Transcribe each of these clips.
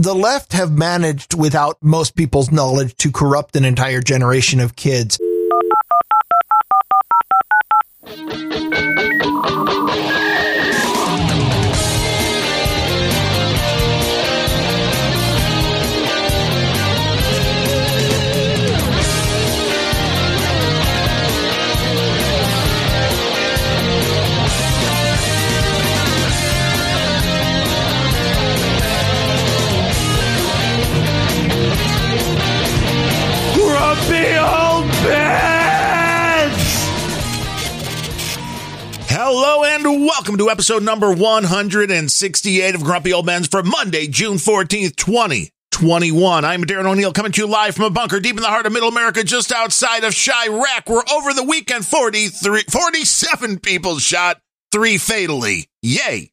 the left have managed, without most people's knowledge, to corrupt an entire generation of kids. Grumpy old bitch! Hello and welcome to episode number 168 of Grumpy Old Bens for Monday, June 14th, 2021. I'm Darren O'Neill coming to you live from a bunker deep in the heart of middle America, just outside of Chirac, where over the weekend 43, 47 people shot, three fatally. Yay.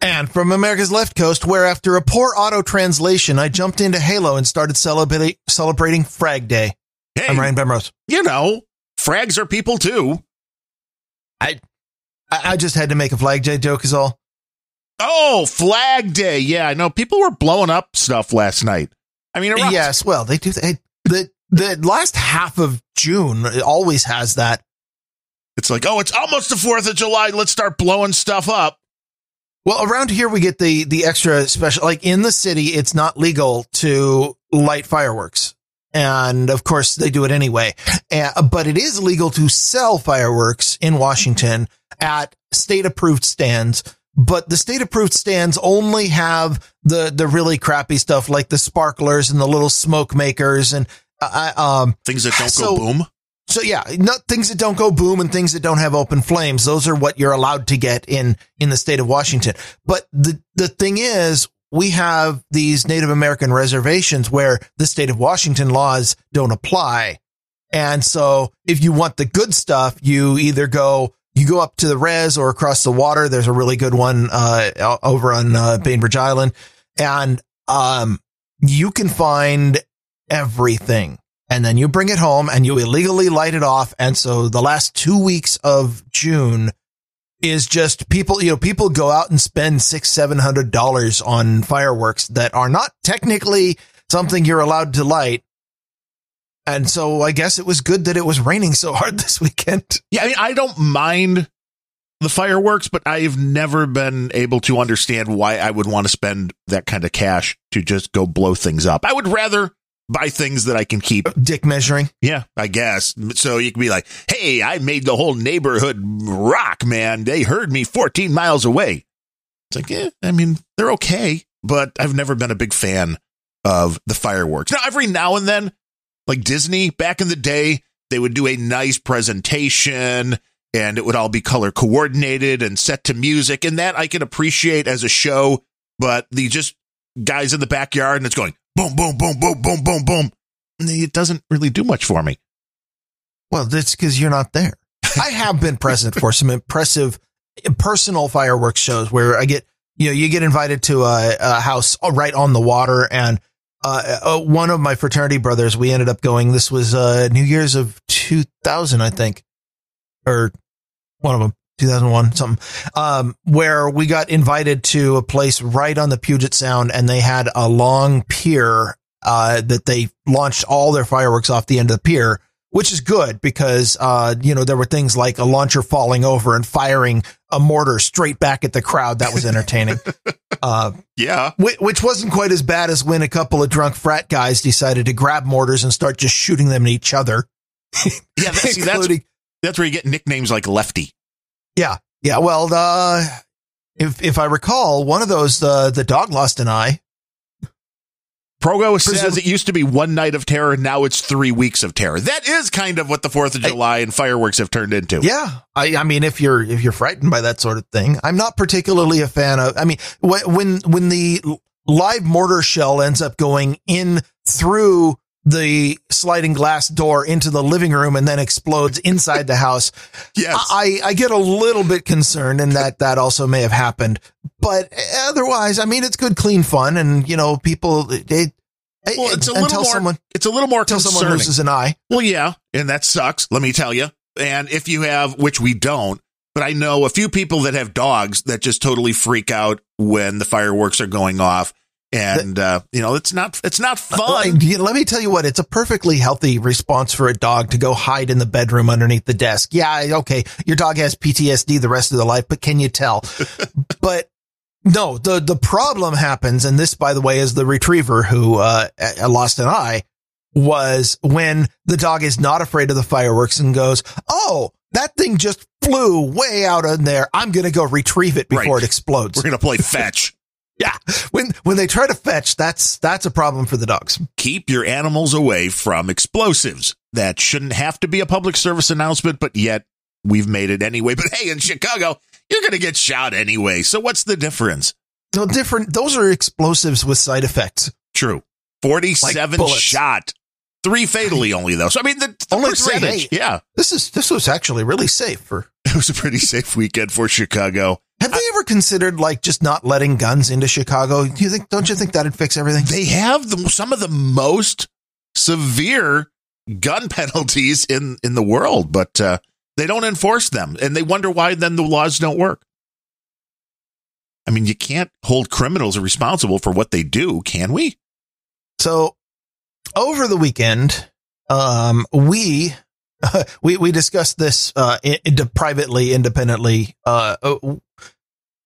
And from America's left coast, where after a poor auto translation, I jumped into Halo and started celebrating celebrating Frag Day. Hey, I'm Ryan Bemrose. you know, frags are people too. I, I I just had to make a Flag Day joke, is all. Oh, Flag Day. Yeah, I know. People were blowing up stuff last night. I mean, Yes, well, they do. They, the the last half of June it always has that. it's like, oh, it's almost the 4th of July. Let's start blowing stuff up. Well, around here we get the the extra special. Like in the city, it's not legal to light fireworks, and of course they do it anyway. Uh, but it is legal to sell fireworks in Washington at state approved stands. But the state approved stands only have the the really crappy stuff like the sparklers and the little smoke makers and uh, um Things that don't So- go boom. so yeah, not things that don't go boom and things that don't have open flames. Those are what you're allowed to get in in the state of Washington. But the the thing is, we have these Native American reservations where the state of Washington laws don't apply. And so if you want the good stuff, you either go you go up to the res or across the water. There's a really good one uh over on uh, Bainbridge Island and um you can find everything and then you bring it home and you illegally light it off. And so the last two weeks of June is just people, you know, people go out and spend six, seven hundred dollars on fireworks that are not technically something you're allowed to light. And so I guess it was good that it was raining so hard this weekend. Yeah, I mean, I don't mind the fireworks, but I've never been able to understand why I would want to spend that kind of cash to just go blow things up. I would rather buy things that I can keep. Dick measuring. Yeah, I guess. So you can be like, hey, I made the whole neighborhood rock, man. They heard me 14 miles away. It's like, yeah, I mean, they're okay, but I've never been a big fan of the fireworks. Now, every now and then, like Disney back in the day, they would do a nice presentation and it would all be color coordinated and set to music. And that I can appreciate as a show, but the just guys in the backyard and it's going boom, boom, boom, boom, boom, boom, boom. It doesn't really do much for me. Well, that's because you're not there. I have been present for some impressive personal fireworks shows where I get, you know, you get invited to a, a house right on the water. And uh, uh, one of my fraternity brothers, we ended up going, this was uh, New Year's of 2000, I think, or one of them. 2001 something um where we got invited to a place right on the Puget Sound and they had a long pier uh that they launched all their fireworks off the end of the pier which is good because uh you know there were things like a launcher falling over and firing a mortar straight back at the crowd that was entertaining uh Yeah. whi- which wasn't quite as bad as when a couple of drunk frat guys decided to grab mortars and start just shooting them at each other Yeah. That, see, that's, that's where you get nicknames like Lefty. Yeah. Yeah. Well, uh, if, if I recall, one of those, uh, the dog lost an eye. Progo says Presum- it used to be one night of terror. Now it's three weeks of terror. That is kind of what the 4th of July and fireworks have turned into. Yeah. I, I mean, if you're, if you're frightened by that sort of thing, I'm not particularly a fan of, I mean, when, when the live mortar shell ends up going in through the sliding glass door into the living room and then explodes inside the house. Yes. I, I get a little bit concerned and that that also may have happened, but otherwise, I mean, it's good, clean fun. And, you know, people, they, well, it's a little more, someone, it's a little more until someone concerning. loses an eye. Well, yeah, and that sucks. Let me tell you. And if you have, which we don't, but I know a few people that have dogs that just totally freak out when the fireworks are going off. And uh, you know, it's not it's not fun. Let me tell you what, it's a perfectly healthy response for a dog to go hide in the bedroom underneath the desk. Yeah, okay, your dog has PTSD the rest of their life, but can you tell? but no, the the problem happens, and this, by the way, is the retriever who uh, uh, lost an eye. Was when the dog is not afraid of the fireworks and goes, "Oh, that thing just flew way out in there. I'm going to go retrieve it before Right. it explodes." We're gonna play fetch. Yeah, when when they try to fetch, that's that's a problem for the dogs. Keep your animals away from explosives. That shouldn't have to be a public service announcement, but yet we've made it anyway. But hey, in Chicago, you're gonna get shot anyway. So what's the difference? No different. Those are explosives with side effects. True. 47 Like shot. Three fatally only though. So I mean the, the Only three, percentage. hey. Yeah. This is this was actually really safe for. It was a pretty safe weekend for Chicago. Have they ever considered like just not letting guns into Chicago? Do you think? Don't you think that'd fix everything? They have the, some of the most severe gun penalties in, in the world, but uh, they don't enforce them. And they wonder why then the laws don't work. I mean, you can't hold criminals responsible for what they do, can we? So over the weekend, um, we we we discussed this uh, in, in- privately, independently. Uh, uh,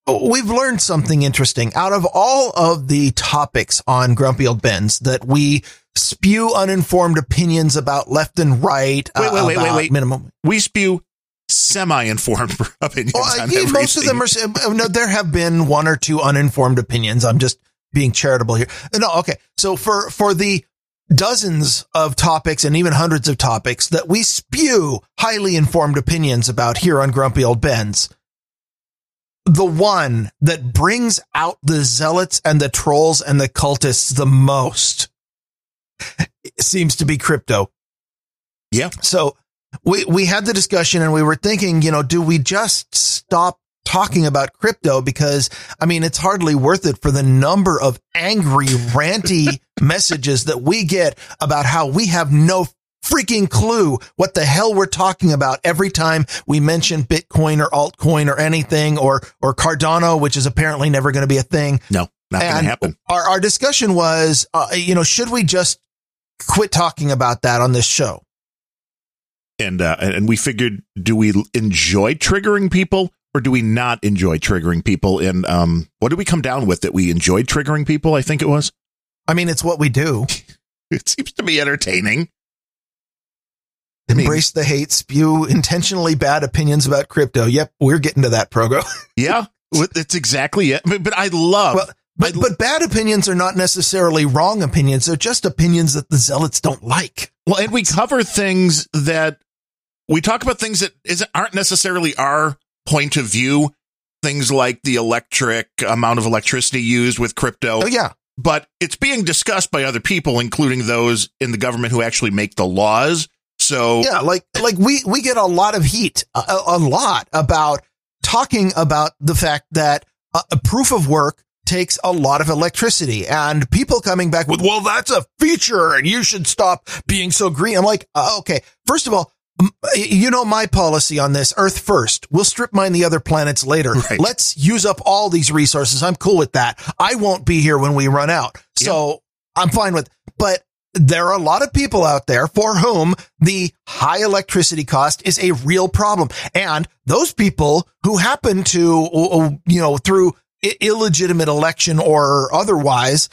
we've learned something interesting out of all of the topics on Grumpy Old Bens that we spew uninformed opinions about left and right. Wait, uh, wait, wait, wait, wait. Minimum. We spew semi-informed opinions Well, on yeah, most of them are. No, there have been one or two uninformed opinions. I'm just being charitable here. No, okay. So for for the dozens of topics and even hundreds of topics that we spew highly informed opinions about here on Grumpy Old Bens, the one that brings out the zealots and the trolls and the cultists the most seems to be crypto. Yeah. So we we had the discussion and we were thinking, you know, do we just stop talking about crypto because I mean it's hardly worth it for the number of angry ranty messages that we get about how we have no freaking clue what the hell we're talking about every time we mention Bitcoin or altcoin or anything or or Cardano which is apparently never going to be a thing. No, not going to happen. Our our discussion was uh, you know should we just quit talking about that on this show? And uh, and we figured, do we enjoy triggering people or do we not enjoy triggering people? And um, what did we come down with that we enjoyed triggering people? I think it was. I mean it's what we do. It seems to be entertaining. I mean- Embrace the hate, spew intentionally bad opinions about crypto. Yep, we're getting to that, Progo. Yeah, that's exactly it. But, but I love. Well, but I- but bad opinions are not necessarily wrong opinions. They're just opinions that the zealots don't like. well, and we cover things that we talk about things that isn't aren't necessarily our point of view. Things like the electric amount of electricity used with crypto. Oh yeah, but it's being discussed by other people, including those in the government who actually make the laws. So yeah. Like like we we get a lot of heat, a, a lot about talking about the fact that uh, a proof of work takes a lot of electricity and people coming back with, well, that's a feature and you should stop being so green. I'm like, uh, okay, first of all, m- you know my policy on this earth first we'll strip mine the other planets later Right. let's use up all these resources i'm cool with that i won't be here when we run out so i'm fine with but there are a lot of people out there for whom the high electricity cost is a real problem. And those people who happen to uh, you know through illegitimate election or otherwise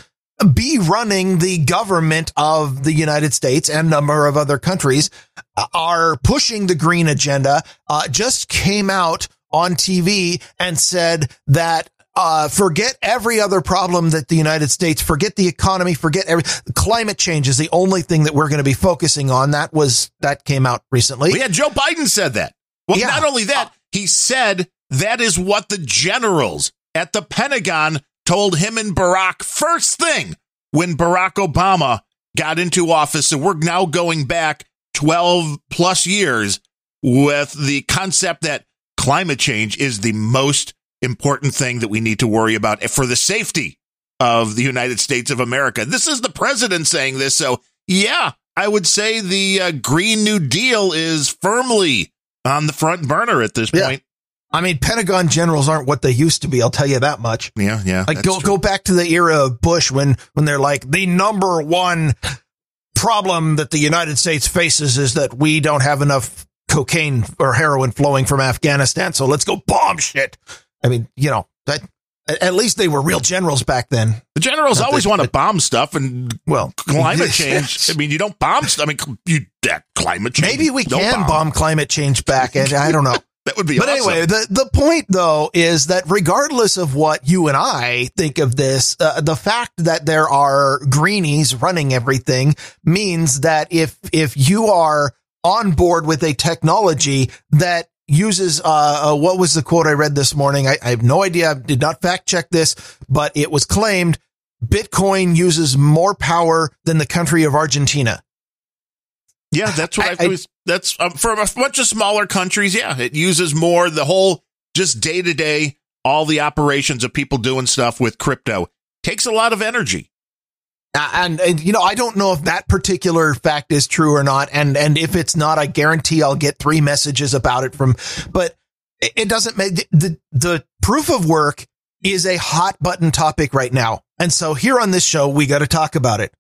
be running the government of the United States and number of other countries are pushing the green agenda, uh, just came out on TV and said that uh, forget every other problem that the United States, forget the economy, forget every climate change is the only thing that we're going to be focusing on. That was that came out recently. yeah, Joe Biden said that. Well, Yeah. not only that, he said that is what the generals at the Pentagon told him and Barack first thing when Barack Obama got into office. So we're now going back 12 plus years with the concept that climate change is the most important thing that we need to worry about for the safety of the United States of America. This is the president saying this. So, yeah, I would say the uh, Green New Deal is firmly on the front burner at this Yeah. point. I mean, Pentagon generals aren't what they used to be. I'll tell you that much. Yeah, yeah. Like go go back to the era of Bush when when they're like the number one problem that the United States faces is that we don't have enough cocaine or heroin flowing from Afghanistan. So let's go bomb shit. I mean, you know, that at least they were real generals back then. The generals Not always that, want to bomb stuff and well, climate change. I mean, you don't bomb stuff. I mean, you that climate change. Maybe we can bomb. bomb. climate change back. And I don't know. That would be But awesome. anyway, the, the point though is that regardless of what you and I think of this, uh, the fact that there are greenies running everything means that if, if you are on board with a technology that uses, uh, uh, what was the quote I read this morning? I, I have no idea. I did not fact check this, but it was claimed Bitcoin uses more power than the country of Argentina. Yeah, that's what I, I. That's um, for a bunch of smaller countries. Yeah, it uses more the whole just day to day, all the operations of people doing stuff with crypto takes a lot of energy. Uh, and, and, you know, I don't know if that particular fact is true or not. And and if it's not, I guarantee I'll get three messages about it from. But it doesn't make the the proof of work is a hot button topic right now. And so here on this show, we got to talk about it.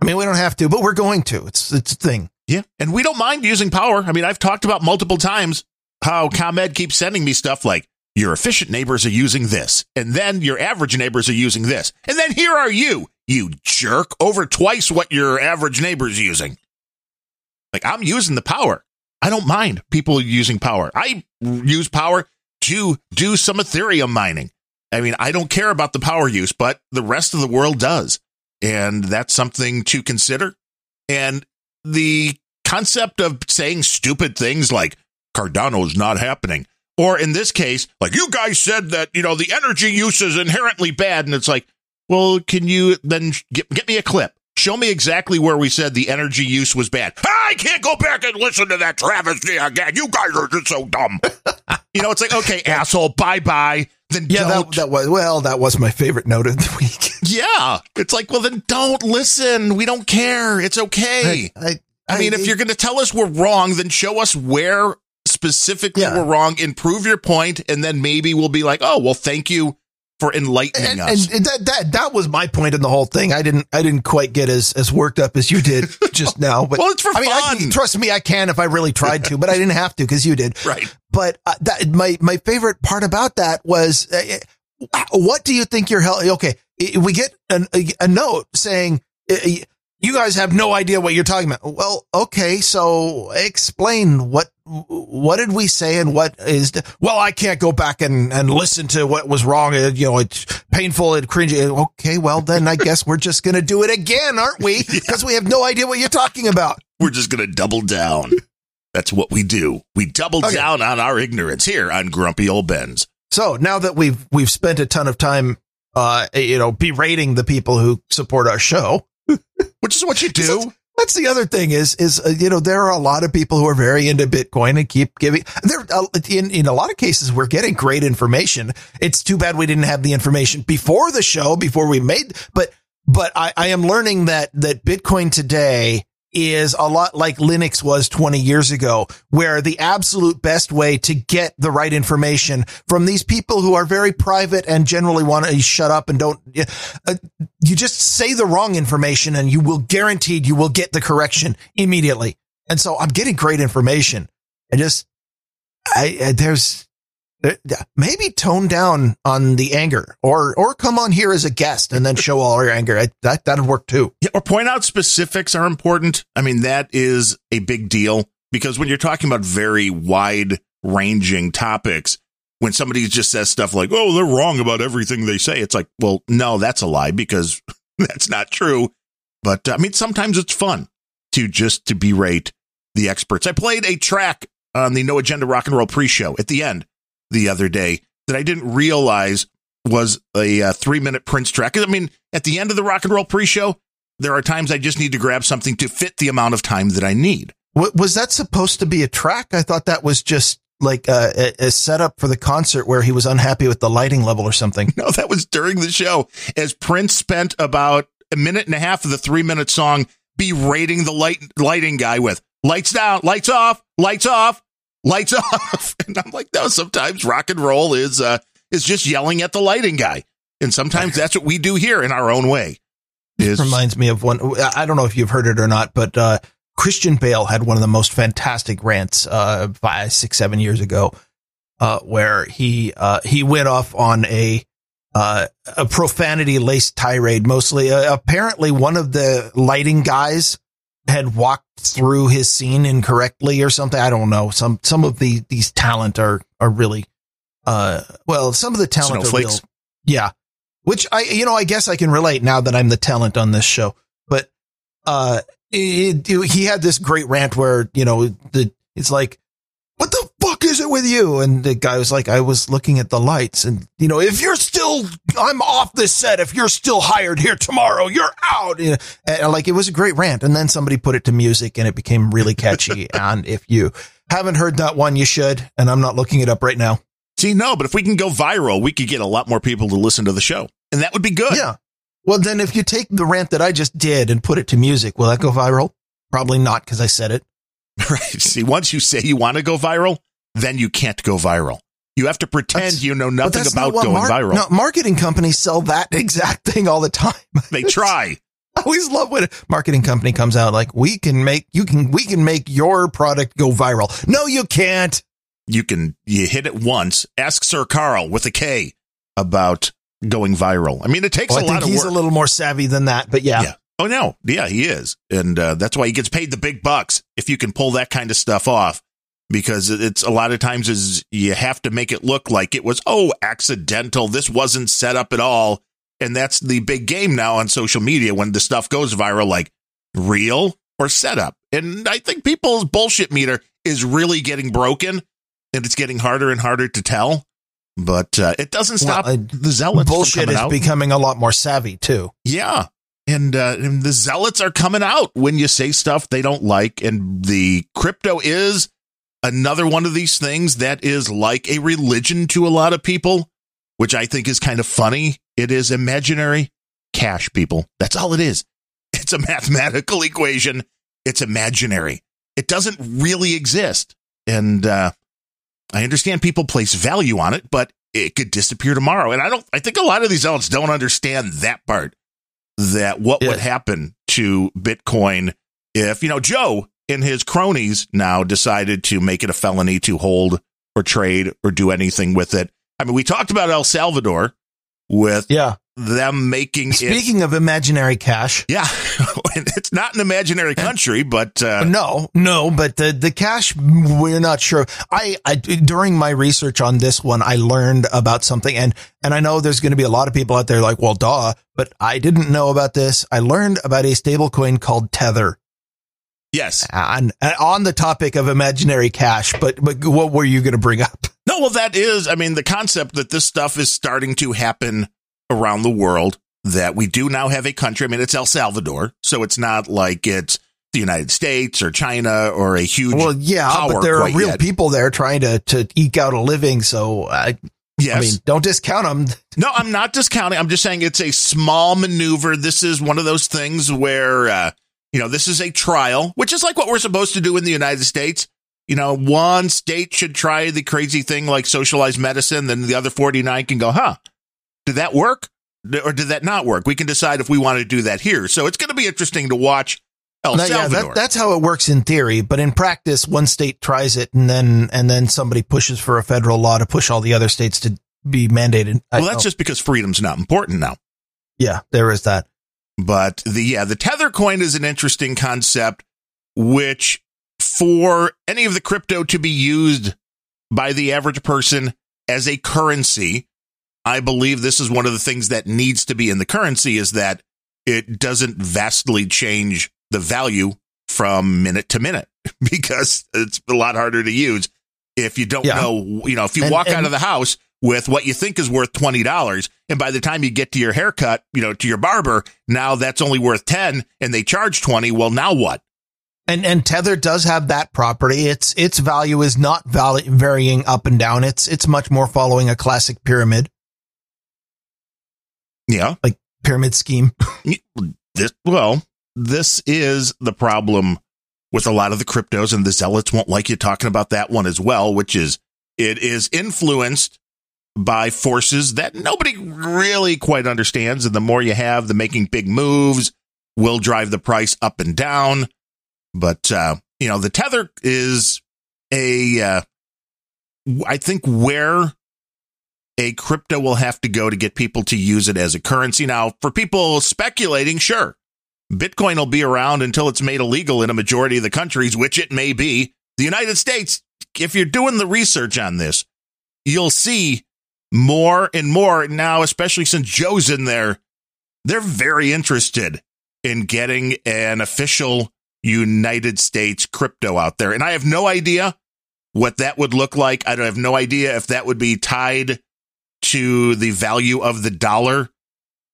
I mean, we don't have to, but we're going to. It's it's a thing. Yeah. And we don't mind using power. I mean, I've talked about multiple times how ComEd keeps sending me stuff like your efficient neighbors are using this, and then your average neighbors are using this. And then here are you, you jerk, over twice what your average neighbor's using. Like, I'm using the power. I don't mind people using power. I use power to do some Ethereum mining. I mean, I don't care about the power use, but the rest of the world does. And that's something to consider. And the concept of saying stupid things like Cardano's not happening. Or in this case, like you guys said that, you know, the energy use is inherently bad. And it's like, well, can you then get, get me a clip? Show me exactly where we said the energy use was bad. I can't go back and listen to that travesty again. You guys are just so dumb. you know, it's like, okay, asshole, bye bye. Then yeah, that, that, was well, that was my favorite note of the week. yeah, it's like, well, then don't listen. We don't care. It's okay. I, I, I mean, if you're going to tell us we're wrong, then show us where specifically yeah. we're wrong. Improve your point, and then maybe we'll be like, oh, well, thank you for enlightening and, us. And that that that was my point in the whole thing. I didn't I didn't quite get as as worked up as you did just now. But well, it's for I mean, fun. I, trust me, I can if I really tried to, but I didn't have to because you did. Right. But uh, that my my favorite part about that was, uh, what do you think you're hell? Okay, we get an, a, a note saying. Uh, you guys have no idea what you're talking about. Well, okay, so explain what what did we say and what is well i can't go back and, and listen to what was wrong. You know it's painful and cringy. Okay well then i guess we're just gonna do it again aren't we? Because yeah. we have no idea what you're talking about. We're just gonna double down. That's what we do. We double okay. down on our ignorance here on grumpy old bens. So now that we've we've spent a ton of time uh you know berating the people who support our show which is what you do. That's the other thing is, is, uh, you know, there are a lot of people who are very into Bitcoin and keep giving there, uh, in, in a lot of cases, we're getting great information. It's too bad we didn't have the information before the show, before we made, but, but I, I am learning that, that Bitcoin today is a lot like Linux was 20 years ago, where the absolute best way to get the right information from these people who are very private and generally want to shut up and don't, uh, you just say the wrong information and you will guaranteed you will get the correction immediately. And so I'm getting great information. I just, I, I there's, Uh, maybe tone down on the anger or or come on here as a guest and then show all your anger. I, that that'd work too. Yeah, or point out specifics are important. I mean that is a big deal because when you're talking about very wide ranging topics when somebody just says stuff like oh they're wrong about everything they say it's like well no that's a lie because that's not true. But i mean sometimes it's fun to just to berate the experts. I played a track on the no agenda rock and roll pre-show at the end the other day that I didn't realize was a, uh, three minute Prince track. I mean, at the end of the rock and roll pre show, there are times I just need to grab something to fit the amount of time that I need. Was that supposed to be a track? I thought that was just like a, a, setup for the concert where he was unhappy with the lighting level or something. No, that was during the show as Prince spent about a minute and a half of the three minute song berating the light lighting guy with lights down, lights off, lights off, lights off. And I'm like, no, sometimes rock and roll is, uh, is just yelling at the lighting guy. And sometimes that's what we do here in our own way. Is, Reminds me of one. I don't know if you've heard it or not, but uh, Christian Bale had one of the most fantastic rants uh, five, six, seven years ago, uh, where he uh, he went off on a uh, a profanity laced tirade. Mostly, uh, apparently, one of the lighting guys had walked through his scene incorrectly or something. I don't know. Some some of the these talent are are really uh well, some of the talent are real. Snowflakes. Yeah. Which I, you know, I guess I can relate now that I'm the talent on this show. But, uh, it, it- he had this great rant where, you know, the, it's like, fuck is it with you? And the guy was like, I was looking at the lights and, you know, if you're still, I'm off this set. If you're still hired here tomorrow, you're out. You know, and, uh, like, it was a great rant. And then somebody put it to music and it became really catchy. and if you haven't heard that one, you should. And I'm not looking it up right now. see, no, but if we can go viral, we could get a lot more people to listen to the show and that would be good. Yeah. Well, then if you take the rant that I just did and put it to music, will that go viral? Probably not because I said it. Right. See, once you say you want to go viral, then you can't go viral. You have to pretend That's- you know nothing about going mar- viral. No, marketing companies sell that exact thing all the time. They try. I always love when a marketing company comes out like, we can make, you can, we can make your product go viral. No, you can't. You can you hit it once. Ask Sir Carl with a K about going viral. I mean, it takes Well, a I lot think of he's work. a little more savvy than that, but yeah. Yeah. Oh no, yeah, he is, and uh, that's why he gets paid the big bucks if you can pull that kind of stuff off. Because it's a lot of times is you have to make it look like it was oh accidental. This wasn't set up at all, and that's the big game now on social media when the stuff goes viral. Like real or set up and I think people's bullshit meter is really getting broken, and it's getting harder and harder to tell. But uh, it doesn't Well, stop uh, the zealots Bullshit is out. becoming a lot more savvy too. Yeah. And, uh, and the zealots are coming out when you say stuff they don't like. And the crypto is another one of these things that is like a religion to a lot of people, which I think is kind of funny. It is imaginary cash, people. That's all it is. It's a mathematical equation. It's imaginary. It doesn't really exist. And, uh, I understand people place value on it, but it could disappear tomorrow. And I don't, I think a lot of these zealots don't understand that part that what Yeah. would happen to Bitcoin if, you know, Joe and his cronies now decided to make it a felony to hold or trade or do anything with it. I mean, we talked about El Salvador with Yeah. them making it. Speaking of imaginary cash, Yeah. it's not an imaginary country, but, uh, no, no, but the, the cash, we're not sure. I, I, during my research on this one, I learned about something and, and I know there's going to be a lot of people out there like, well, duh, but I didn't know about this. I learned about a stable coin called Tether yes. on, on the topic of imaginary cash, but, but what were you going to bring up? No, well, that is, I mean, the concept that this stuff is starting to happen around the world, that we do now have a country. I mean, it's El Salvador, so it's not like it's the United States or China or a huge. Well, yeah, power but there are real yet. people there trying to, to eke out a living. So I, yes. I mean, don't discount them. no, I'm not discounting. I'm just saying it's a small maneuver. This is one of those things where, uh, you know, this is a trial, which is like what we're supposed to do in the United States. You know, one state should try the crazy thing like socialized medicine, then the other 49 can go, huh, did that work? Or did that not work? We can decide if we want to do that here. So it's going to be interesting to watch El No, yeah, Salvador. that, that's how it works in theory, but in practice, one state tries it, and then and then somebody pushes for a federal law to push all the other states to be mandated. I- well, that's oh, just because freedom's not important now. yeah, there is that. But the yeah, the tether coin is an interesting concept, which for any of the crypto to be used by the average person as a currency, I believe this is one of the things that needs to be in the currency is that it doesn't vastly change the value from minute to minute because it's a lot harder to use if you don't Yeah. know, you know, if you And- walk out of the house with what you think is worth $20 and by the time you get to your haircut, you know, to your barber, now that's only worth 10 and they charge 20. Well, now what? And and Tether does have that property. Its its value is not val- varying up and down. It's it's much more following a classic pyramid Yeah. Like pyramid scheme. This, well, this is the problem with a lot of the cryptos, and the zealots won't like you talking about that one as well, which is it is influenced by forces that nobody really quite understands. And the more you have, the making big moves will drive the price up and down. But, uh, you know, the tether is a, uh, I think where a crypto will have to go to get people to use it as a currency. Now, for people speculating, sure, Bitcoin will be around until it's made illegal in a majority of the countries, which it may be. The United States, if you're doing the research on this, you'll see more and more now, especially since Joe's in there. They're very interested in getting an official United States crypto out there. And I have no idea what that would look like. I have no idea if that would be tied to the value of the dollar.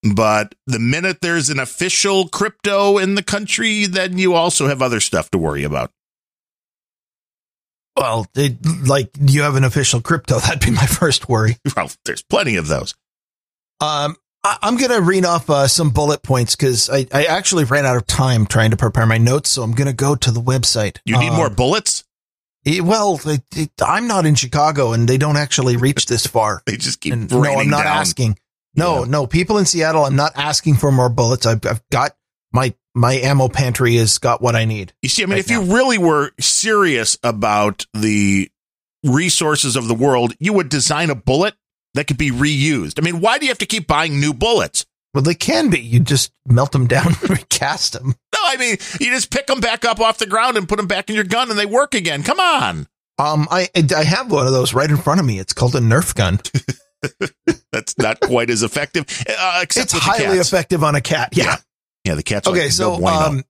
But the minute there's an official crypto in the country, then you also have other stuff to worry about. Well, it, like you have an official crypto. That'd be my first worry. Well, there's plenty of those. Um, I, am going to read off uh, some bullet points because I, I actually ran out of time trying to prepare my notes. So I'm going to go to the website. You need more bullets? It, well, it, it, I'm not in Chicago and they don't actually reach this far. they just keep and, No, I'm not down. asking. No, yeah. no, people in Seattle, I'm not asking for more bullets. I've, I've got my my ammo pantry has got what I need. You see, I mean, right if now. you really were serious about the resources of the world, you would design a bullet that could be reused. I mean, why do you have to keep buying new bullets? Well, they can be. You just melt them down and recast them. No, I mean, you just pick them back up off the ground and put them back in your gun and they work again. Come on. Um, I I have one of those right in front of me. It's called a Nerf gun. That's not quite as effective. Uh, it's highly effective on a cat. Yeah. Yeah. Yeah the cat's okay. Like so, um,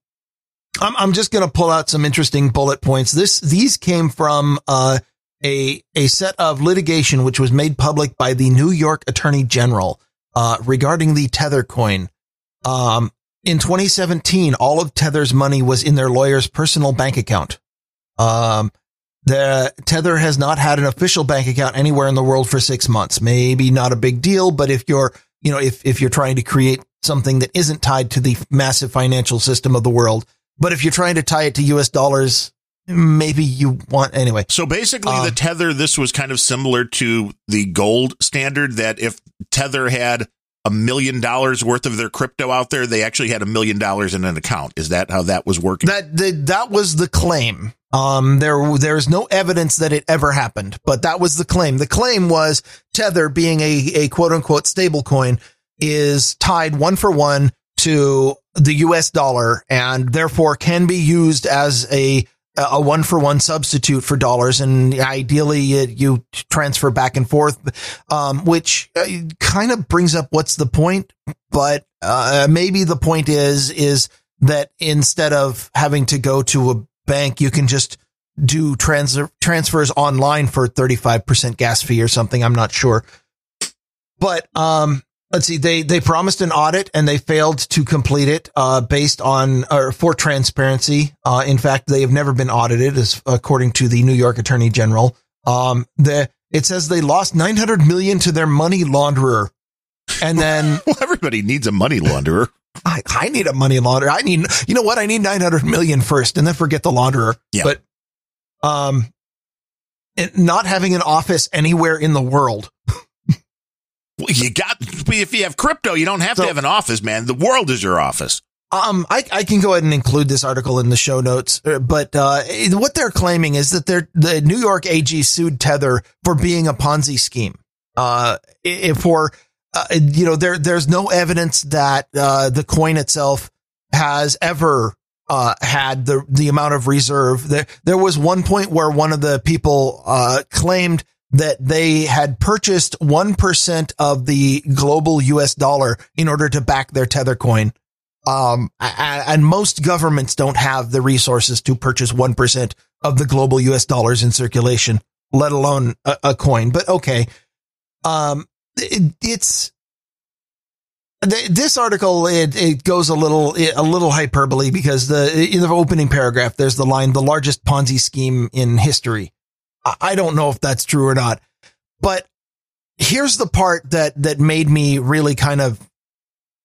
I'm, I'm just going to pull out some interesting bullet points. This, these came from, uh, a, a set of litigation, which was made public by the New York Attorney General, uh, regarding the Tether coin. Um, in 2017, all of Tether's money was in their lawyer's personal bank account. Um, the Tether has not had an official bank account anywhere in the world for six months. Maybe not a big deal, but if you're, you know, if, if you're trying to create something that isn't tied to the massive financial system of the world, but if you're trying to tie it to US dollars, maybe you want anyway. So basically um, the Tether, this was kind of similar to the gold standard that if Tether had a million dollars worth of their crypto out there, they actually had a million dollars in an account. Is that how that was working? That, the, that was the claim. Um, there, there's no evidence that it ever happened, but that was the claim. The claim was Tether being a, a quote unquote stable coin is tied one for one to the US dollar and therefore can be used as a, a one for one substitute for dollars. And ideally it, you transfer back and forth, um, which uh, kind of brings up what's the point, but, uh, maybe the point is, is that instead of having to go to a bank, you can just do trans- transfers online for 35% gas fee or something. I'm not sure. But, um, let's see, they, they promised an audit and they failed to complete it, uh, based on, or for transparency. Uh, in fact, they have never been audited as according to the New York Attorney General. Um, the, it says they lost 900 million to their money launderer. And then well, everybody needs a money launderer. I, I need a money launderer. I need, you know what? I need 900 million first and then forget the launderer. Yeah. But, um, not having an office anywhere in the world. well, you got, if you have crypto, you don't have so, to have an office, man. The world is your office. Um, I, I can go ahead and include this article in the show notes, uh, but, uh, what they're claiming is that they're, the New York AG sued Tether for being a Ponzi scheme. Uh, for, uh, you know, there, there's no evidence that, uh, the coin itself has ever, uh, had the, the amount of reserve. There, there was one point where one of the people, uh, claimed that they had purchased 1% of the global US dollar in order to back their tether coin. Um, and most governments don't have the resources to purchase 1% of the global US dollars in circulation, let alone a, a coin. But okay. Um, it, it's this article it, it goes a little a little hyperbole because the in the opening paragraph there's the line the largest Ponzi scheme in history. I don't know if that's true or not, but here's the part that that made me really kind of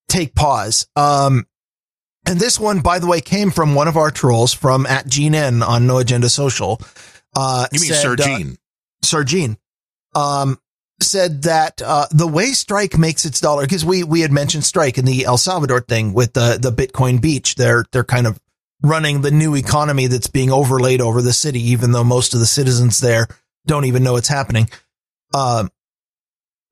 take pause. Um, And this one, by the way, came from one of our trolls from at Gene N on No Agenda Social. Uh, You mean said, Sir uh, Gene? Sir Gene, um, said that uh, the way Strike makes its dollar, because we we had mentioned Strike in the El Salvador thing with the the Bitcoin Beach. They're they're kind of running the new economy that's being overlaid over the city, even though most of the citizens there don't even know it's happening. Um,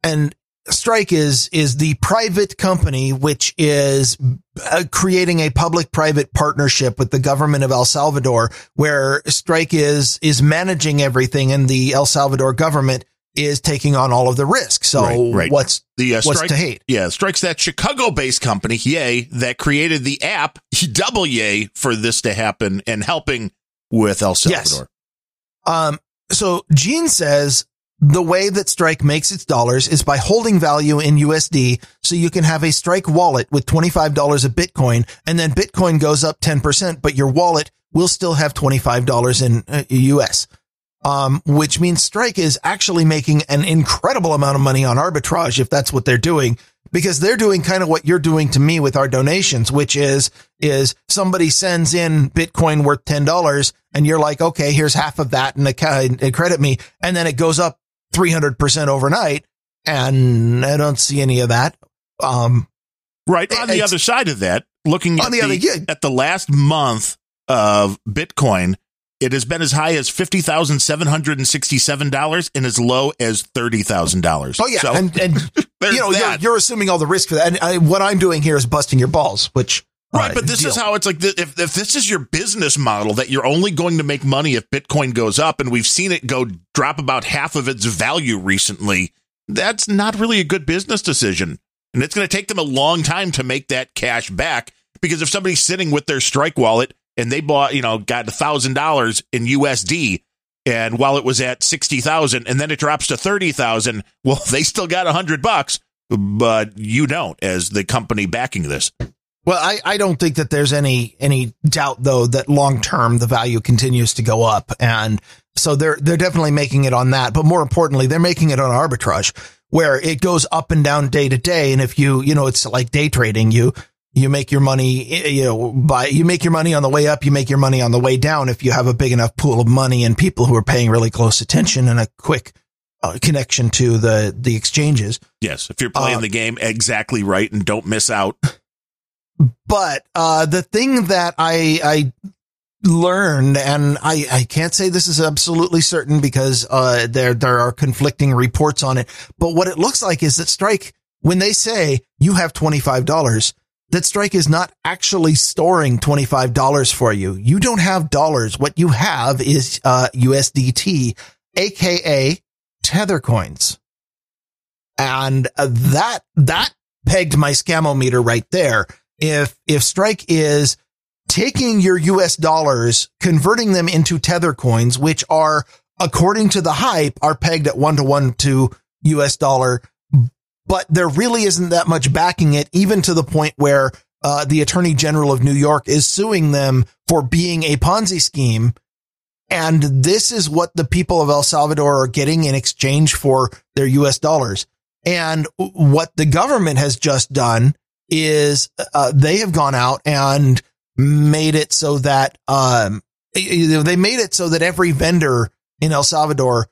and Strike is is the private company which is uh, creating a public-private partnership with the government of El Salvador, where Strike is is managing everything, and the El Salvador government is taking on all of the risk. So Right, right. what's The uh, what's strike, to hate? yeah, strikes that Chicago-based company, yay, that created the app, double yay for this to happen and helping with El Yes. Salvador. Um, so Gene says the way that Strike makes its dollars is by holding value in USD. So you can have a Strike wallet with $25 of Bitcoin and then Bitcoin goes up 10%, but your wallet will still have $25 in uh, US. Um, which means Strike is actually making an incredible amount of money on arbitrage if that's what they're doing because they're doing kind of what you're doing to me with our donations, which is, is somebody sends in Bitcoin worth $10 and you're like, okay, here's half of that and, account, and credit me. And then it goes up 300% overnight. And I don't see any of that. Um, Right. On the other side of that, looking On at the other- yeah. at the last month of Bitcoin, it has been as high as fifty thousand seven hundred and sixty-seven dollars and as low as thirty thousand dollars. oh yeah. so and, and you know, you're, you're assuming all the risk for that. And I, what I'm doing here is busting your balls, which, right. uh, But this deal. is how it's like. If if this is your business model that you're only going to make money if Bitcoin goes up, and we've seen it go drop about half of its value recently, that's not really a good business decision, and it's going to take them a long time to make that cash back. Because if somebody's sitting with their Strike wallet and they bought, you know, got a thousand dollars in USD, and while it was at sixty thousand, and then it drops to thirty thousand, well, they still got a hundred bucks, but you don't as the company backing this. Well, I, I don't think that there's any any doubt though that long term the value continues to go up, and so they're they're definitely making it on that. But more importantly, they're making it on arbitrage, where it goes up and down day to day. And if you you know it's like day trading, you you make your money you know by you make your money on the way up, you make your money on the way down. If you have a big enough pool of money and people who are paying really close attention and a quick uh, connection to the the exchanges. Yes, if you're playing Uh, the game exactly right and don't miss out. but uh, the thing that I I learned, and I I can't say this is absolutely certain because uh, there there are conflicting reports on it. But what it looks like is that Strike, when they say you have twenty five dollars, that Strike is not actually storing twenty five dollars for you. You don't have dollars. What you have is uh, USDT, aka Tether coins, and uh, that that pegged my scamometer right there. If if Strike is taking your US dollars, converting them into Tether coins, which are according to the hype are pegged at one to one to US dollar, but there really isn't that much backing it, even to the point where uh, the Attorney General of New York is suing them for being a Ponzi scheme. And this is what the people of El Salvador are getting in exchange for their US dollars. And what the government has just done is uh, they have gone out and made it so that um, they made it so that every vendor in El Salvador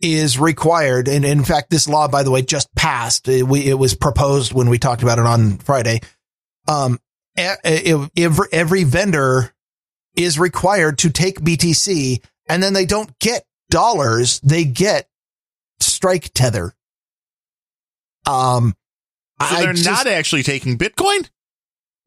is required. And in fact, this law, by the way, just passed. It, we, it was proposed when we talked about it on Friday. Um, every, every vendor is required to take BTC and then they don't get dollars. They get strike tether. Um, So they're just- not actually taking Bitcoin?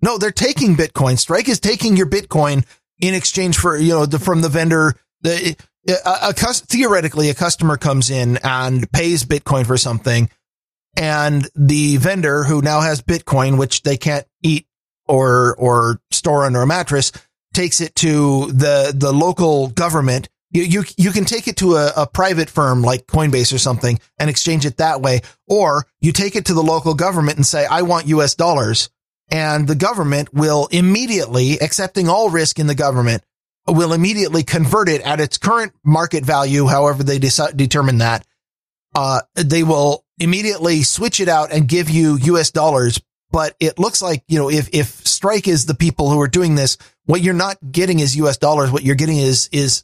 no, they're taking Bitcoin. Strike is taking your Bitcoin in exchange for, you know, the, from the vendor. The, a, a, theoretically, a customer comes in and pays Bitcoin for something and the vendor who now has Bitcoin, which they can't eat or, or store under a mattress, takes it to the, the local government. You, you, you can take it to a, a private firm like Coinbase or something and exchange it that way. Or you take it to the local government and say, I want US dollars. And the government will immediately, accepting all risk in the government, will immediately convert it at its current market value, however they decide, determine that. Uh, they will immediately switch it out and give you US dollars but it looks like, you know, if, if strike is the people who are doing this, what you're not getting is US dollars. What you're getting is, is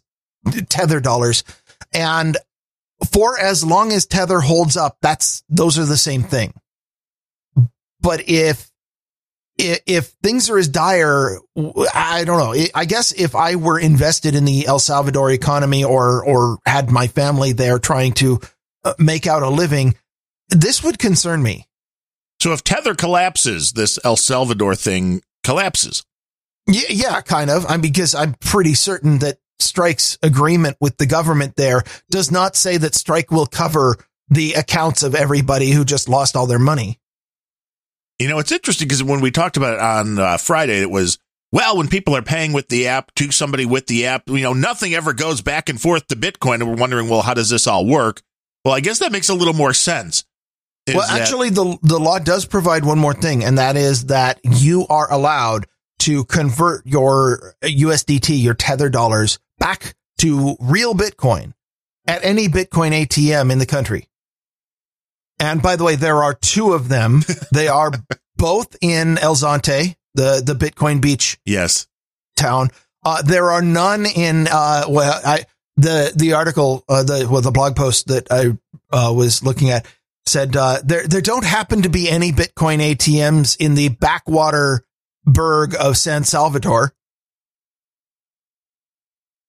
tether dollars. And for as long as tether holds up, that's, those are the same thing. But if, if things are as dire, I don't know. I guess if I were invested in the El Salvador economy or, or had my family there trying to uh, make out a living, this would concern me. So if Tether collapses, this El Salvador thing collapses. Yeah, yeah, kind of. I'm because I'm pretty certain that Strike's agreement with the government there does not say that Strike will cover the accounts of everybody who just lost all their money. You know, it's interesting because when we talked about it on uh, Friday, it was, well, when people are paying with the app to somebody with the app, you know, nothing ever goes back and forth to Bitcoin. And we're wondering, well, how does this all work? Well, I guess that makes a little more sense. Well, that- actually, the, the law does provide one more thing, and that is that you are allowed to convert your USDT, your tether dollars back to real Bitcoin at any Bitcoin ATM in the country. And by the way, there are two of them. they are both in El Zonte, the, the Bitcoin beach. Yes. Town. Uh, there are none in, uh, well, I, the, the article, uh, the, well, the blog post that I, uh, was looking at said, uh, there, there don't happen to be any Bitcoin ATMs in the backwater burg of San Salvador,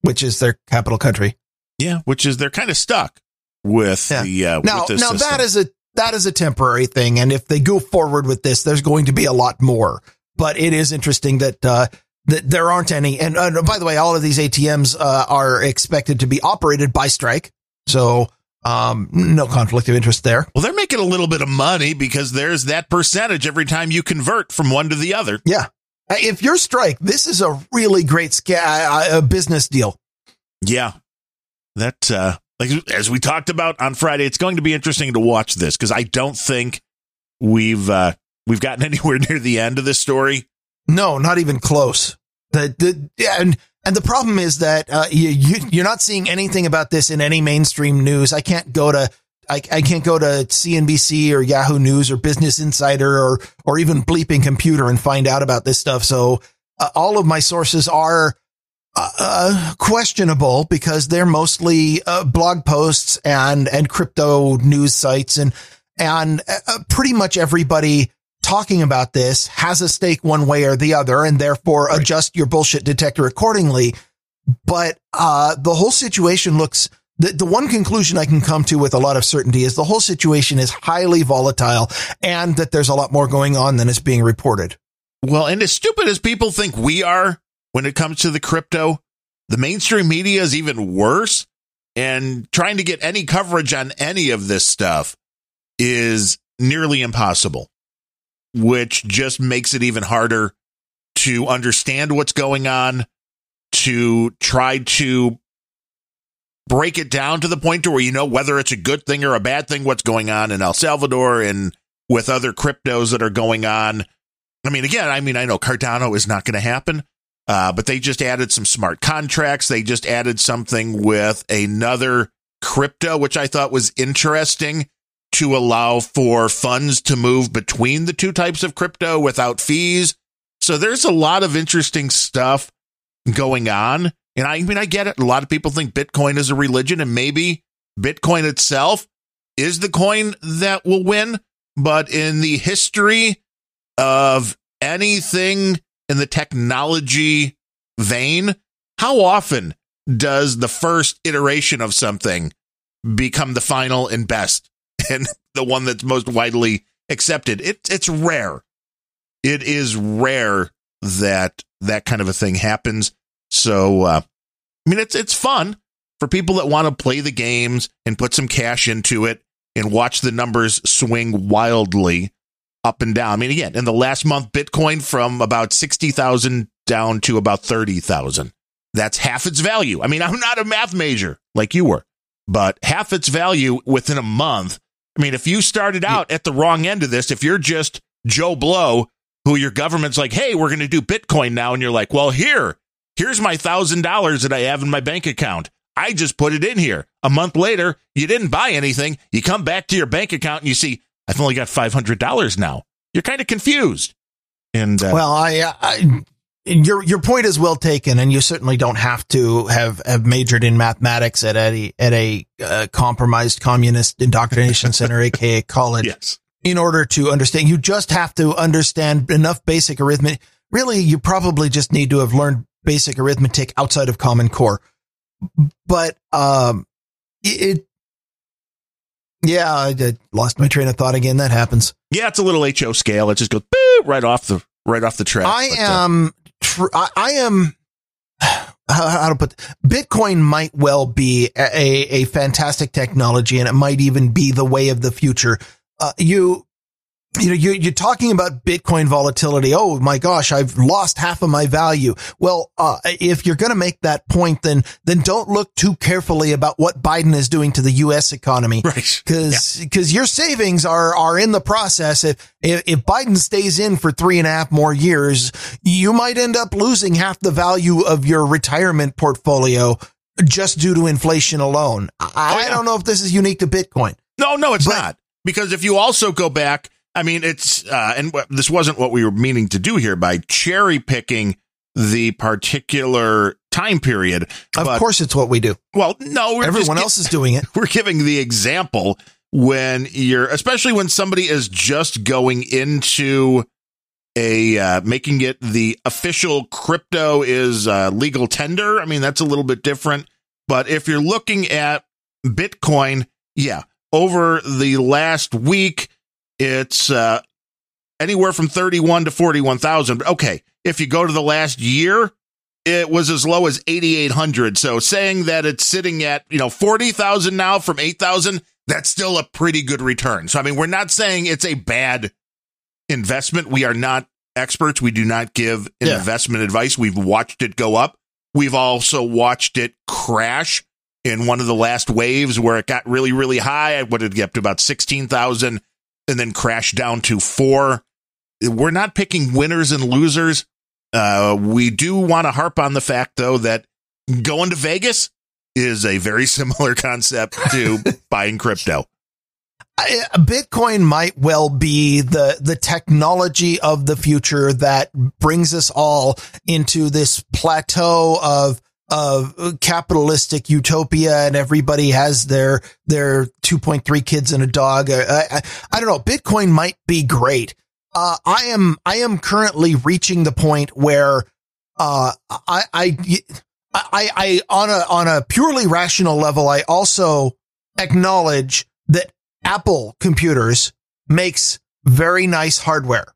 which is their capital country. Yeah. Which is, they're kind of stuck with yeah. the, uh, now, now that is a, that is a temporary thing. And if they go forward with this, there's going to be a lot more. But it is interesting that, uh, that there aren't any. And uh, by the way, all of these ATMs uh, are expected to be operated by Strike. So, um, no conflict of interest there. Well, they're making a little bit of money because there's that percentage every time you convert from one to the other. Yeah. If you're Strike, this is a really great sca- uh, business deal. Yeah. That, uh, like as we talked about on Friday, it's going to be interesting to watch this because I don't think we've uh, we've gotten anywhere near the end of this story. No, not even close. The the yeah, and and the problem is that uh, you, you you're not seeing anything about this in any mainstream news. I can't go to I, I can't go to CNBC or Yahoo News or Business Insider or or even Bleeping Computer and find out about this stuff. So uh, all of my sources are uh, questionable because they're mostly uh, blog posts and and crypto news sites and and uh, pretty much everybody talking about this has a stake one way or the other and therefore right. adjust your bullshit detector accordingly but uh, the whole situation looks the, the one conclusion I can come to with a lot of certainty is the whole situation is highly volatile and that there's a lot more going on than is being reported. Well, and as stupid as people think we are, when it comes to the crypto. The mainstream media is even worse. And trying to get any coverage on any of this stuff is nearly impossible, which just makes it even harder to understand what's going on, to try to break it down to the point to where you know whether it's a good thing or a bad thing, what's going on in El Salvador and with other cryptos that are going on. I mean, again, I mean, I know Cardano is not going to happen, uh, but they just added some smart contracts. They just added something with another crypto, which I thought was interesting to allow for funds to move between the two types of crypto without fees. So there's a lot of interesting stuff going on. And I mean, I get it. A lot of people think Bitcoin is a religion, and maybe Bitcoin itself is the coin that will win. But in the history of anything in the technology vein, how often does the first iteration of something become the final and best and the one that's most widely accepted? It, it's rare. It is rare that that kind of a thing happens. So, uh, I mean, it's it's fun for people that want to play the games and put some cash into it and watch the numbers swing wildly up and down. I mean, again, in the last month, Bitcoin from about 60,000 down to about 30,000. That's half its value. I mean, I'm not a math major like you were, but half its value within a month. I mean, if you started out at the wrong end of this, if you're just Joe Blow, who your government's like, hey, we're going to do Bitcoin now, and you're like, well, here, here's my thousand dollars that I have in my bank account. I just put it in here. A month later, you didn't buy anything. You come back to your bank account and you see, I've only got $500 now. you're kind of confused. And uh, well, I, I your your point is well taken, and you certainly don't have to have have majored in mathematics at a at a uh, compromised communist indoctrination center, aka college, yes. in order to understand. You just have to understand enough basic arithmetic. Really, you probably just need to have learned basic arithmetic outside of Common Core. But um, it, yeah, I lost my train of thought again. That happens. Yeah, it's a little HO scale. It just goes right off the right off the track. I but, am uh, tr- I, I am how, how, to put Bitcoin might well be a, a fantastic technology and it might even be the way of the future. Uh, you you know, you're, you're talking about Bitcoin volatility. Oh my gosh, I've lost half of my value. Well, uh, if you're going to make that point, then, then don't look too carefully about what Biden is doing to the U.S. economy. Right. Cause, yeah. cause your savings are, are in the process. If, if, if Biden stays in for three and a half more years, you might end up losing half the value of your retirement portfolio just due to inflation alone. I, oh, yeah. I don't know if this is unique to Bitcoin. No, no, it's but, not. Because if you also go back, I mean, it's, uh, and this wasn't what we were meaning to do here by cherry picking the particular time period. Of but, course, it's what we do. Well, no, everyone else is doing it. We're giving the example when you're, especially when somebody is just going into a uh, making it the official crypto is uh, legal tender. I mean, that's a little bit different. But if you're looking at Bitcoin, yeah, over the last week, it's uh, anywhere from 31 to 41,000. Okay. If you go to the last year, it was as low as 8,800. So saying that it's sitting at, you know, 40,000 now from 8,000, that's still a pretty good return. So, I mean, we're not saying it's a bad investment. We are not experts. We do not give yeah. investment advice. We've watched it go up. We've also watched it crash in one of the last waves where it got really, really high. What did it get up to about 16,000 and then crash down to four. We're not picking winners and losers. Uh, we do want to harp on the fact, though, that going to Vegas is a very similar concept to buying crypto. Bitcoin might well be the the technology of the future that brings us all into this plateau of of capitalistic utopia and everybody has their, their 2.3 kids and a dog. I, I, I don't know. Bitcoin might be great. Uh, I am, I am currently reaching the point where, uh, I, I, I, I, on a, on a purely rational level, I also acknowledge that Apple computers makes very nice hardware,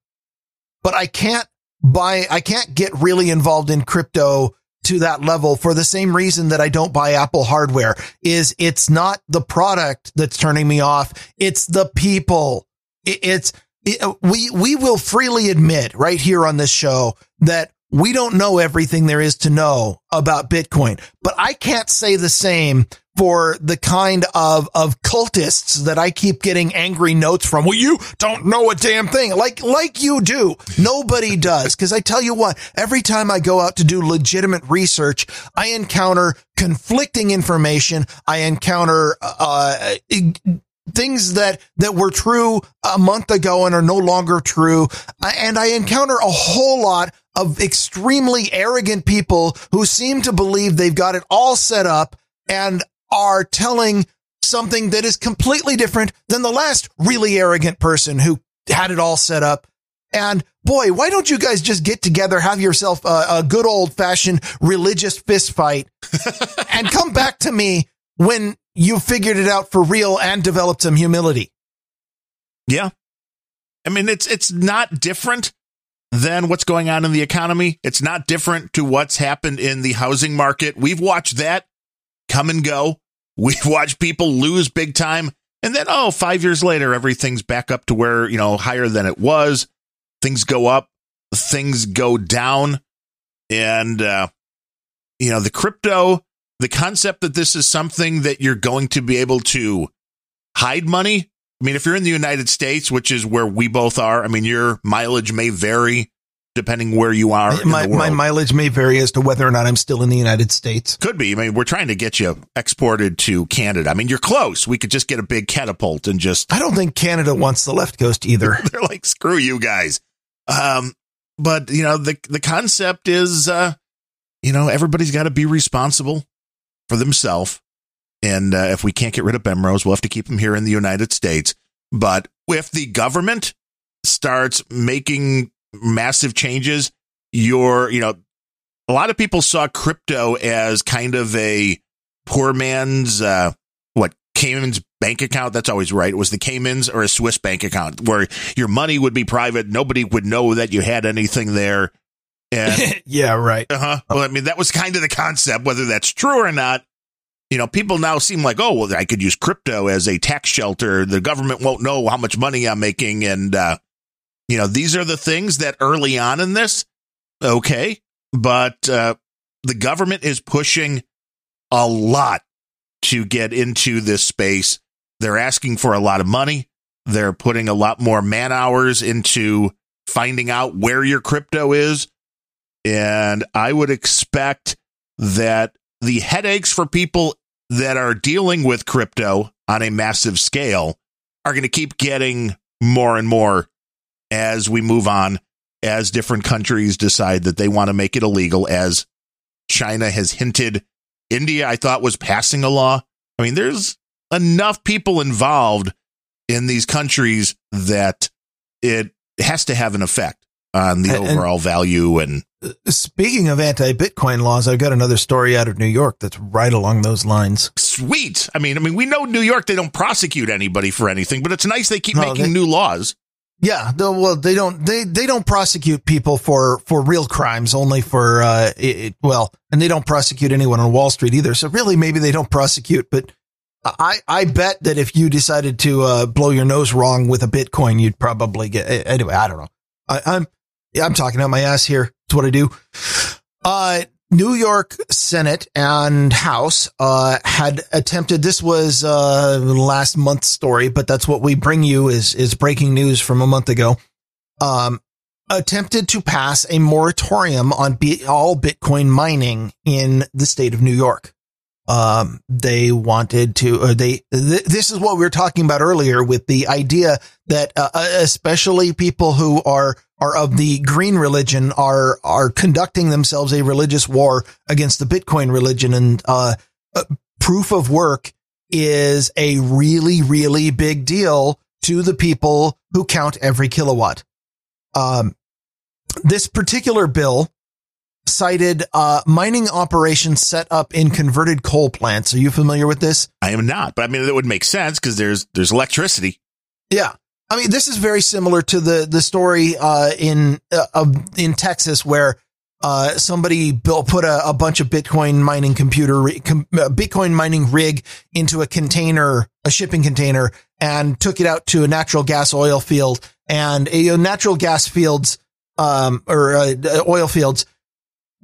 but I can't buy, I can't get really involved in crypto to that level for the same reason that I don't buy Apple hardware is it's not the product that's turning me off. It's the people. It's, it, we, we will freely admit right here on this show that we don't know everything there is to know about Bitcoin, but I can't say the same for the kind of, of cultists that I keep getting angry notes from. Well, you don't know a damn thing. Like, like you do. Nobody does. Cause I tell you what, every time I go out to do legitimate research, I encounter conflicting information. I encounter, uh, things that that were true a month ago and are no longer true and i encounter a whole lot of extremely arrogant people who seem to believe they've got it all set up and are telling something that is completely different than the last really arrogant person who had it all set up. And boy, why don't you guys just get together, have yourself a, a good old fashioned religious fist fight and come back to me when you figured it out for real and developed some humility. Yeah. I mean, it's, it's not different than what's going on in the economy. It's not different to what's happened in the housing market. We've watched that come and go. We've watched people lose big time. And then, oh, five years later, everything's back up to where, you know, higher than it was. Things go up, things go down. And, uh, you know, the crypto, the concept that this is something that you're going to be able to hide money. I mean, if you're in the United States, which is where we both are, I mean, your mileage may vary depending where you are. in My, the world. my mileage may vary as to whether or not I'm still in the United States. Could be. I mean, we're trying to get you exported to Canada. I mean, you're close. We could just get a big catapult and just I don't think Canada wants the left coast either. they're like, screw you guys. Um, but you know, the the concept is uh, you know, everybody's got to be responsible for themselves. And uh, if we can't get rid of Bemrose, we'll have to keep him here in the United States. But if the government starts making massive changes, you're, you know, a lot of people saw crypto as kind of a poor man's, uh, what, Cayman's bank account. That's always right. It was the Caymans or a Swiss bank account where your money would be private. Nobody would know that you had anything there. And yeah, right. uh huh. Well, I mean, that was kind of the concept. Whether that's true or not, you know, people now seem like, oh, well, I could use crypto as a tax shelter. The government won't know how much money I'm making, and uh, you know, these are the things that early on in this, okay, but uh, the government is pushing a lot to get into this space. They're asking for a lot of money. They're putting a lot more man hours into finding out where your crypto is. And I would expect that the headaches for people that are dealing with crypto on a massive scale are going to keep getting more and more as we move on, as different countries decide that they want to make it illegal, as China has hinted. India, I thought, was passing a law. I mean, there's enough people involved in these countries that it has to have an effect on the And- overall value and Speaking of anti-Bitcoin laws, I've got another story out of New York that's right along those lines. sweet. I mean, I mean, we know New York they don't prosecute anybody for anything, but it's nice they keep No, making they- new laws. Yeah, well, they don't they they don't prosecute people for for real crimes, only for uh, it, well, and they don't prosecute anyone on Wall Street either. So really, maybe they don't prosecute, but I I bet that if you decided to uh, blow your nose wrong with a Bitcoin, you'd probably get anyway. I don't know. I, I'm I'm talking out my ass here. It's what I do. Uh, New York Senate and House uh, had attempted. This was uh, last month's story, but that's what we bring you is is breaking news from a month ago. Um, attempted to pass a moratorium on bi- all Bitcoin mining in the state of New York. Um, they wanted to, or they, th- this is what we were talking about earlier with the idea that, uh, uh, especially people who are, are of the green religion are, are conducting themselves a religious war against the Bitcoin religion and, uh, uh, proof of work is a really, really big deal to the people who count every kilowatt. Um, this particular bill cited uh, mining operations set up in converted coal plants. Are you familiar with this? I am not, but I mean, that would make sense because there's there's electricity. Yeah. I mean, this is very similar to the the story uh, in uh, in Texas where uh, somebody built put a, a bunch of Bitcoin mining computer com, uh, Bitcoin mining rig into a container, a shipping container, and took it out to a natural gas oil field. And know, natural gas fields um, or uh, oil fields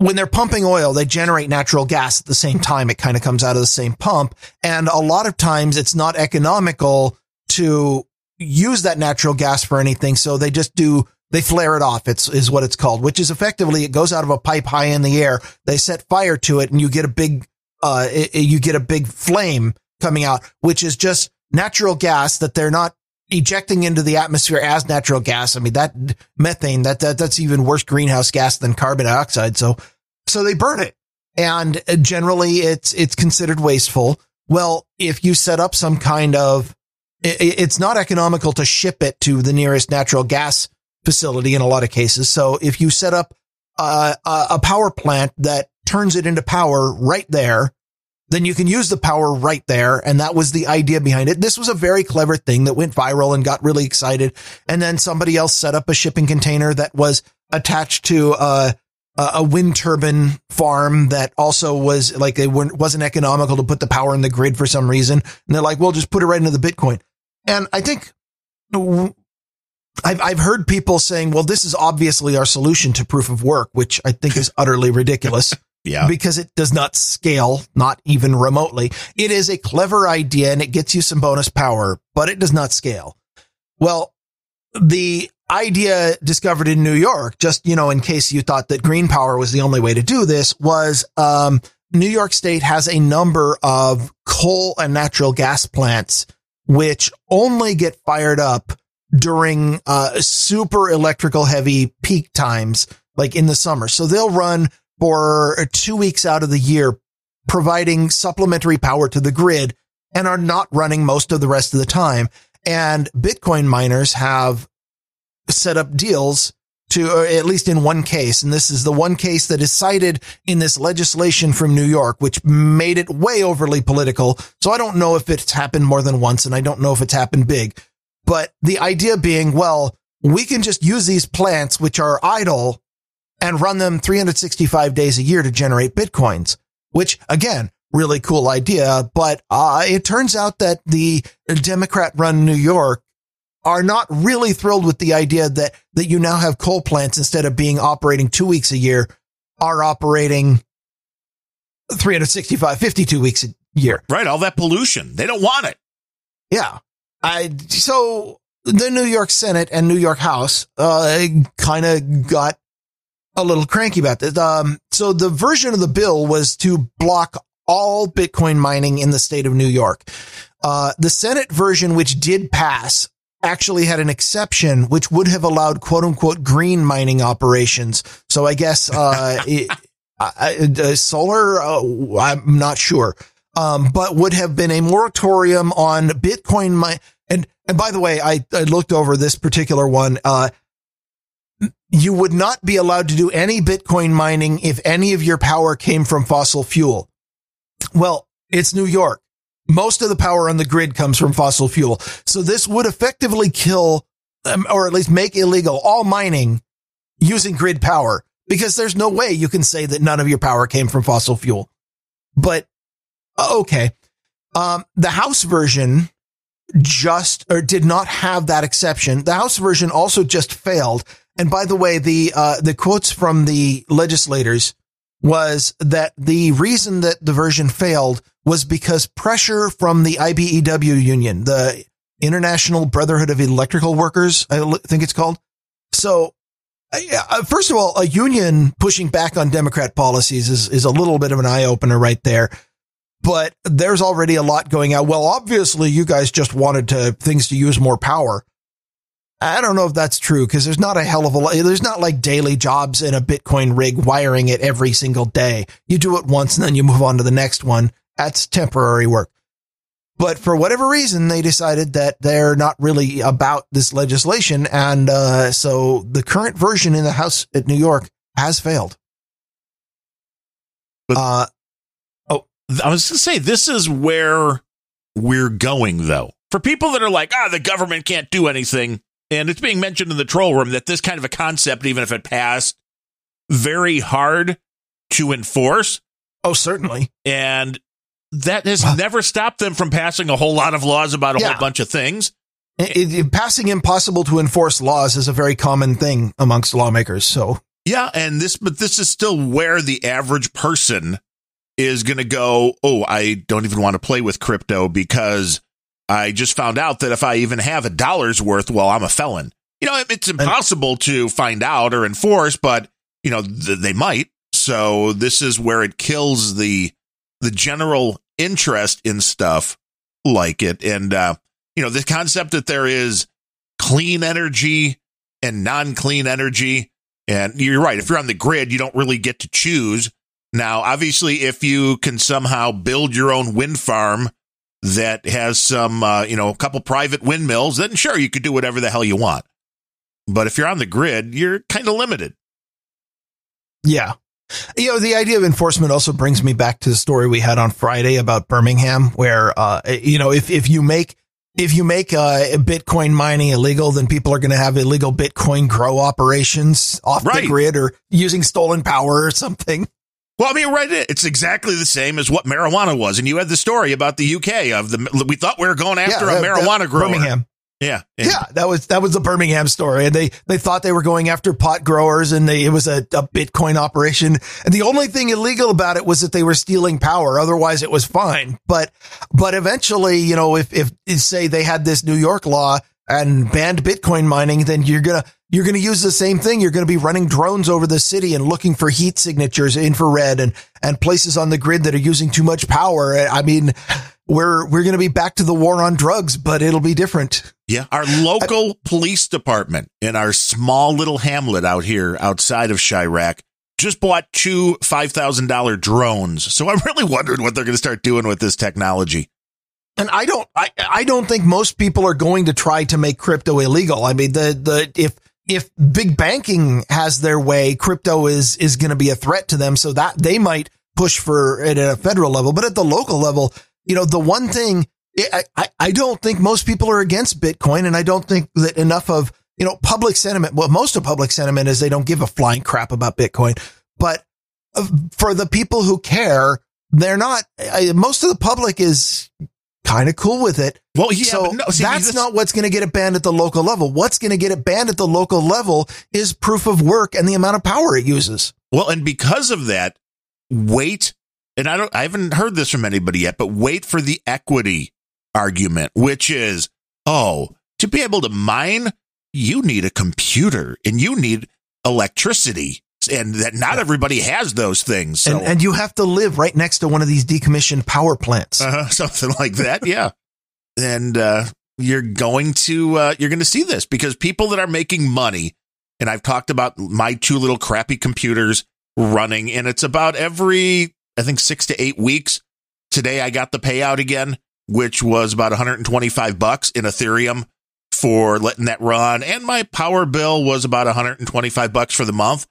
when they're pumping oil, they generate natural gas at the same time. It kind of comes out of the same pump. And a lot of times it's not economical to use that natural gas for anything. So they just do, they flare it off. It's, is what it's called, which is effectively it goes out of a pipe high in the air. They set fire to it and you get a big, uh, it- you get a big flame coming out, which is just natural gas that they're not ejecting into the atmosphere as natural gas. I mean, that methane, that, that, that's even worse greenhouse gas than carbon dioxide. So, so they burn it and uh, generally it's, it's considered wasteful. Well, if you set up some kind of, it's not economical to ship it to the nearest natural gas facility in a lot of cases. So if you set up a, a power plant that turns it into power right there, then you can use the power right there. And that was the idea behind it. This was a very clever thing that went viral and got really excited. And then somebody else set up a shipping container that was attached to a a wind turbine farm that also was like it wasn't economical to put the power in the grid for some reason. And they're like, well, just put it right into the Bitcoin. And I think I've, I've heard people saying, well, this is obviously our solution to proof of work, which I think is utterly ridiculous Yeah. because it does not scale, not even remotely. It is a clever idea and it gets you some bonus power, but it does not scale. Well, the idea discovered in New York, just, you know, in case you thought that green power was the only way to do this was, um, New York State has a number of coal and natural gas plants, which only get fired up during, uh, super electrical heavy peak times, like in the summer. So they'll run for two weeks out of the year, providing supplementary power to the grid and are not running most of the rest of the time. And Bitcoin miners have set up deals to, at least in one case, and this is the one case that is cited in this legislation from New York, which made it way overly political. So I don't know if it's happened more than once, and I don't know if it's happened big. But the idea being, well, we can just use these plants, which are idle, and run them 365 days a year to generate bitcoins, which again, really cool idea. But uh, it turns out that the Democrat run New York are not really thrilled with the idea that, that you now have coal plants instead of being operating two weeks a year are operating 365, 52 weeks a year. Right. All that pollution. They don't want it. Yeah. I, so the New York Senate and New York House, uh, kind of got a little cranky about this. Um, so the version of the bill was to block all Bitcoin mining in the state of New York. Uh, the Senate version, which did pass, actually had an exception, which would have allowed quote unquote green mining operations. So I guess, uh, it, uh, solar, uh, I'm not sure. Um, but would have been a moratorium on Bitcoin mine. And, and by the way, I, I looked over this particular one. Uh, you would not be allowed to do any Bitcoin mining if any of your power came from fossil fuel. Well, it's New York. Most of the power on the grid comes from fossil fuel. So this would effectively kill um, or at least make illegal all mining using grid power because there's no way you can say that none of your power came from fossil fuel. But uh, okay. Um, the House version just or did not have that exception. The House version also just failed. And by the way, the uh, the quotes from the legislators was that the reason that the version failed was because pressure from the IBEW union, the International Brotherhood of Electrical Workers, I think it's called. So, first of all, a union pushing back on Democrat policies is, is a little bit of an eye opener right there. But there's already a lot going out. Well, obviously you guys just wanted to things to use more power. I don't know if that's true because there's not a hell of a lot. There's not like daily jobs in a Bitcoin rig wiring it every single day. You do it once and then you move on to the next one. That's temporary work. But for whatever reason, they decided that they're not really about this legislation. And uh, so the current version in the House at New York has failed. But, uh, oh, I was going to say, this is where we're going, though. For people that are like, ah, the government can't do anything and it's being mentioned in the troll room that this kind of a concept, even if it passed, very hard to enforce. Oh, certainly. And that has never stopped them from passing a whole lot of laws about a yeah. whole bunch of things. It, it, passing impossible to enforce laws is a very common thing amongst lawmakers. So yeah, and this, but this is still where the average person is going to go. Oh, I don't even want to play with crypto because I just found out that if I even have a dollar's worth, well, I'm a felon. You know, it's impossible to find out or enforce, but you know th- they might. So this is where it kills the the general interest in stuff like it, and uh, you know the concept that there is clean energy and non-clean energy. And you're right. If you're on the grid, you don't really get to choose. Now, obviously, if you can somehow build your own wind farm that has some, uh, you know, a couple private windmills, then sure, you could do whatever the hell you want. But if you're on the grid, you're kind of limited. Yeah. You know, the idea of enforcement also brings me back to the story we had on Friday about Birmingham, where, uh, you know, if, if you make, if you make uh, Bitcoin mining illegal, then people are going to have illegal Bitcoin grow operations off right. the grid or using stolen power or something. Well, I mean, right. It's exactly the same as what marijuana was, and you had the story about the UK of the. We thought we were going after yeah, a uh, marijuana grower. Birmingham. Yeah, yeah, that was that was the Birmingham story, and they they thought they were going after pot growers, and they, it was a, a Bitcoin operation. And the only thing illegal about it was that they were stealing power. Otherwise, it was fine. But but eventually, you know, if if say they had this New York law and banned Bitcoin mining, then you're gonna you're going to use the same thing. You're going to be running drones over the city and looking for heat signatures, infrared and, and places on the grid that are using too much power. I mean, we're, we're going to be back to the war on drugs, but it'll be different. Yeah. Our local I, police department in our small little hamlet out here outside of Chiraq just bought two $5,000 drones. So I'm really wondering what they're going to start doing with this technology. And I don't, I, I don't think most people are going to try to make crypto illegal. I mean, the, the, if, if big banking has their way, crypto is, is going to be a threat to them. So that they might push for it at a federal level, but at the local level, you know, the one thing I, I, I don't think most people are against Bitcoin. And I don't think that enough of, you know, public sentiment, well, most of public sentiment is they don't give a flying crap about Bitcoin, but uh, for the people who care, they're not, most of the public is kind of cool with it. Well, yeah, so no, see, that's not what's going to get it banned at the local level. What's going to get it banned at the local level is proof of work and the amount of power it uses. Well, and because of that, wait, and I don't, I haven't heard this from anybody yet, but wait for the equity argument, which is, oh, to be able to mine, you need a computer and you need electricity and that not everybody has those things. So. And, and, you have to live right next to one of these decommissioned power plants, uh, something like that. Yeah, and uh, you're going to uh, you're going to see this because people that are making money, and I've talked about my two little crappy computers running, and it's about every I think six to eight weeks. Today I got the payout again, which was about 125 bucks in Ethereum for letting that run, and my power bill was about 125 bucks for the month.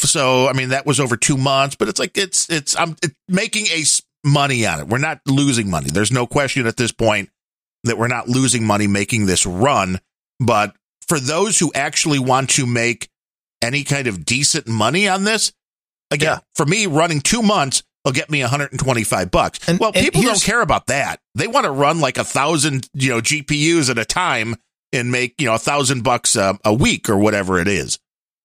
So, I mean, that was over two months, but it's like, it's, it's, I'm making a money on it. We're not losing money. There's no question at this point that we're not losing money making this run. But for those who actually want to make any kind of decent money on this, again, yeah. for me, running two months will get me 125 bucks. And, well, people don't care about that. They want to run like a thousand, you know, GPUs at a time and make, you know, a thousand bucks a week or whatever it is.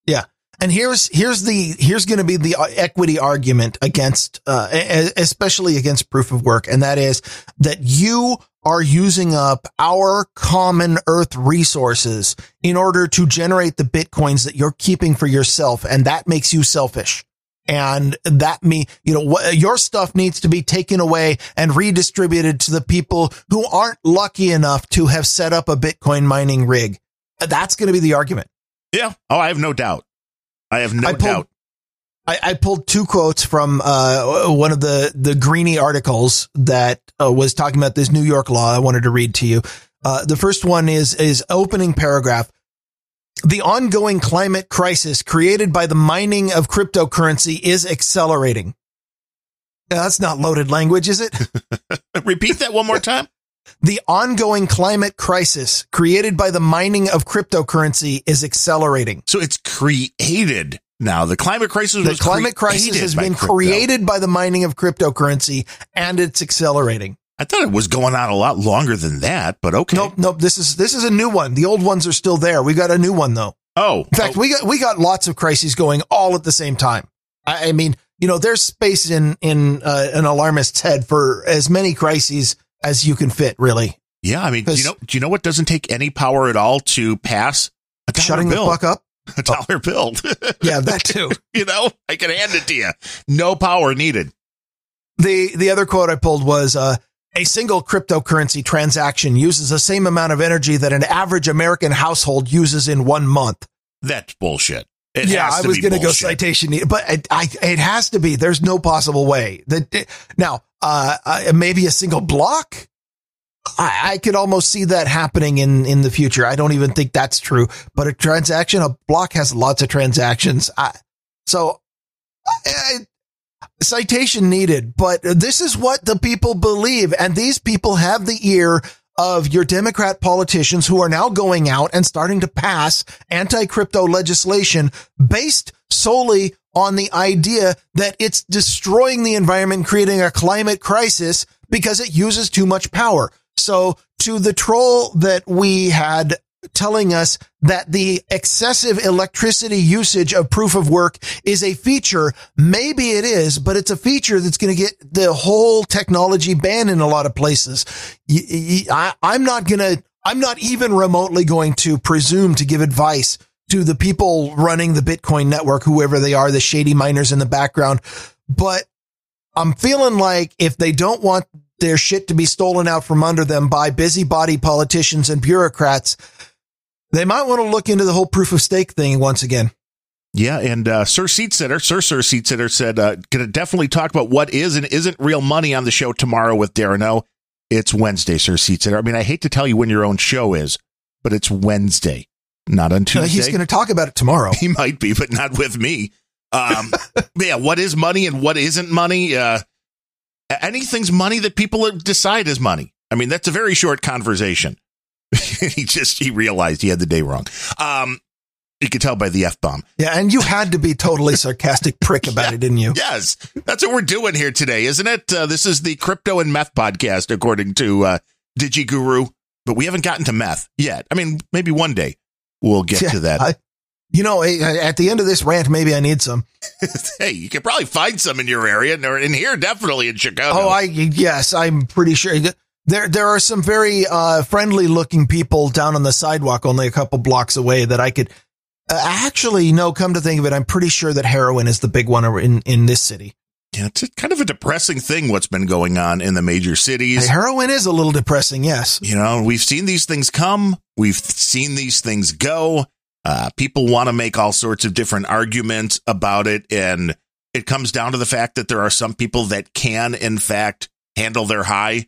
Yeah. And here's here's the here's going to be the equity argument against, uh, especially against proof of work, and that is that you are using up our common Earth resources in order to generate the bitcoins that you're keeping for yourself, and that makes you selfish. And that me, you know, your stuff needs to be taken away and redistributed to the people who aren't lucky enough to have set up a Bitcoin mining rig. That's going to be the argument. Yeah. Oh, I have no doubt. I have no I pulled, doubt. I, I, pulled two quotes from uh, one of the the Greeny articles that uh, was talking about this New York law. I wanted to read to you. Uh, the first one is is opening paragraph. The ongoing climate crisis created by the mining of cryptocurrency is accelerating. That's not loaded language, is it? Repeat that one more time. The ongoing climate crisis created by the mining of cryptocurrency is accelerating. So it's created now. The climate crisis the climate crisis has been crypto. created by the mining of cryptocurrency and it's accelerating. I thought it was going on a lot longer than that, but okay. Nope, nope. This is this is a new one. The old ones are still there. We got a new one though. Oh, in fact, oh. we got we got lots of crises going all at the same time. I, I mean, you know, there's space in in uh, an alarmist's head for as many crises as you can fit, really. Yeah, I mean, do you know, do you know what doesn't take any power at all to pass a dollar shutting bill? the fuck up? A dollar oh. bill. yeah, that too. you know, I can hand it to you. No power needed. The the other quote I pulled was uh, a single cryptocurrency transaction uses the same amount of energy that an average American household uses in one month. That's bullshit. It yeah, I was going to go citation, needed. but it, I, it has to be. There's no possible way that now uh, uh, maybe a single block. I, I, could almost see that happening in, in the future. I don't even think that's true, but a transaction, a block has lots of transactions. I, so citation needed, but this is what the people believe. And these people have the ear of your Democrat politicians who are now going out and starting to pass anti crypto legislation based solely on the idea that it's destroying the environment, creating a climate crisis because it uses too much power. So to the troll that we had telling us that the excessive electricity usage of proof of work is a feature. Maybe it is, but it's a feature that's going to get the whole technology banned in a lot of places. I, I'm not going to, I'm not even remotely going to presume to give advice to the people running the Bitcoin network, whoever they are, the shady miners in the background. But I'm feeling like if they don't want their shit to be stolen out from under them by busybody politicians and bureaucrats, they might want to look into the whole proof of stake thing once again. Yeah, and uh, Sir Seat Sitter, Sir Sir Seat Sitter said, uh, going to definitely talk about what is and isn't real money on the show tomorrow with Darren O. It's Wednesday, Sir Seat Sitter. I mean, I hate to tell you when your own show is, but it's Wednesday, not on Tuesday. He's going to talk about it tomorrow. He might be, but not with me. Um, yeah, what is money and what isn't money? Uh, anything's money that people decide is money. I mean, that's a very short conversation. he just he realized he had the day wrong. Um, you could tell by the f bomb. Yeah, and you had to be totally sarcastic prick about yeah, it, didn't you? Yes, that's what we're doing here today, isn't it? Uh, this is the crypto and meth podcast, according to uh, DigiGuru. But we haven't gotten to meth yet. I mean, maybe one day we'll get Yeah, to that. I- you know, at the end of this rant, maybe I need some. hey, you can probably find some in your area, or in here, definitely in Chicago. Oh, I yes, I'm pretty sure there there are some very uh, friendly looking people down on the sidewalk, only a couple blocks away, that I could uh, actually no. Come to think of it, I'm pretty sure that heroin is the big one in in this city. yeah, it's kind of a depressing thing what's been going on in the major cities. Heroin is a little depressing, yes. You know, we've seen these things come, we've seen these things go. Uh, people want to make all sorts of different arguments about it. And it comes down to the fact that there are some people that can, in fact, handle their high.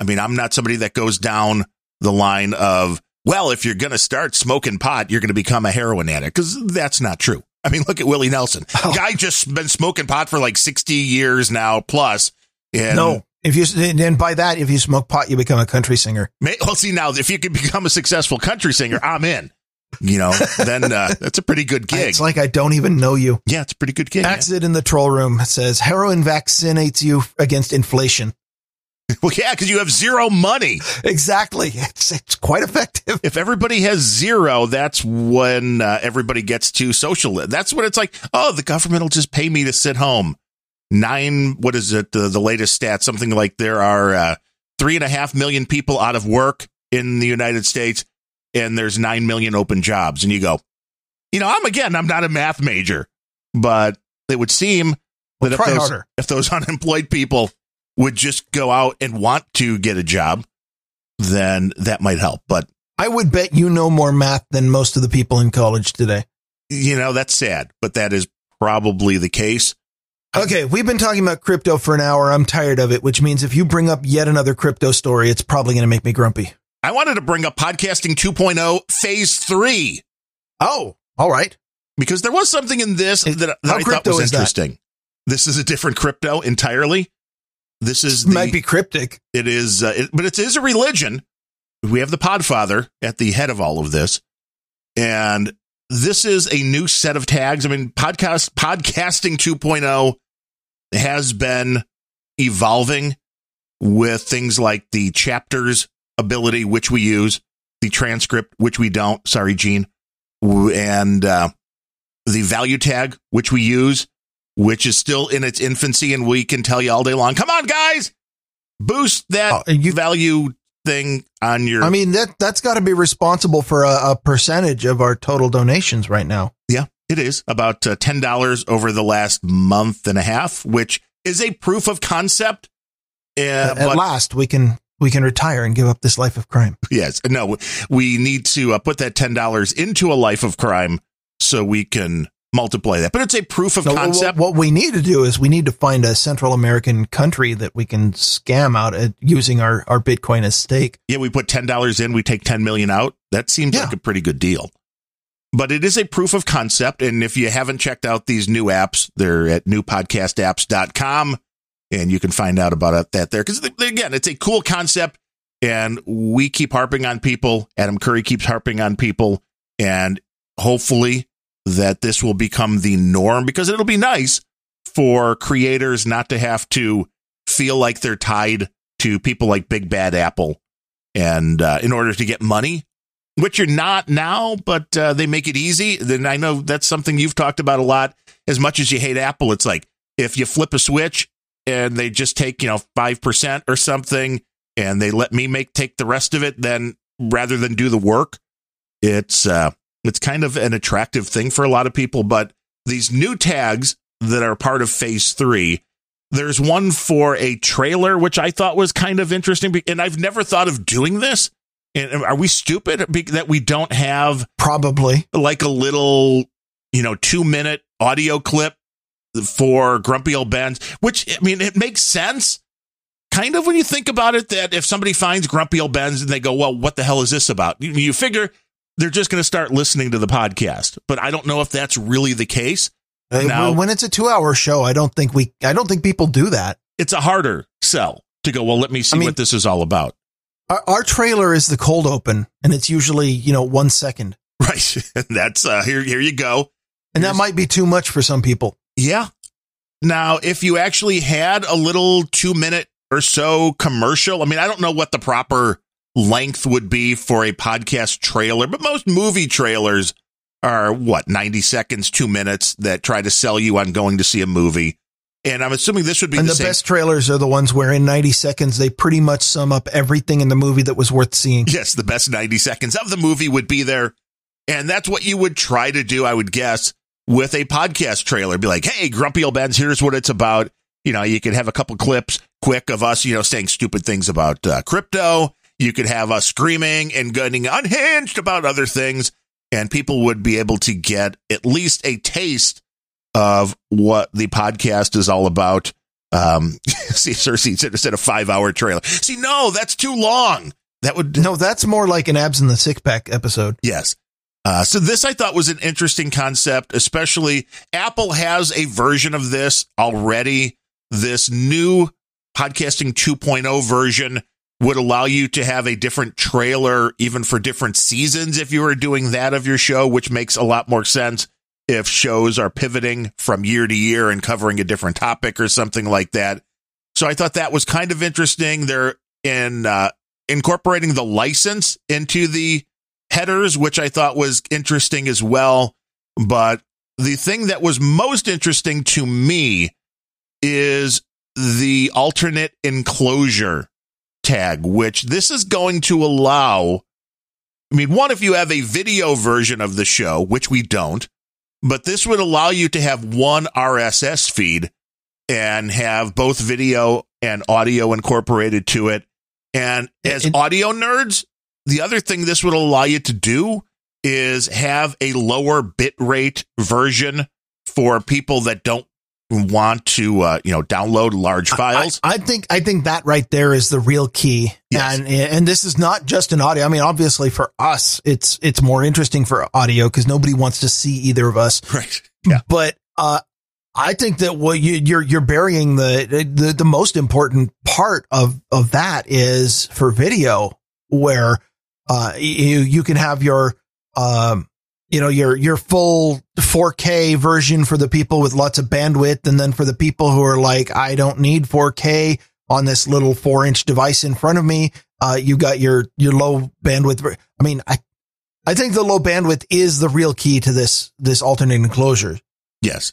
I mean, I'm not somebody that goes down the line of, well, if you're going to start smoking pot, you're going to become a heroin addict because that's not true. I mean, look at Willie Nelson. Oh. Guy just been smoking pot for like 60 years now plus. And no, if you and by that, if you smoke pot, you become a country singer. May, well, see now, if you can become a successful country singer, I'm in. You know, then uh, that's a pretty good gig. It's like I don't even know you. yeah, it's a pretty good gig. Exit in the troll room says heroin vaccinates you against inflation. Well, yeah, because you have zero money. Exactly. It's it's quite effective. If everybody has zero, that's when uh, everybody gets to social. That's when it's like, oh, the government will just pay me to sit home. Nine, what is it? The, the latest stat, something like there are uh, three and a half million people out of work in the United States, and there's nine million open jobs. And you go, you know, I'm again, I'm not a math major, but it would seem Well, that if those, if those unemployed people would just go out and want to get a job, then that might help. But I would bet you know more math than most of the people in college today. you know, that's sad, but that is probably the case. Okay, we've been talking about crypto for an hour. I'm tired of it, which means if you bring up yet another crypto story, it's probably going to make me grumpy. I wanted to bring up podcasting 2.0 phase 3. Oh, all right. because there was something in this that, that I thought was is that? interesting. This is a different crypto entirely. This is the, Might be cryptic. it is, uh, it, but it is a religion. We have the Podfather at the head of all of this, and this is a new set of tags. I mean, podcast podcasting 2.0 has been evolving with things like the chapters ability, which we use, the transcript, which we don't. Sorry, Gene, and uh, the value tag, which we use, which is still in its infancy, and we can tell you all day long. Come on, guys, boost that Oh, you- value thing on your. I mean, that, that's got to be responsible for a, a percentage of our total donations right now. Yeah, it is about uh, ten dollars over the last month and a half, which is a proof of concept. Uh, At but last, we can we can retire and give up this life of crime. yes, no, we need to uh, put that ten dollars into a life of crime so we can multiply that. But it's a proof of what- concept. What we need to do is we need to find a Central American country that we can scam out at using our, our Bitcoin as stake. yeah, we put ten dollars in, we take ten million out. That seems Yeah. like a pretty good deal. But it is a proof of concept. And if you haven't checked out these new apps, they're at newpodcastapps.com and you can find out about that there. Because again, it's a cool concept and we keep harping on people. Adam Curry keeps harping on people and hopefully that this will become the norm because it'll be nice for creators not to have to feel like they're tied to people like Big Bad Apple and uh, in order to get money, which you're not now, but uh, they make it easy. Then I know that's something you've talked about a lot. As much as you hate Apple, it's like if you flip a switch and they just take you know five percent or something, and they let me make take the rest of it, then rather than do the work, it's uh, It's kind of an attractive thing for a lot of people, but these new tags that are part of phase three, there's one for a trailer, which I thought was kind of interesting. And I've never thought of doing this. And are we stupid that we don't have probably like a little, you know, two minute audio clip for Grumpy Old Bens? Which, I mean, it makes sense kind of when you think about it that if somebody finds Grumpy Old Bens and they go, well, what the hell is this about? You, you figure they're just going to start listening to the podcast. But I don't know if that's really the case. Uh, now, when it's a two hour show, I don't think we, I don't think people do that. It's a harder sell to go, well, let me see I mean, what this is all about. Our, our, trailer is the cold open and it's usually, you know, one second. Right. that's, uh, here, here you go. And Here's, that might be too much for some people. Yeah. Now, if you actually had a little two minute or so commercial, I mean, I don't know what the proper length would be for a podcast trailer, but most movie trailers are what, 90 seconds, two minutes that try to sell you on going to see a movie. And I'm assuming this would be and the, the best trailers are the ones where in 90 seconds they pretty much sum up everything in the movie that was worth seeing. Yes, the best 90 seconds of the movie would be there. And that's what you would try to do, I would guess, with a podcast trailer. Be like, hey, Grumpy Old Bens, here's what it's about. You know, you could have a couple clips quick of us, you know, saying stupid things about uh, crypto you could have us screaming and getting unhinged about other things, and people would be able to get at least a taste of what the podcast is all about. Um, see, Cersei instead of five hour trailer. See, no, that's too long. That would no, that's more like an abs in the six pack episode. Yes. Uh, so this I thought was an interesting concept, especially Apple has a version of this already. This new podcasting 2.0 version would allow you to have a different trailer even for different seasons if you were doing that of your show, which makes a lot more sense if shows are pivoting from year to year and covering a different topic or something like that. So I thought that was kind of interesting. They're in uh, incorporating the license into the headers, which I thought was interesting as well. But the thing that was most interesting to me is the alternate enclosure tag, which this is going to allow. I mean, one, if you have a video version of the show, which we don't, but this would allow you to have one RSS feed and have both video and audio incorporated to it. And as audio nerds, the other thing this would allow you to do is have a lower bit rate version for people that don't want to uh, you know download large files. I, I, think I think that right there is the real key. Yes. And and this is not just an audio. I mean, obviously for us, it's it's more interesting for audio because nobody wants to see either of us. Right. Yeah. But uh, I think that what you, you're you're burying the, the the most important part of of that is for video where uh you you can have your um you know, your, your full 4K version for the people with lots of bandwidth. And then for the people who are like, I don't need 4K on this little four inch device in front of me, uh, you got your, your low bandwidth. I mean, I, I think the low bandwidth is the real key to this, this alternate enclosure. Yes.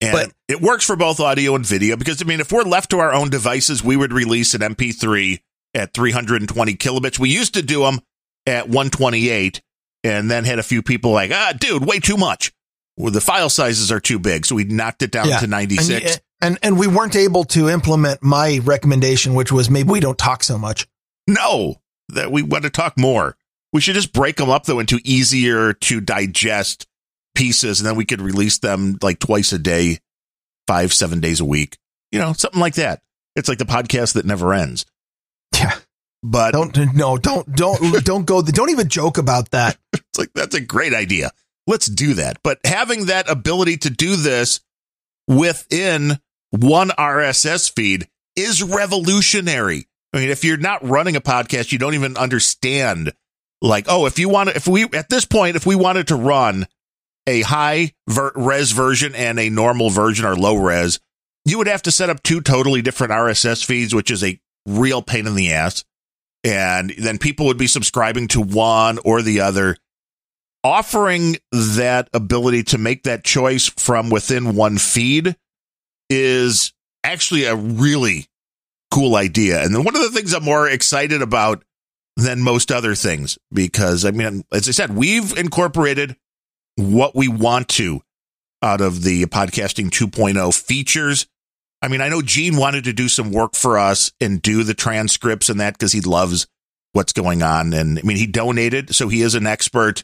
And but, it works for both audio and video because, I mean, if we're left to our own devices, we would release an MP3 at 320 kilobits. We used to do them at 128 and then had a few people like, ah, dude, way too much. Well, the file sizes are too big, so we knocked it down yeah. to 96. And, and and we weren't able to implement my recommendation, which was maybe we don't talk so much. No, that we want to talk more. We should just break them up though into easier to digest pieces, and then we could release them like twice a day, five, seven days a week. You know, something like that. It's like the podcast that never ends. Yeah. But don't no, don't don't don't go. Don't even joke about that. It's like that's a great idea. Let's do that. But having that ability to do this within one RSS feed is revolutionary. I mean, if you're not running a podcast, you don't even understand. Like, oh, if you want to, if we at this point, if we wanted to run a high ver- res version and a normal version or low res, you would have to set up two totally different RSS feeds, which is a real pain in the ass and then people would be subscribing to one or the other. Offering that ability to make that choice from within one feed is actually a really cool idea. And then one of the things I'm more excited about than most other things because I mean, as I said, we've incorporated what we want to out of the podcasting 2.0 features. I mean, I know Gene wanted to do some work for us and do the transcripts and that because he loves what's going on. And I mean, he donated, so he is an expert.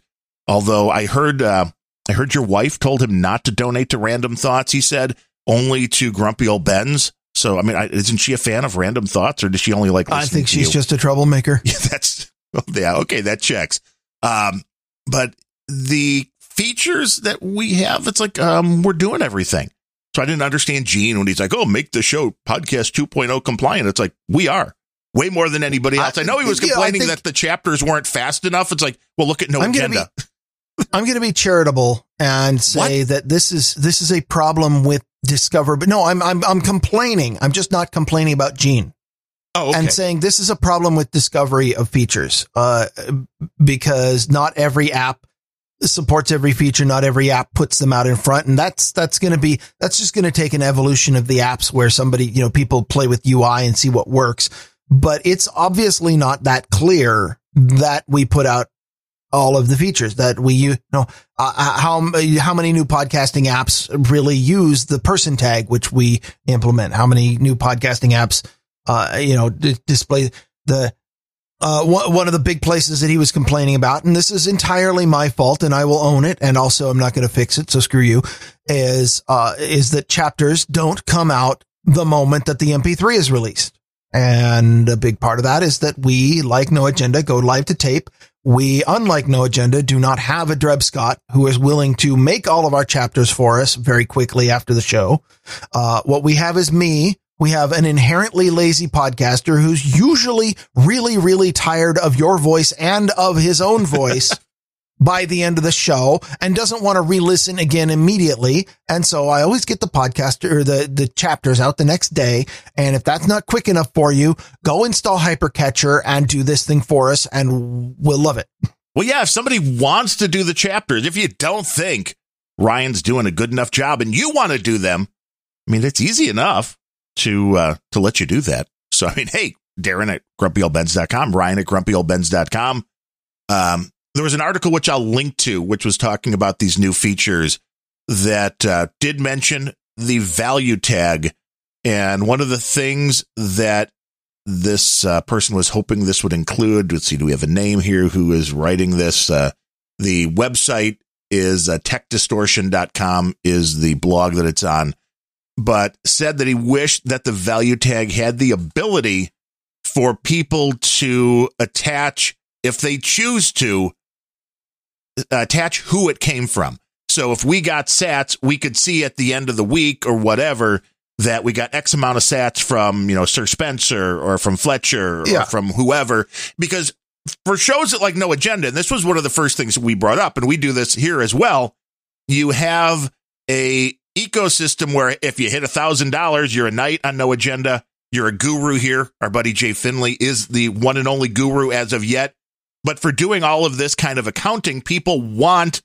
Although I heard, uh, I heard your wife told him not to donate to Random Thoughts. He said only to Grumpy Old Bens. So, I mean, isn't she a fan of Random Thoughts, or does she only like? I think she's you? just a troublemaker. Yeah, that's yeah. Okay, that checks. Um, but the features that we have, it's like um, we're doing everything. So I didn't understand Gene when he's like, "Oh, make the show podcast 2.0 compliant." It's like we are way more than anybody else. I, I know he was complaining that the chapters weren't fast enough. It's like, well, look at no I'm agenda. Gonna be, I'm going to be charitable and say what? that this is this is a problem with Discover. But no, I'm I'm I'm complaining. I'm just not complaining about Gene. Oh, okay. and saying this is a problem with discovery of features, uh, because not every app supports every feature. Not every app puts them out in front. And that's, that's going to be, that's just going to take an evolution of the apps where somebody, you know, people play with UI and see what works. But it's obviously not that clear that we put out all of the features that we use. you know uh, uh how how many new podcasting apps really use the person tag which we implement how many new podcasting apps uh you know d- display the uh, one of the big places that he was complaining about, and this is entirely my fault, and I will own it. And also, I'm not going to fix it, so screw you. Is uh, is that chapters don't come out the moment that the MP3 is released, and a big part of that is that we, like No Agenda, go live to tape. We, unlike No Agenda, do not have a Dreb Scott who is willing to make all of our chapters for us very quickly after the show. Uh, what we have is me we have an inherently lazy podcaster who's usually really, really tired of your voice and of his own voice by the end of the show and doesn't want to re-listen again immediately. And so I always get the podcast or the, the chapters out the next day. And if that's not quick enough for you, go install Hypercatcher and do this thing for us and we'll love it. Well, yeah, if somebody wants to do the chapters, if you don't think Ryan's doing a good enough job and you want to do them, I mean, it's easy enough to uh, to let you do that. So I mean, hey, Darren at grumpyoldbens.com, Ryan at grumpyoldbens.com. Um, there was an article which I'll link to, which was talking about these new features that uh, did mention the value tag. And one of the things that this uh, person was hoping this would include, let's see, do we have a name here who is writing this? Uh, the website is uh, techdistortion.com is the blog that it's on but said that he wished that the value tag had the ability for people to attach, if they choose to, Uh, attach who it came from. So if we got sats, we could see at the end of the week or whatever that we got X amount of sats from, you know, Sir Spencer or from Fletcher or yeah. from whoever. Because for shows that like No Agenda, and this was one of the first things we brought up, and we do this here as well, you have a ecosystem where if you hit a thousand dollars, you're a knight on no agenda. You're a guru here. Our buddy Jay Finley is the one and only guru as of yet. But for doing all of this kind of accounting, people want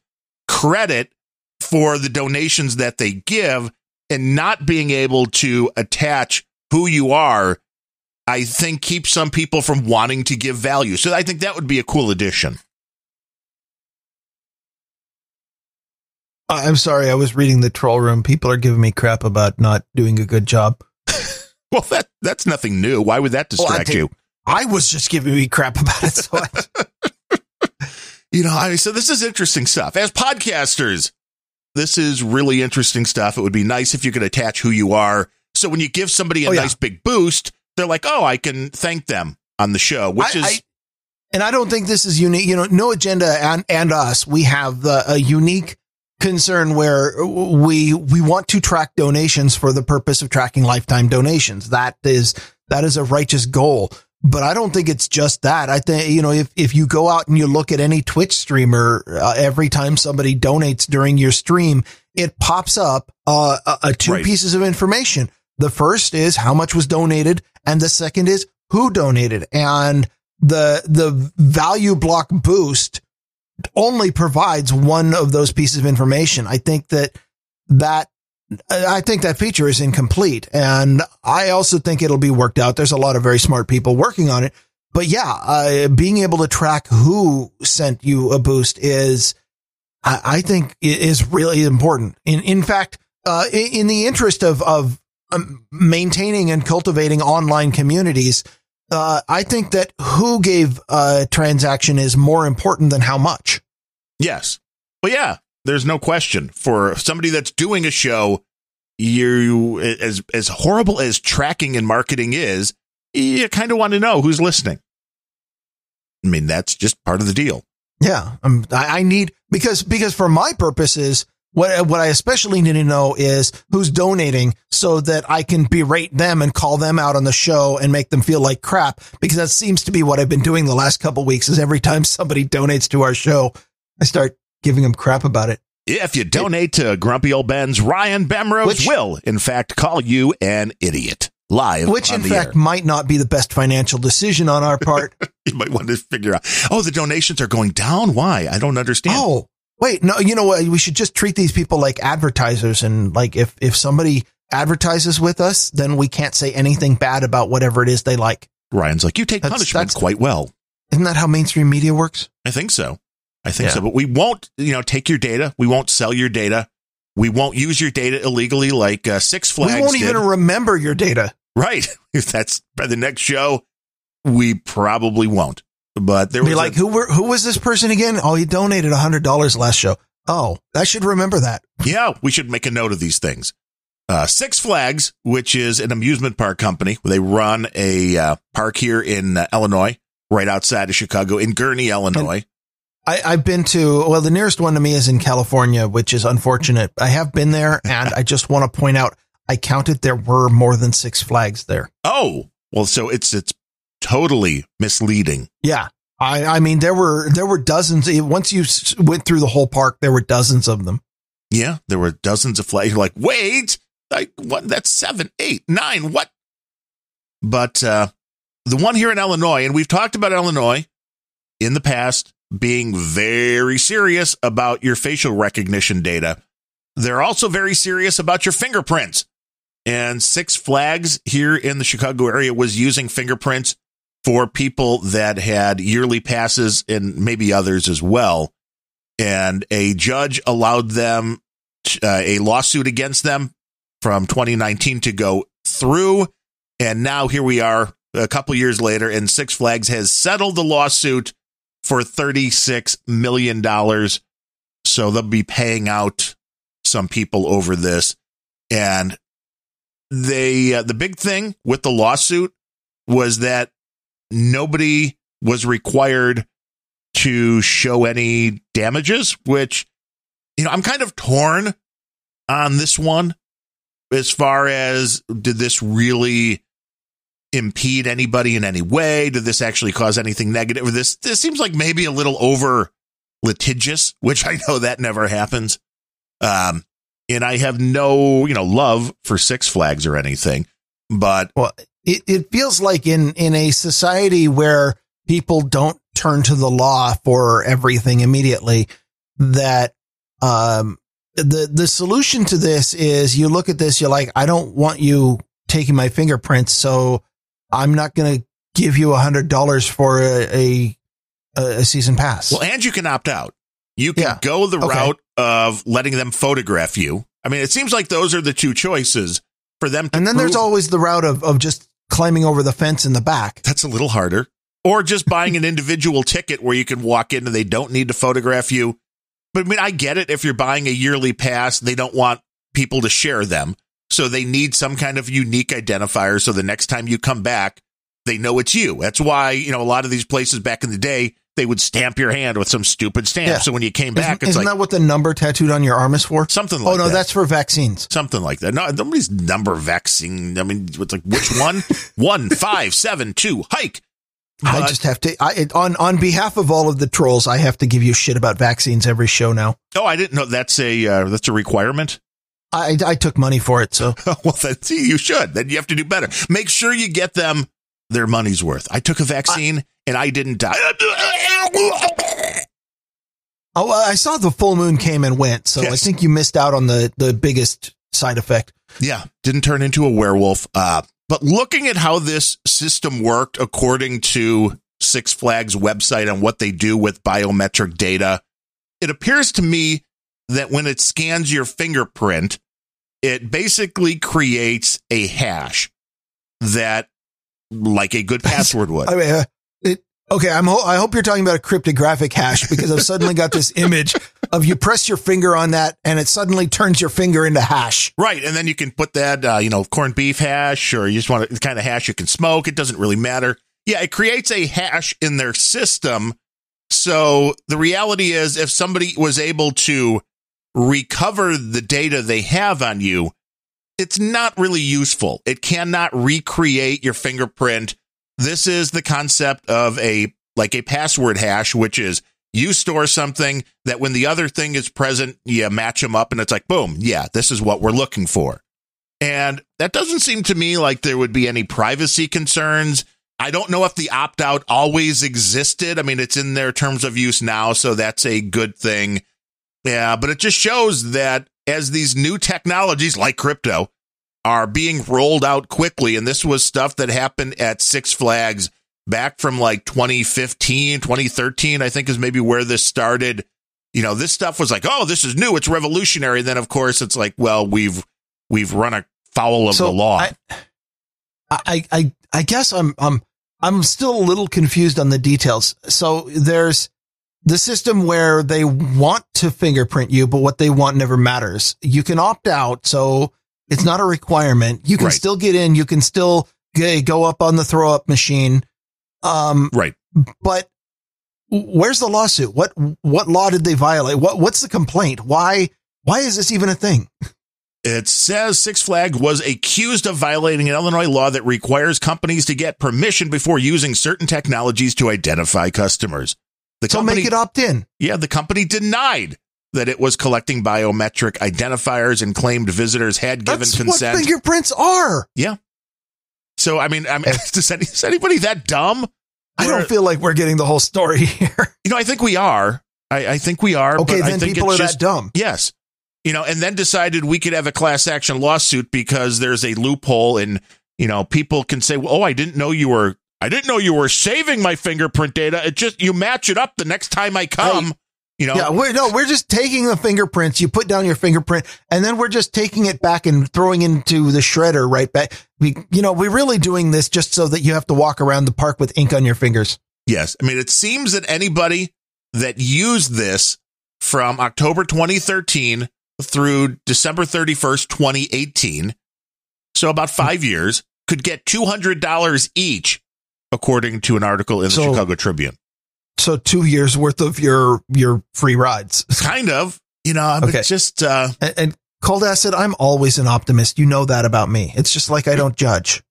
credit for the donations that they give and not being able to attach who you are, I think keeps some people from wanting to give value. So I think that would be a cool addition. I'm sorry, I was reading the troll room. People are giving me crap about not doing a good job. well, that that's nothing new. Why would that distract well, I you? I was just giving me crap about it. So I- you know, I, so this is interesting stuff. As podcasters, this is really interesting stuff. It would be nice if you could attach who you are. So when you give somebody a oh, nice big boost, they're like, "Oh, I can thank them on the show," which I, is. And I don't think this is unique. You know, no agenda and, and us. We have the, a unique concern where we we want to track donations for the purpose of tracking lifetime donations. That is that is a righteous goal. But I don't think it's just that. I think, you know, if, if you go out and you look at any Twitch streamer, uh, every time somebody donates during your stream, it pops up uh, uh, two right. pieces of information. The first is how much was donated, and the second is who donated. And the the value block boost only provides one of those pieces of information. I think that that I think that feature is incomplete. And I also think it'll be worked out. There's a lot of very smart people working on it, but yeah, uh, being able to track who sent you a boost is, I, I think, is really important. In in fact, uh, in, in the interest of of um, maintaining and cultivating online communities, uh, I think that who gave a transaction is more important than how much. Yes. Well, yeah, there's no question for somebody that's doing a show. You, as, as horrible as tracking and marketing is, you kind of want to know who's listening. I mean, that's just part of the deal. Yeah. Um, I, I need, because, because for my purposes, what, what I especially need to know is who's donating so that I can berate them and call them out on the show and make them feel like crap because that seems to be what I've been doing the last couple weeks is every time somebody donates to our show, I start giving them crap about it. If you donate to Grumpy Old Bens, Ryan Bemrose Which- will, in fact, call you an idiot live. Which in fact air. might not be the best financial decision on our part. you might want to figure out. Oh, the donations are going down. Why? I don't understand. oh, wait, no, you know what? We should just treat these people like advertisers and like if, if somebody advertises with us, then we can't say anything bad about whatever it is they like. Ryan's like, you take That's- punishment that's- quite well. Isn't that how mainstream media works? I think so. I think Yeah. so. But we won't, you know, take your data. We won't sell your data. We won't use your data illegally like uh, Six Flags we won't did. even remember your data. right. If that's by the next show, we probably won't. But there Be was like, a- who were, who was this person again? Oh, he donated a hundred dollars last show. Oh, I should remember that. yeah, we should make a note of these things. Uh, Six Flags, which is an amusement park company, they run a uh, park here in uh, Illinois, right outside of Chicago, in Gurnee, Illinois. I, I've been to, well, the nearest one to me is in California, which is unfortunate. I have been there and I just want to point out, I counted there were more than six flags there. oh, well, so it's it's totally misleading. Yeah. I, I mean, there were, there were dozens. Once you went through the whole park, there were dozens of them. Yeah, there were dozens of flags. You're like, wait, like what? That's seven, eight, nine. What? But uh, the one here in Illinois, and we've talked about Illinois in the past being very serious about your facial recognition data. They're also very serious about your fingerprints. And Six Flags here in the Chicago area was using fingerprints for people that had yearly passes and maybe others as well. And a judge allowed them uh, a lawsuit against them from 2019 to go through. And now here we are a couple years later, and Six Flags has settled the lawsuit for $36 million. So they'll be paying out some people over this. And they, uh, the big thing with the lawsuit was that nobody was required to show any damages, which, you know, I'm kind of torn on this one as far as did this really impede anybody in any way? Did this actually cause anything negative? This this seems like maybe a little over litigious, which I know that never happens. Um, and I have no, you know, love for Six Flags or anything, but Well, it, it feels like in, in a society where people don't turn to the law for everything immediately, that, um, the, the solution to this is you look at this, you're like, I don't want you taking my fingerprints. So I'm not going to give you a hundred dollars for a, a, a season pass. Well, and you can opt out. You can Yeah. go the Okay. route of letting them photograph you. I mean, it seems like those are the two choices for them. To and then there's always the route of, of just climbing over the fence in the back. that's a little harder. Or just buying an individual ticket where you can walk in and they don't need to photograph you. But I mean, I get it. If you're buying a yearly pass, they don't want people to share them. So they need some kind of unique identifier. So the next time you come back, they know it's you. That's why, you know, a lot of these places back in the day, they would stamp your hand with some stupid stamp. Yeah. So when you came back, Isn't, it's isn't like that what the number tattooed on your arm is for? something like oh no, that. that's for vaccines. something like that. No, nobody's number vaccine. I mean, it's like which one? one five seven two hike. I just have to I it- on on behalf of all of the trolls, I have to give you shit about vaccines every show now. Oh, I didn't know that's a uh, that's a requirement. I I took money for it, so well, then see, you should. Then you have to do better. Make sure you get them their money's worth. I took a vaccine and I didn't die. oh I saw the full moon came and went, so I think you missed out on the the biggest side effect. Yeah, didn't turn into a werewolf. Uh, but looking at how this system worked according to Six Flags website on what they do with biometric data. It appears to me that when it scans your fingerprint, it basically creates a hash that, like a good password would. I mean, uh, it, okay, I'm. Ho- I hope you're talking about a cryptographic hash because I've suddenly got this image of you press your finger on that and it suddenly turns your finger into hash. Right. And then you can put that, uh, you know, corned beef hash or you just want the kind of hash you can smoke. It doesn't really matter. Yeah, it creates a hash in their system. So the reality is, if somebody was able to recover the data they have on you, it's not really useful. It cannot recreate your fingerprint. This is the concept of a like a password hash, which is you store something that when the other thing is present, you match them up and it's like, boom, yeah, this is what we're looking for. And that doesn't seem to me like there would be any privacy concerns. I don't know if the opt out always existed. I mean, it's in their terms of use now, so that's a good thing. Yeah, but it just shows that as these new technologies like crypto are being rolled out quickly, and this was stuff that happened at Six Flags back from like 2015, 2013, I think is maybe where this started. You know, this stuff was like, oh, this is new, it's revolutionary. And then of course it's like, well, we've we've run afoul of So the law. I, I, I, I guess I'm, I'm, I'm still a little confused on the details. So there's the system where they want to fingerprint you, but what they want never matters. You can opt out. So it's not a requirement. You can Right. still get in. You can still go up on the throw up machine. Um, right. but where's the lawsuit? What, what law did they violate? What, what's the complaint? Why, why is this even a thing? It says Six Flag was accused of violating an Illinois law that requires companies to get permission before using certain technologies to identify customers. The So company, make it opt in. yeah, the company denied that it was collecting biometric identifiers and claimed visitors had given That's consent. what fingerprints are. Yeah. So, I mean, I mean, is, any, is anybody that dumb? I don't feel like we're getting the whole story here. You know, I think we are. I, I think we are. Okay, but I then think people are just, that dumb. Yes. You know, and then decided we could have a class action lawsuit because there's a loophole and, you know, people can say, oh, I didn't know you were, I didn't know you were saving my fingerprint data. It just, you match it up the next time I come, you know. Yeah, we're no, we're just taking the fingerprints. You put down your fingerprint, and then we're just taking it back and throwing into the shredder right back. We, you know, we're really doing this just so that you have to walk around the park with ink on your fingers. Yes. I mean, it seems that anybody that used this from October 2013 through December 31st, 2018, so about five years, could get $200 each, according to an article in the So- Chicago Tribune. So two years worth of your your free rides. Kind of, you know, Okay. just, uh, and, and Cold Acid, I'm always an optimist. You know that about me. It's just like I don't judge.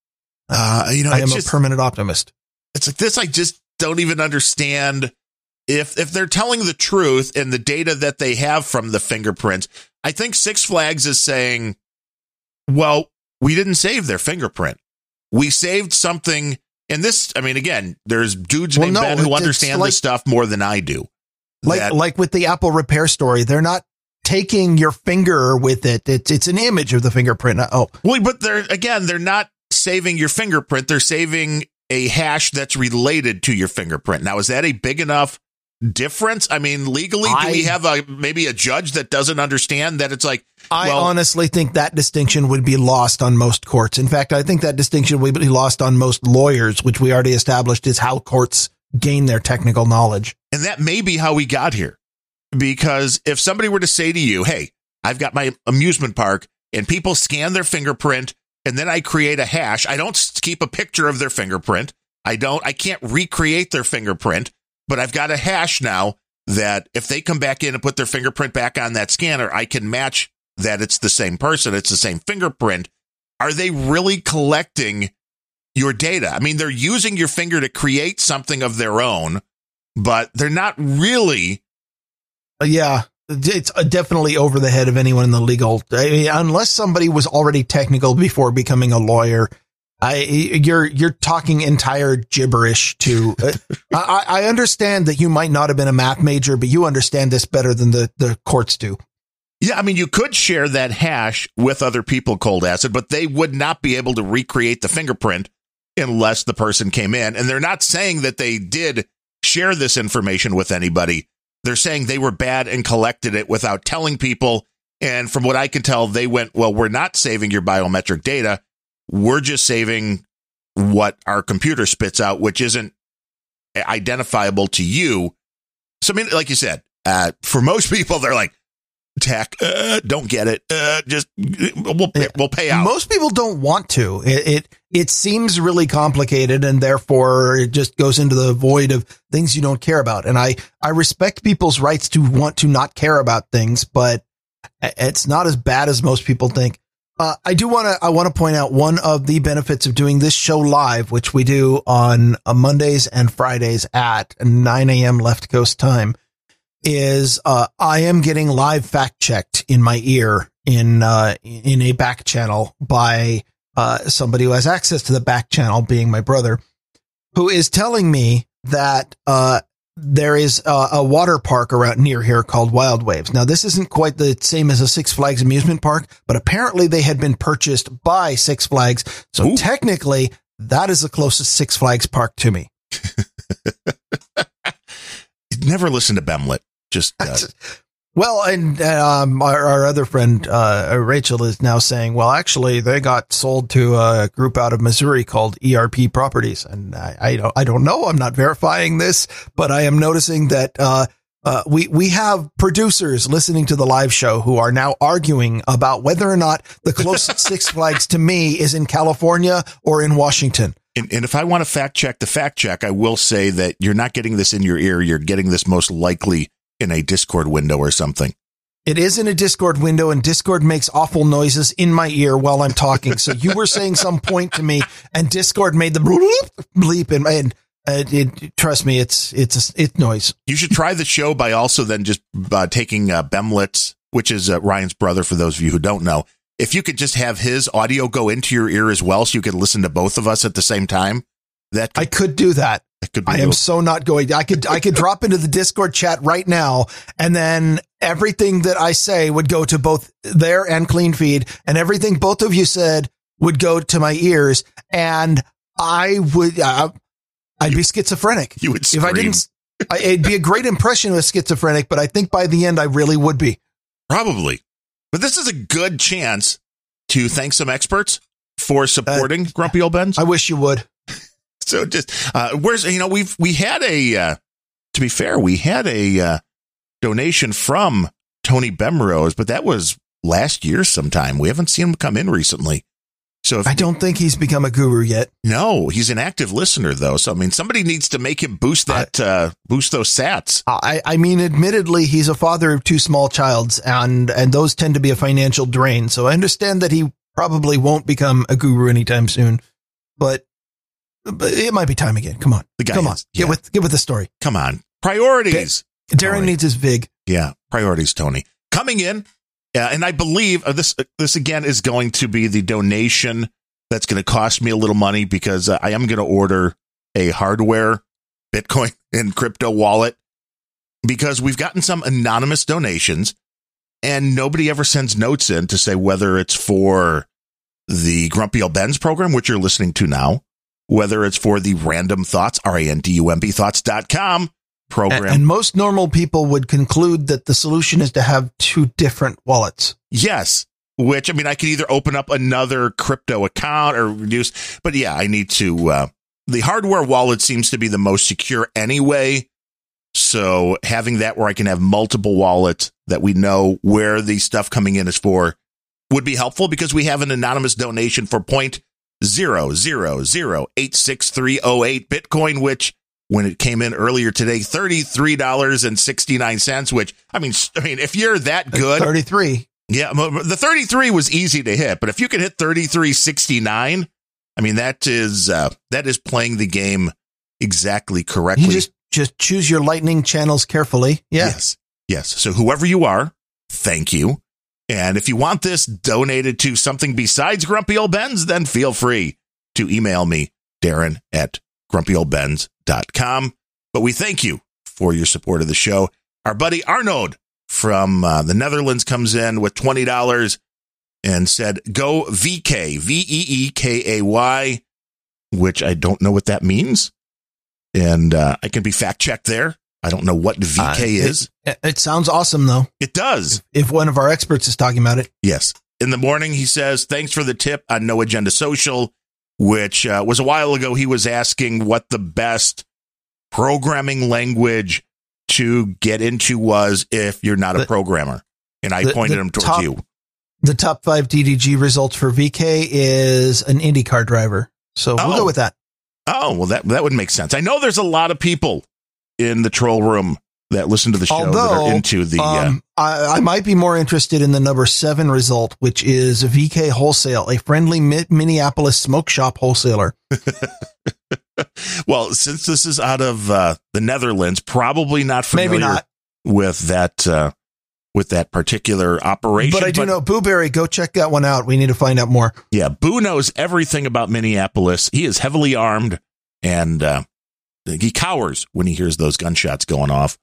uh, you know, I am it's a permanent optimist. it's like this. I just don't even understand if if they're telling the truth and the data that they have from the fingerprints. I think Six Flags is saying, well, we didn't save their fingerprint. We saved something. And this, I mean, again, there's dudes Well, named no, Ben who understand like- this stuff more than I do. Like That- like with the Apple repair story, they're not taking your finger with it. It's it's an image of the fingerprint. Uh, oh, well, but they're again, they're not saving your fingerprint. They're saving a hash that's related to your fingerprint. Now, is that a big enough difference? I mean, legally, do we have a maybe a judge that doesn't understand that it's like, I well, honestly think that distinction would be lost on most courts. In fact, I think that distinction would be lost on most lawyers, which we already established is how courts gain their technical knowledge. and that may be how we got here. Because if somebody were to say to you, "Hey, I've got my amusement park," and people scan their fingerprint, and then I create a hash, I don't keep a picture of their fingerprint. I don't. I can't recreate their fingerprint, but I've got a hash now that if they come back in and put their fingerprint back on that scanner, I can match that it's the same person, it's the same fingerprint. Are they really collecting your data? I mean, they're using your finger to create something of their own, but they're not really. Uh, yeah, it's uh, definitely over the head of anyone in the legal, I mean, unless somebody was already technical before becoming a lawyer. I, you're, you're talking entire gibberish to, uh, I, I understand that you might not have been a math major, but you understand this better than the, the courts do. Yeah, I mean, you could share that hash with other people, cold acid, but they would not be able to recreate the fingerprint unless the person came in. And they're not saying that they did share this information with anybody. They're saying they were bad and collected it without telling people. And from what I can tell, they went, well, we're not saving your biometric data. We're just saving what our computer spits out, which isn't identifiable to you. So, I mean, like you said, uh, for most people, they're like, tech, uh, don't get it. Uh, just we'll pay, we'll pay out. Most people don't want to. It, it it seems really complicated, and therefore it just goes into the void of things you don't care about. And I I respect people's rights to want to not care about things, but it's not as bad as most people think. Uh, I do want to I want to point out one of the benefits of doing this show live, which we do on uh, Mondays and Fridays at 9 a.m. left coast time is uh, I am getting live fact checked in my ear in uh, in a back channel by uh, somebody who has access to the back channel, being my brother, who is telling me that uh, there is a, a, water park around near here called Wild Waves. Now, this isn't quite the same as a Six Flags amusement park, but apparently they had been purchased by Six Flags. So Ooh. technically, that is the closest Six Flags park to me. Never listen to Bemlet. Just uh, well, and um, our, our, other friend uh, Rachel is now saying, well, actually, they got sold to a group out of Missouri called ERP Properties, and I, I don't, I don't know. I'm not verifying this, but I am noticing that. Uh, uh, we we have producers listening to the live show who are now arguing about whether or not the closest Six Flags to me is in California or in Washington. And, and, if I want to fact check the fact check, I will say that you're not getting this in your ear. You're getting this most likely in a Discord window or something. It is in a Discord window, and Discord makes awful noises in my ear while I'm talking. So you were saying some point to me, and Discord made the bleep, and, and uh, it, trust me, it's it's a, it's noise. You should try the show by also then just uh, taking uh, Bemlitz, which is uh, Ryan's brother. For those of you who don't know, if you could just have his audio go into your ear as well, so you could listen to both of us at the same time. That could, I could do that. I am so not going. I could I could drop into the Discord chat right now, and then everything that I say would go to both there and clean feed, and everything both of you said would go to my ears, and I would uh, I'd be schizophrenic. You would scream. if I didn't. I, it'd be a great impression of a schizophrenic, but I think by the end I really would be. Probably, but this is a good chance to thank some experts for supporting uh, Grumpy Old Bens. I wish you would so just uh, where's you know we've we had a uh, to be fair we had a uh, donation from Tony Bemrose, but that was last year sometime. We haven't seen him come in recently. So if, I don't think he's become a guru yet. No, he's an active listener though. So I mean, somebody needs to make him boost that, uh, boost those sats. I, I mean, admittedly, he's a father of two small childs, and and those tend to be a financial drain. So I understand that he probably won't become a guru anytime soon. But it might be time again. Come on. Come on. yeah. Get with get with the story. Come on. Priorities. Okay. Darren needs his VIG. Yeah. Priorities, Tony. Coming in. Yeah, and I believe uh, this uh, this again is going to be the donation that's going to cost me a little money because uh, I am going to order a hardware Bitcoin and crypto wallet because we've gotten some anonymous donations and nobody ever sends notes in to say whether it's for the Grumpy Old Bens program, which you're listening to now, whether it's for the random thoughts, R-A-N-D-U-M-B thoughts.com program. And, and most normal people would conclude that the solution is to have two different wallets. Yes. Which, I mean, I could either open up another crypto account or reduce, but yeah, I need to, uh, the hardware wallet seems to be the most secure anyway. So having that where I can have multiple wallets that we know where the stuff coming in is for would be helpful because we have an anonymous donation for point zero zero zero eight six three oh eight Bitcoin, which when it came in earlier today, thirty three dollars and sixty nine cents. Which I mean, I mean, if you're that good, thirty three. Yeah, the thirty three was easy to hit, but if you can hit thirty three sixty nine, I mean that is uh, that is playing the game exactly correctly. You just just choose your lightning channels carefully. Yeah. Yes. Yes. So whoever you are, thank you. And if you want this donated to something besides Grumpy Old Bens, then feel free to email me, Darren at grumpyoldbens.com. But we thank you for your support of the show. Our buddy Arnoud from uh, the Netherlands comes in with $20 and said, Go VeeKay, V E E K A Y. which I don't know what that means. And uh, I can be fact checked there. I don't know what VK Uh, is. It, it sounds awesome though. It does. If one of our experts is talking about it, Yes. In the morning, he says, thanks for the tip on No Agenda Social, which uh, was a while ago. He was asking what the best programming language to get into was if you're not a The- programmer. And I the- pointed the him towards top- you. the top five DDG results for VK is an IndyCar driver. So we'll Oh. go with that. Oh, well, that, that would make sense. I know there's a lot of people in the troll room that listen to the show that are into the. uh, um, I, I might be more interested in the number seven result, which is VK Wholesale, a friendly Mi- Minneapolis smoke shop wholesaler. well, since this is out of uh, the Netherlands, probably not familiar Maybe not, with that uh, with that particular operation. but I do know Booberry. Go check that one out. We need to find out more. Yeah, Boo knows everything about Minneapolis. He is heavily armed and uh, he cowers when he hears those gunshots going off.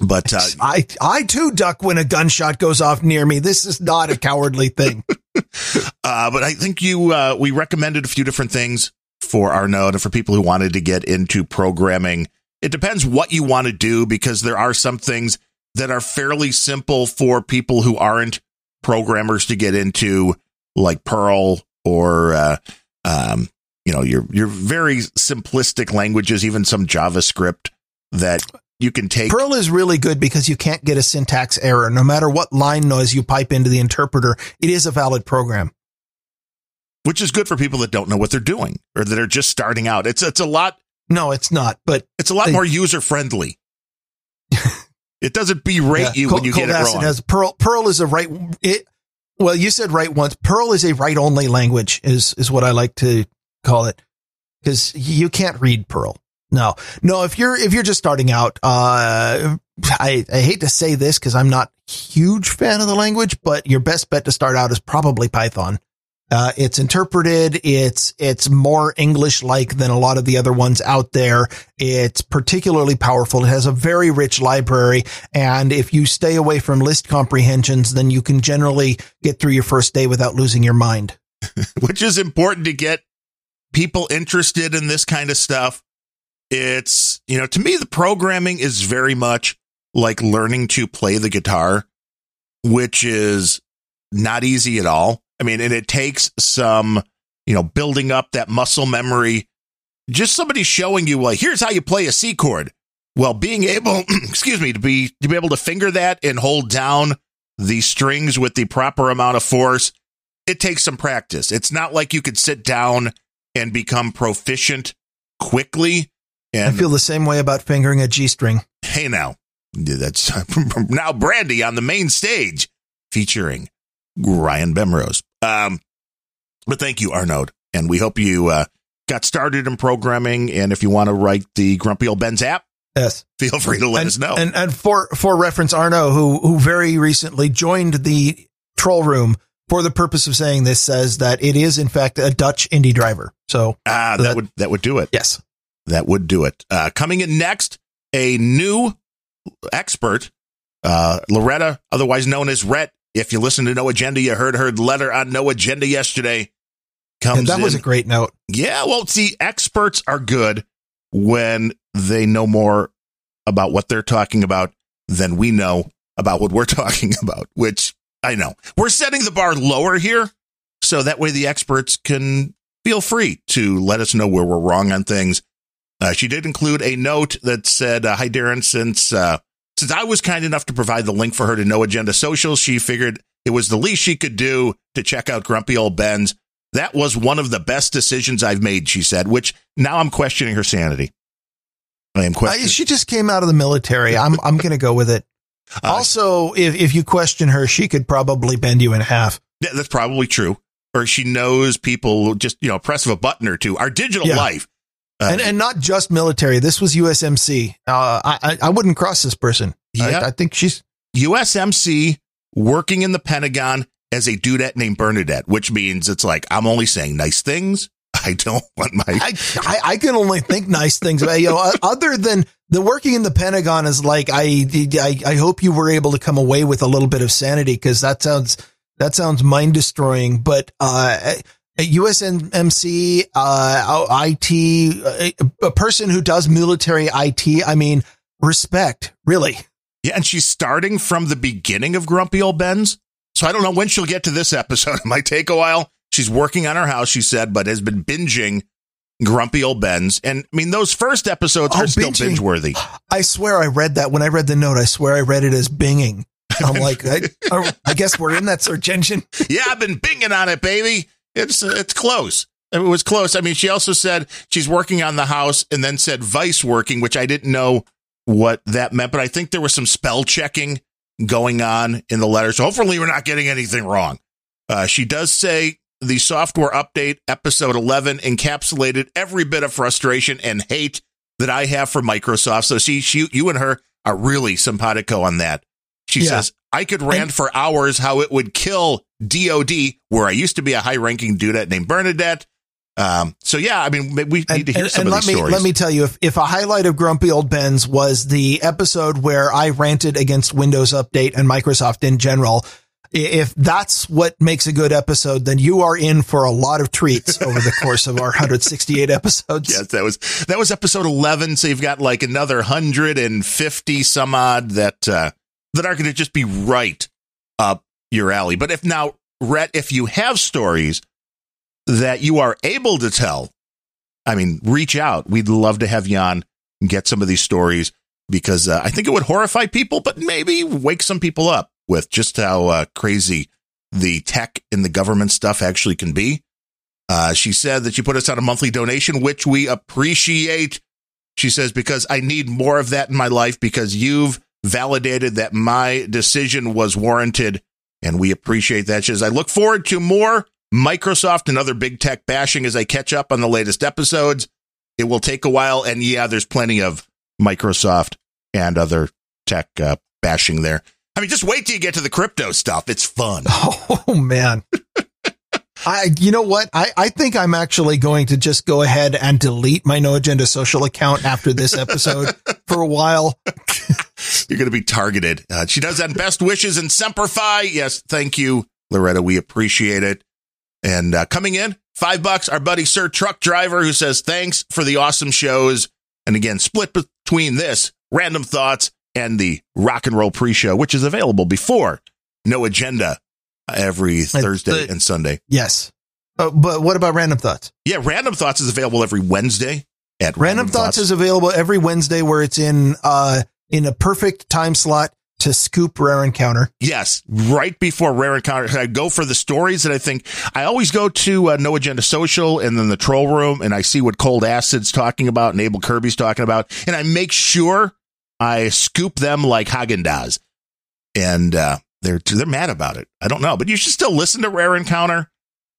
But uh, I I too duck when a gunshot goes off near me. This is not a cowardly thing. uh, but I think you uh, we recommended a few different things for our note and for people who wanted to get into programming. It depends what you want to do because there are some things that are fairly simple for people who aren't programmers to get into, like Perl or uh, um, you know your your very simplistic languages, even some JavaScript that you can take. Perl is really good because you can't get a syntax error. No matter what line noise you pipe into the interpreter, it is a valid program. which is good for people that don't know what they're doing or that are just starting out. It's it's a lot No, it's not. But it's a lot They- more user friendly. it doesn't berate yeah, you Col- when you get it wrong. Has Perl. Perl is a right. It, well, you said right once. Perl is a right only language. Is is what I like to call it because you can't read Perl. No, no. If you're if you're just starting out, uh, I I hate to say this because I'm not huge fan of the language, but your best bet to start out is probably Python. Uh, it's interpreted. It's it's more English like than a lot of the other ones out there. It's particularly powerful. It has a very rich library, and if you stay away from list comprehensions, then you can generally get through your first day without losing your mind. which is important to get people interested in this kind of stuff. It's, you know, to me, the programming is very much like learning to play the guitar, which is not easy at all. I mean, and it takes some, you know, building up that muscle memory. Just somebody showing you, well, here's how you play a C chord. Well, being able, excuse me, to be to be able to finger that and hold down the strings with the proper amount of force, it takes some practice. It's not like you could sit down and become proficient quickly. And I feel the same way about fingering a G string. hey, now that's now Brandy on the main stage featuring Ryan Bemrose. Um, but thank you, Arnoud, and we hope you uh, got started in programming. And if you want to write the Grumpy Old Ben's app, Yes. feel free to let and, us know. And and for for reference, Arno, who who very recently joined the troll room for the purpose of saying this, says that it is in fact a Dutch indie driver. So ah, that that- would that would do it. yes, that would do it. Uh, coming in next, a new expert, uh, Loretta, otherwise known as Rett. If you listen to No Agenda, you heard her letter on No Agenda yesterday. Comes and that in. was a great note. yeah. Well, see, experts are good when they know more about what they're talking about than we know about what we're talking about. Which I know we're setting the bar lower here, so that way the experts can feel free to let us know where we're wrong on things. Uh, she did include a note that said, uh, "Hi, Darren. Since uh, since I was kind enough to provide the link for her to No Agenda Social, she figured it was the least she could do to check out Grumpy Old Bens. That was one of the best decisions I've made." She said, which now I'm questioning her sanity. I am questioning. she just came out of the military. I'm I'm going to go with it. Uh, also, if if you question her, she could probably bend you in half. yeah, that's probably true. Or she knows people just you know press of a button or two. Our digital Yeah. life. Uh, and and not just military. This was USMC. Uh, I I- I wouldn't cross this person. I- Yeah. I, think she's USMC working in the Pentagon as a dudette named Bernadette, which means it's like I'm only saying nice things. I don't want my I, I, I can only think nice things about you know, other than the working in the Pentagon is like, I, I, I hope you were able to come away with a little bit of sanity because that sounds, that sounds mind destroying. But, uh, USMC, uh, IT, a, a person who does military IT. I mean, respect, really. Yeah, and she's starting from the beginning of Grumpy Old Bens. So I don't know when she'll get to this episode. It might take a while. She's working on her house, she said, but has been binging Grumpy Old Bens. And I mean, those first episodes Oh, are still binge worthy. I swear I read that when I read the note. I swear I read it as binging. I'm like, I, I guess we're in that search engine. yeah, I've been binging on it, baby. It's it's close. It was close. I mean, she also said she's working on the house and then said vice working, which I didn't know what that meant, but I think there was some spell checking going on in the letter. So hopefully we're not getting anything wrong. Uh, she does say the software update episode 11 encapsulated every bit of frustration and hate that I have for Microsoft. So she, she, you and her are really simpatico on that. She Yeah. says, I could rant for hours how it would kill DOD, where I used to be a high ranking dudette named Bernadette. Um, so yeah, I mean, we need to hear some of let these me stories. let me tell you, if, if a highlight of Grumpy Old Bens was the episode where I ranted against Windows Update and Microsoft in general, if that's what makes a good episode, then you are in for a lot of treats over the course of our 168 episodes. Yes, that was that was episode eleven. So you've got like another hundred and fifty some odd that uh, that are going to just be right up your alley. But if now, Rett, if you have stories that you are able to tell, I mean, reach out. We'd love to have you on and get some of these stories because uh, I think it would horrify people, but maybe wake some people up with just how uh, crazy the tech and the government stuff actually can be. Uh, she said that she put us on a monthly donation, which we appreciate. She says, because I need more of that in my life because you've validated that my decision was warranted. And we appreciate that. She says, I look forward to more Microsoft and other big tech bashing as I catch up on the latest episodes. It will take a while. And yeah, there's plenty of Microsoft and other tech uh, bashing there. I mean, just wait till you get to the crypto stuff. It's fun. Oh man. I, you know what? I, I think I'm actually going to just go ahead and delete my No Agenda social account after this episode for a while. You're going to be targeted. Uh, she does that. Best wishes and Semper Fi. Yes, thank you, Loretta. We appreciate it. And uh, coming in, five bucks, our buddy Sir Truck Driver, who says thanks for the awesome shows. And again, split between this random thoughts and the rock and roll pre-show, which is available before No Agenda every Thursday the- and Sunday. Yes. Uh, but what about random thoughts? Yeah, Random Thoughts is available every Wednesday at Random, thoughts, is available every Wednesday where it's in, uh, in a perfect time slot to scoop rare encounter. Yes, right before Rare Encounter, I go for the stories that I think I always go to uh, No Agenda Social and then the Troll Room, and I see what Cold Acid's talking about and Abel Kirby's talking about, and I make sure I scoop them like Häagen-Dazs, and uh, they're they're mad about it. I don't know, but you should still listen to Rare Encounter.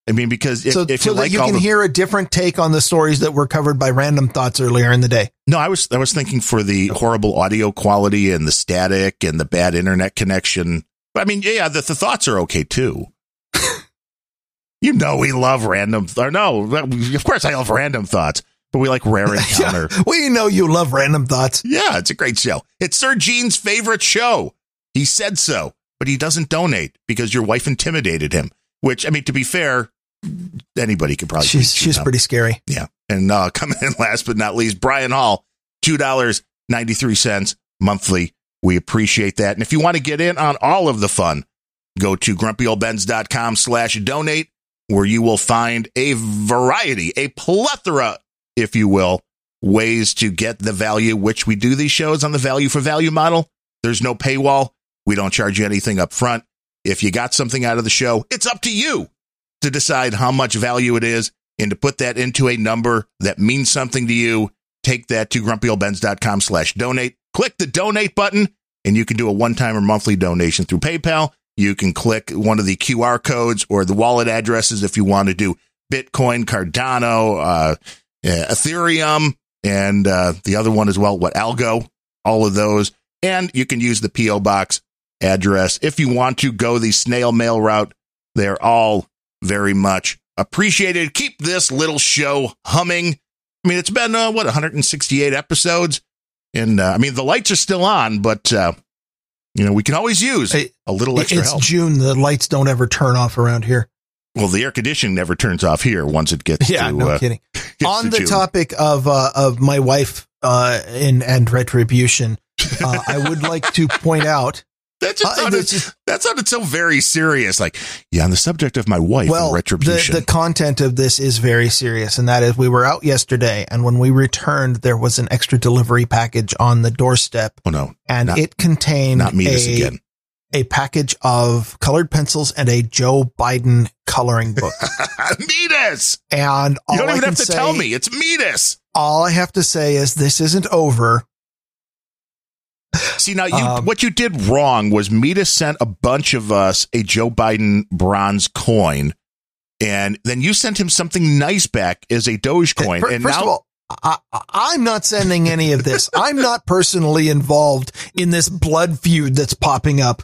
I mean, because if, so if so you like you can the, hear a different take on the stories that were covered by random thoughts earlier in the day. no, I was I was thinking for the horrible audio quality and the static and the bad internet connection. But I mean, yeah, the, the thoughts are okay too. you know, we love random. Or no, of course I love random thoughts, but we like rare encounter. We know you love random thoughts. yeah, it's a great show. It's Sir Gene's favorite show. He said so, but he doesn't donate because your wife intimidated him. Which I mean, to be fair, anybody could probably. She's she's up. pretty scary. Yeah. And uh, coming in last but not least, Brian Hall, $2.93 monthly. We appreciate that. And if you want to get in on all of the fun, go to grumpyoldbens.com slash donate, where you will find a variety, a plethora, if you will, ways to get the value, which we do these shows on the value for value model. There's no paywall. We don't charge you anything up front. If you got something out of the show, it's up to you to decide how much value it is and to put that into a number that means something to you. Take that to grumpyoldbens.com slash donate. Click the donate button and you can do a one-time or monthly donation through PayPal. You can click one of the QR codes or the wallet addresses if you want to do Bitcoin, Cardano, uh, Ethereum, and uh, the other one as well, what Algo, all of those. And you can use the PO box address if you want to go the snail mail route. They're all very much appreciated. Keep this little show humming. I mean, it's been uh, what 168 episodes, and uh, I mean the lights are still on, but uh, you know we can always use a little extra it's help. June. The lights don't ever turn off around here. Well, the air conditioning never turns off here once it gets Yeah, to. no uh, kidding. On to the June. topic of uh, of my wife uh, in and retribution, uh, I would like to point out. That just Uh, sounded, it's just- that sounded so very serious. Like, yeah, on the subject of my wife well, and the, retribution. the content of this is very serious, and that is we were out yesterday, and when we returned, there was an extra delivery package on the doorstep, oh no, and Not- it contained not me this again. A package of colored pencils and a Joe Biden coloring book. Meatus. And all You don't I even have to say, tell me. It's Meatus. All I have to say is this isn't over. See now, you Um, what you did wrong was Meatus sent a bunch of us a Joe Biden bronze coin, and then you sent him something nice back as a Dogecoin. Fir- and First now, of all, I, I- I'm not sending any of this. I'm not personally involved in this blood feud that's popping up.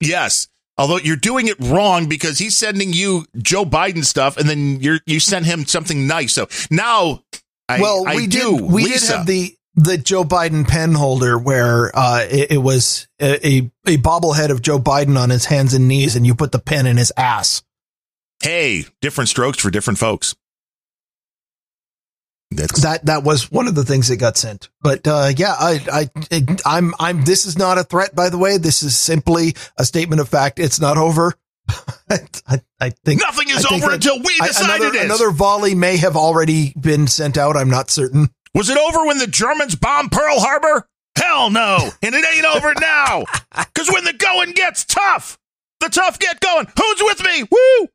Yes, although you're doing it wrong because he's sending you Joe Biden stuff, and then you're you sent him something nice. So now, I, well, I we do. did. We Lisa. did have the the Joe Biden pen holder where uh, it, it was a a bobblehead of Joe Biden on his hands and knees, and you put the pen in his ass. hey, different strokes for different folks. That's That that was one of the things that got sent. But uh, yeah, I I I'm I'm. This is not a threat, by the way. This is simply a statement of fact. It's not over. I, I think nothing is I think over that- until we I- decide another, it is. another volley may have already been sent out. I'm not certain. Was it over when the Germans bombed Pearl Harbor? Hell no. And it ain't over now. Because when the going gets tough, the tough get going. Who's with me? Woo!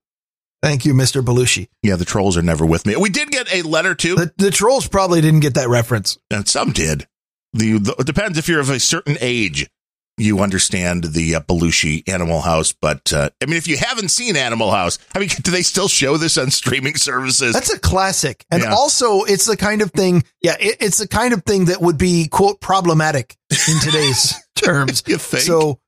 Thank you, Mr. Belushi. Yeah, the trolls are never with me. We did get a letter too, The, the trolls probably didn't get that reference. and some did. The, the it depends if you're of a certain age. You understand the uh, Belushi Animal House, but uh, I mean, if you haven't seen Animal House, I mean, do they still show this on streaming services? That's a classic. And Yeah. also, it's the kind of thing, yeah, it, it's the kind of thing that would be, quote, problematic in today's terms. you think? So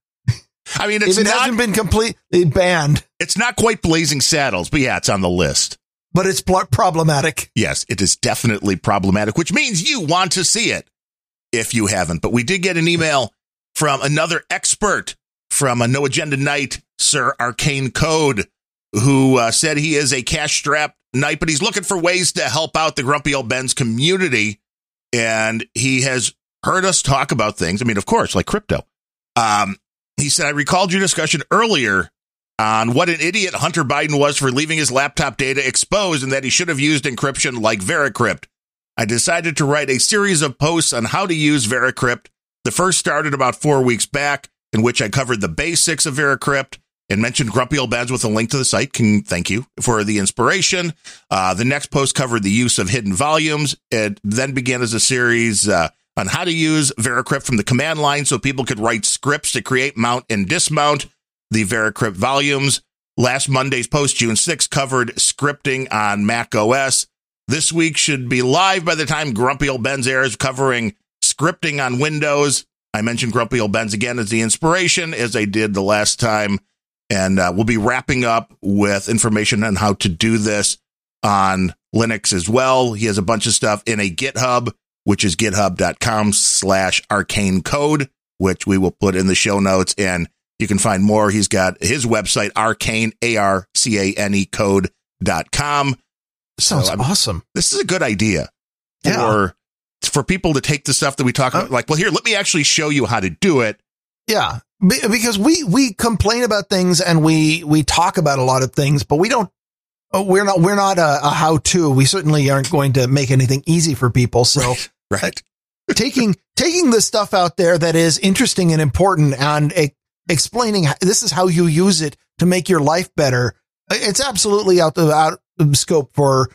I mean, it's if it not. hasn't been completely banned, it's not quite Blazing Saddles, but yeah, it's on the list. but it's problematic. Yes, it is definitely problematic, which means you want to see it if you haven't. But we did get an email from another expert from a No Agenda Night, Sir Arcane Code, who uh, said he is a cash strapped knight, but he's looking for ways to help out the Grumpy Old Ben's community. And he has heard us talk about things. I mean, of course, like crypto. Um, he said, I recalled your discussion earlier on what an idiot Hunter Biden was for leaving his laptop data exposed and that he should have used encryption like Veracrypt. I decided to write a series of posts on how to use Veracrypt. The first started about four weeks back, in which I covered the basics of Veracrypt and mentioned Grumpy Old Bens with a link to the site. Can thank you for the inspiration. Uh, the next post covered the use of hidden volumes. It then began as a series uh, on how to use Veracrypt from the command line so people could write scripts to create, mount, and dismount the Veracrypt volumes. Last Monday's post, June 6, covered scripting on Mac OS. This week should be live by the time Grumpy Old Ben's airs, covering scripting on Windows. I mentioned Grumpy Old Ben's again as the inspiration, as I did the last time. And uh, we'll be wrapping up with information on how to do this on Linux as well. He has a bunch of stuff in a GitHub, which is github.com slash arcane code, which we will put in the show notes. And you can find more. He's got his website, arcane, A-R-C-A-N-E code.com. So Sounds I'm- awesome. this is a good idea Yeah. for for people to take the stuff that we talk about. Like, well, here, let me actually show you how to do it. Yeah, because we we complain about things and we we talk about a lot of things, but we don't. uh, We're not we're not a, a how to. We certainly aren't going to make anything easy for people. So Right. taking taking the stuff out there that is interesting and important and e- explaining this is how you use it to make your life better. It's absolutely out the out of scope for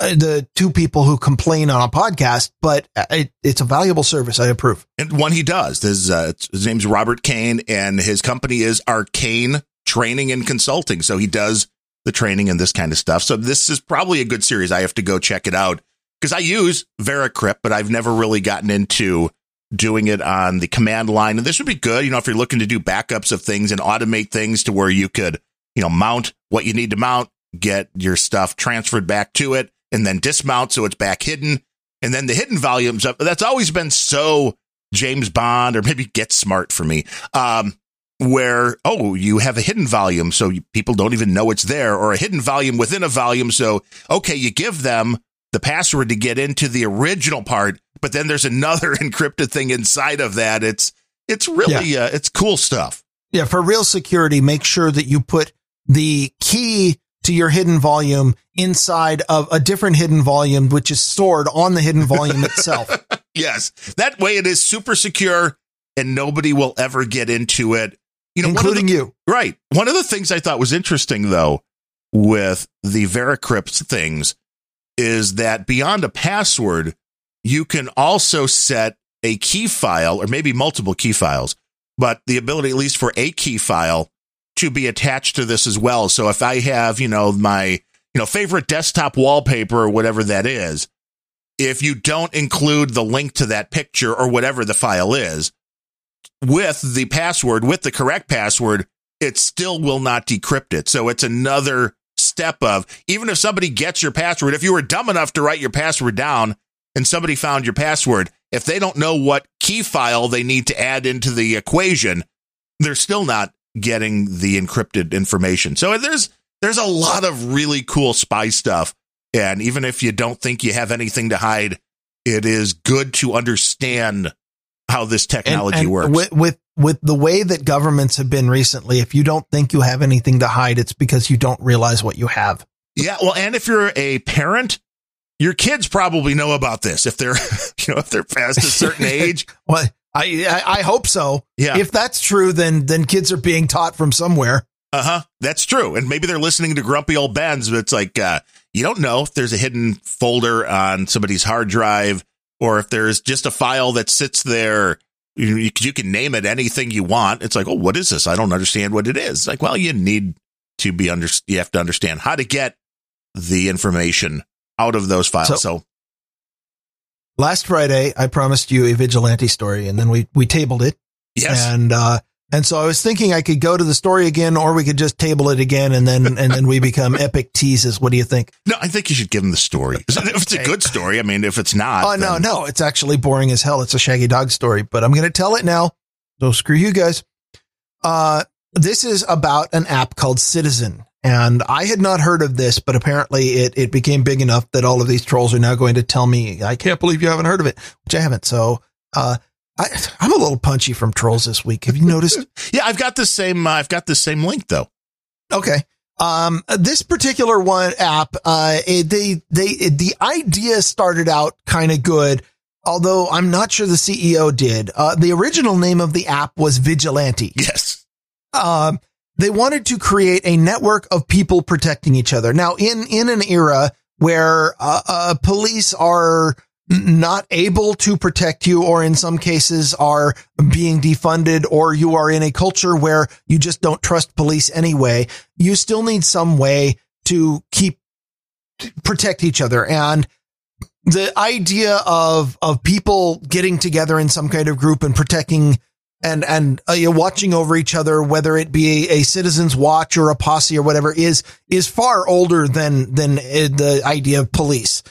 uh, the two people who complain on a podcast, but uh, it, it's a valuable service. I approve. And one he does. His, uh, his name's Robert Cain, and his company is Arcane Training and Consulting. So he does the training and this kind of stuff. So this is probably a good series. I have to go check it out because I use Veracrypt, but I've never really gotten into doing it on the command line. And this would be good, you know, if you're looking to do backups of things and automate things to where you could, you know, mount what you need to mount, get your stuff transferred back to it, and then dismount so it's back hidden. And then the hidden volumes up. That's always been so James Bond or maybe Get Smart for me. Um, where, oh, you have a hidden volume, so people don't even know it's there, or a hidden volume within a volume. So, okay, you give them the password to get into the original part, but then there's another encrypted thing inside of that. It's, it's really, yeah. uh, it's cool stuff. Yeah. For real security, make sure that you put the key to your hidden volume inside of a different hidden volume, which is stored on the hidden volume itself. yes. That way it is super secure and nobody will ever get into it. You know, including the, you. Right. One of the things I thought was interesting though with the Veracrypt things is that beyond a password, you can also set a key file or maybe multiple key files, but the ability, at least for a key file, to be attached to this as well. So if I have, you know, my, you know, favorite desktop wallpaper or whatever that is, if you don't include the link to that picture or whatever the file is with the password, with the correct password, it still will not decrypt it. So it's another step of even if somebody gets your password, if you were dumb enough to write your password down and somebody found your password, if they don't know what key file they need to add into the equation, they're still not getting the encrypted information. So there's there's a lot of really cool spy stuff. And even if you don't think you have anything to hide, it is good to understand how this technology and, and works. With, with with the way that governments have been recently, if you don't think you have anything to hide, it's because you don't realize what you have. Yeah, well, and if you're a parent, your kids probably know about this if they're you know if they're past a certain age. well, I, I hope so. Yeah. If that's true, then then kids are being taught from somewhere. Uh huh. That's true. And maybe they're listening to grumpy old bens, but it's like uh, you don't know if there's a hidden folder on somebody's hard drive or if there's just a file that sits there. You, you can name it anything you want. It's like, oh, what is this? I don't understand what it is. It's like, well, you need to be under. You have to understand how to get the information out of those files. So, so last Friday, I promised you a vigilante story and then we, we tabled it. Yes. And, uh, and so I was thinking I could go to the story again, or we could just table it again, and then and then we become epic teases. What do you think? No, I think you should give them the story. If it's a good story, I mean, if it's not, oh no, no, it's actually boring as hell. It's a Shaggy Dog story, but I'm going to tell it now. So screw you guys. Uh, this is about an app called Citizen, and I had not heard of this, but apparently it, it became big enough that all of these trolls are now going to tell me, I can't believe you haven't heard of it, which I haven't. So, uh, I, am a little punchy from trolls this week. Have you noticed? yeah, I've got the same, uh, I've got the same link though. Okay. Um, this particular one app, uh, it, they, they, it, the idea started out kind of good, although I'm not sure the CEO did. Uh, the original name of the app was Vigilante. Yes. Um, they wanted to create a network of people protecting each other. Now, in in an era where uh, uh, police are not able to protect you, or in some cases are being defunded, or you are in a culture where you just don't trust police anyway, you still need some way to keep protect each other and the idea of of people getting together in some kind of group and protecting and and uh, you know, watching over each other, whether it be a, a, citizens watch or a posse or whatever, is is far older than than uh, the idea of police.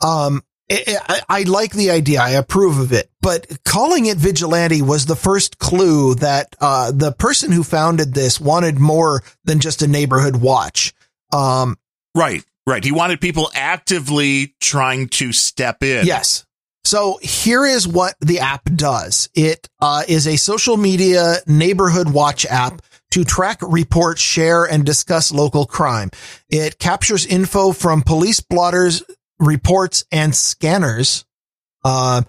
Um, I, I like the idea. I approve of it, but calling it vigilante was the first clue that uh, the person who founded this wanted more than just a neighborhood watch. Um, right, right. He wanted people actively trying to step in. Yes. So here is what the app does. It uh, is a social media neighborhood watch app to track, report, share, and discuss local crime. It captures info from police blotters, reports, and scanners. Uh,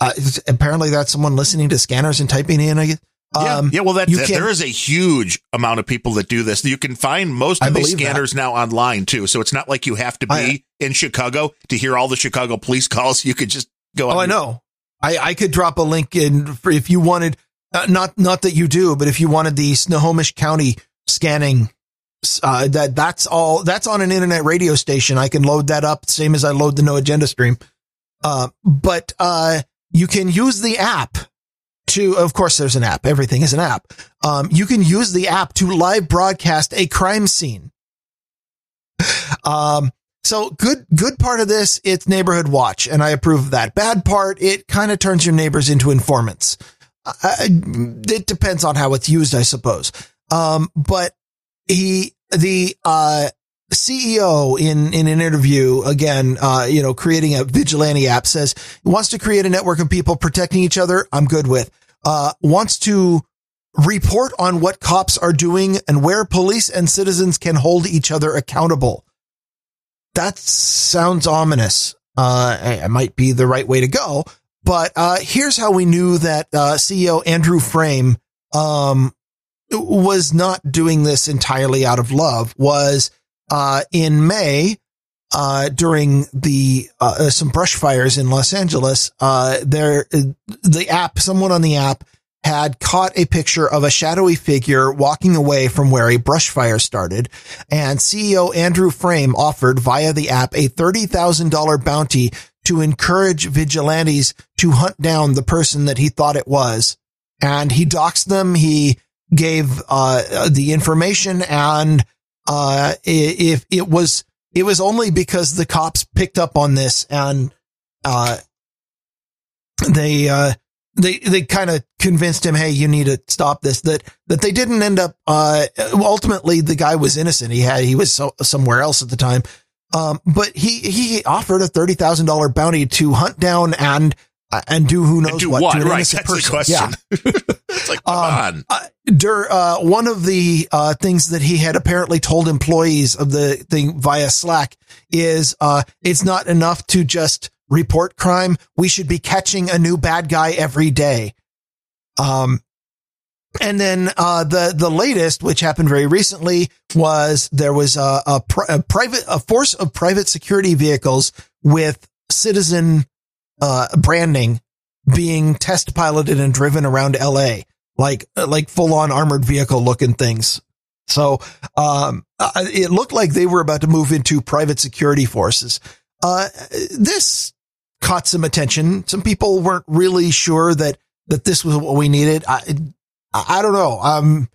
uh, apparently that's someone listening to scanners and typing in. Um, yeah, yeah. Well, that, that there is a huge amount of people that do this. You can find most of these scanners that. now online too. So it's not like you have to be I, in Chicago to hear all the Chicago police calls. You could just Go. Oh, I know. I, I could drop a link in for if you wanted, uh, not, not that you do, but if you wanted the Snohomish County scanning, uh, that, that's all, that's on an internet radio station. I can load that up, same as I load the no agenda stream. Uh, but, uh, you can use the app to, of course, there's an app. Everything is an app. Um, you can use the app to live broadcast a crime scene. Um, so good, good part of this, it's neighborhood watch and I approve of that. Bad part, it kind of turns your neighbors into informants. uh, it depends on how it's used, I suppose. Um, but he, the, uh, CEO in, in an interview again, uh, you know, creating a vigilante app says wants to create a network of people protecting each other. I'm good with, uh, wants to report on what cops are doing and where police and citizens can hold each other accountable. That sounds ominous. Uh, it might be the right way to go, but, uh, here's how we knew that, uh, CEO Andrew Frame, um, was not doing this entirely out of love was uh, in May, uh, during the, uh, some brush fires in Los Angeles, uh, there, the app, someone on the app had caught a picture of a shadowy figure walking away from where a brush fire started. And CEO Andrew Frame offered via the app a $30,000 bounty to encourage vigilantes to hunt down the person that he thought it was. And he doxed them. He gave, uh, the information and, uh, if it was, it was only because the cops picked up on this and, uh, they, uh, they, they kind of convinced him, Hey, you need to stop this, that, that they didn't end up, uh, ultimately the guy was innocent. He had, he was so, somewhere else at the time. Um, but he, he offered a $30,000 bounty to hunt down and, uh, and do who knows do what, what? to an Right, innocent that's person. question. Yeah. it's like, come Um, on. uh, uh, one of the uh, things that he had apparently told employees of the thing via Slack is uh, it's not enough to just report crime. We should be catching a new bad guy every day. Um, and then uh, the the latest, which happened very recently, was there was a, a, pri- a private a force of private security vehicles with citizen uh, branding being test piloted and driven around LA, like, like full on armored vehicle looking things. So, um, uh, it looked like they were about to move into private security forces. Uh, this caught some attention. Some people weren't really sure that, that this was what we needed. I, I don't know. Um,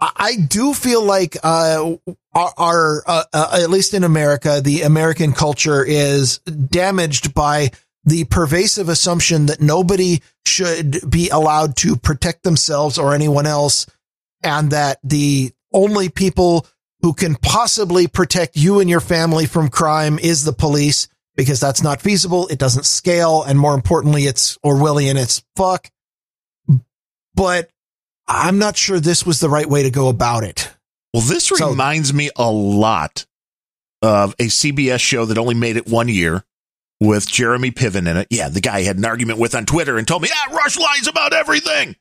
I, do feel like, uh, our, our uh, uh, at least in America, the American culture is damaged by the pervasive assumption that nobody should be allowed to protect themselves or anyone else. And that the only people who can possibly protect you and your family from crime is the police because that's not feasible. It doesn't scale. And more importantly, it's Orwellian. It's fuck. But I'm not sure this was the right way to go about it. Well, this So- reminds me a lot of a CBS show that only made it one year with Jeremy Piven in it. Yeah, the guy I had an argument with on Twitter and told me, "Ah, Rush lies about everything,"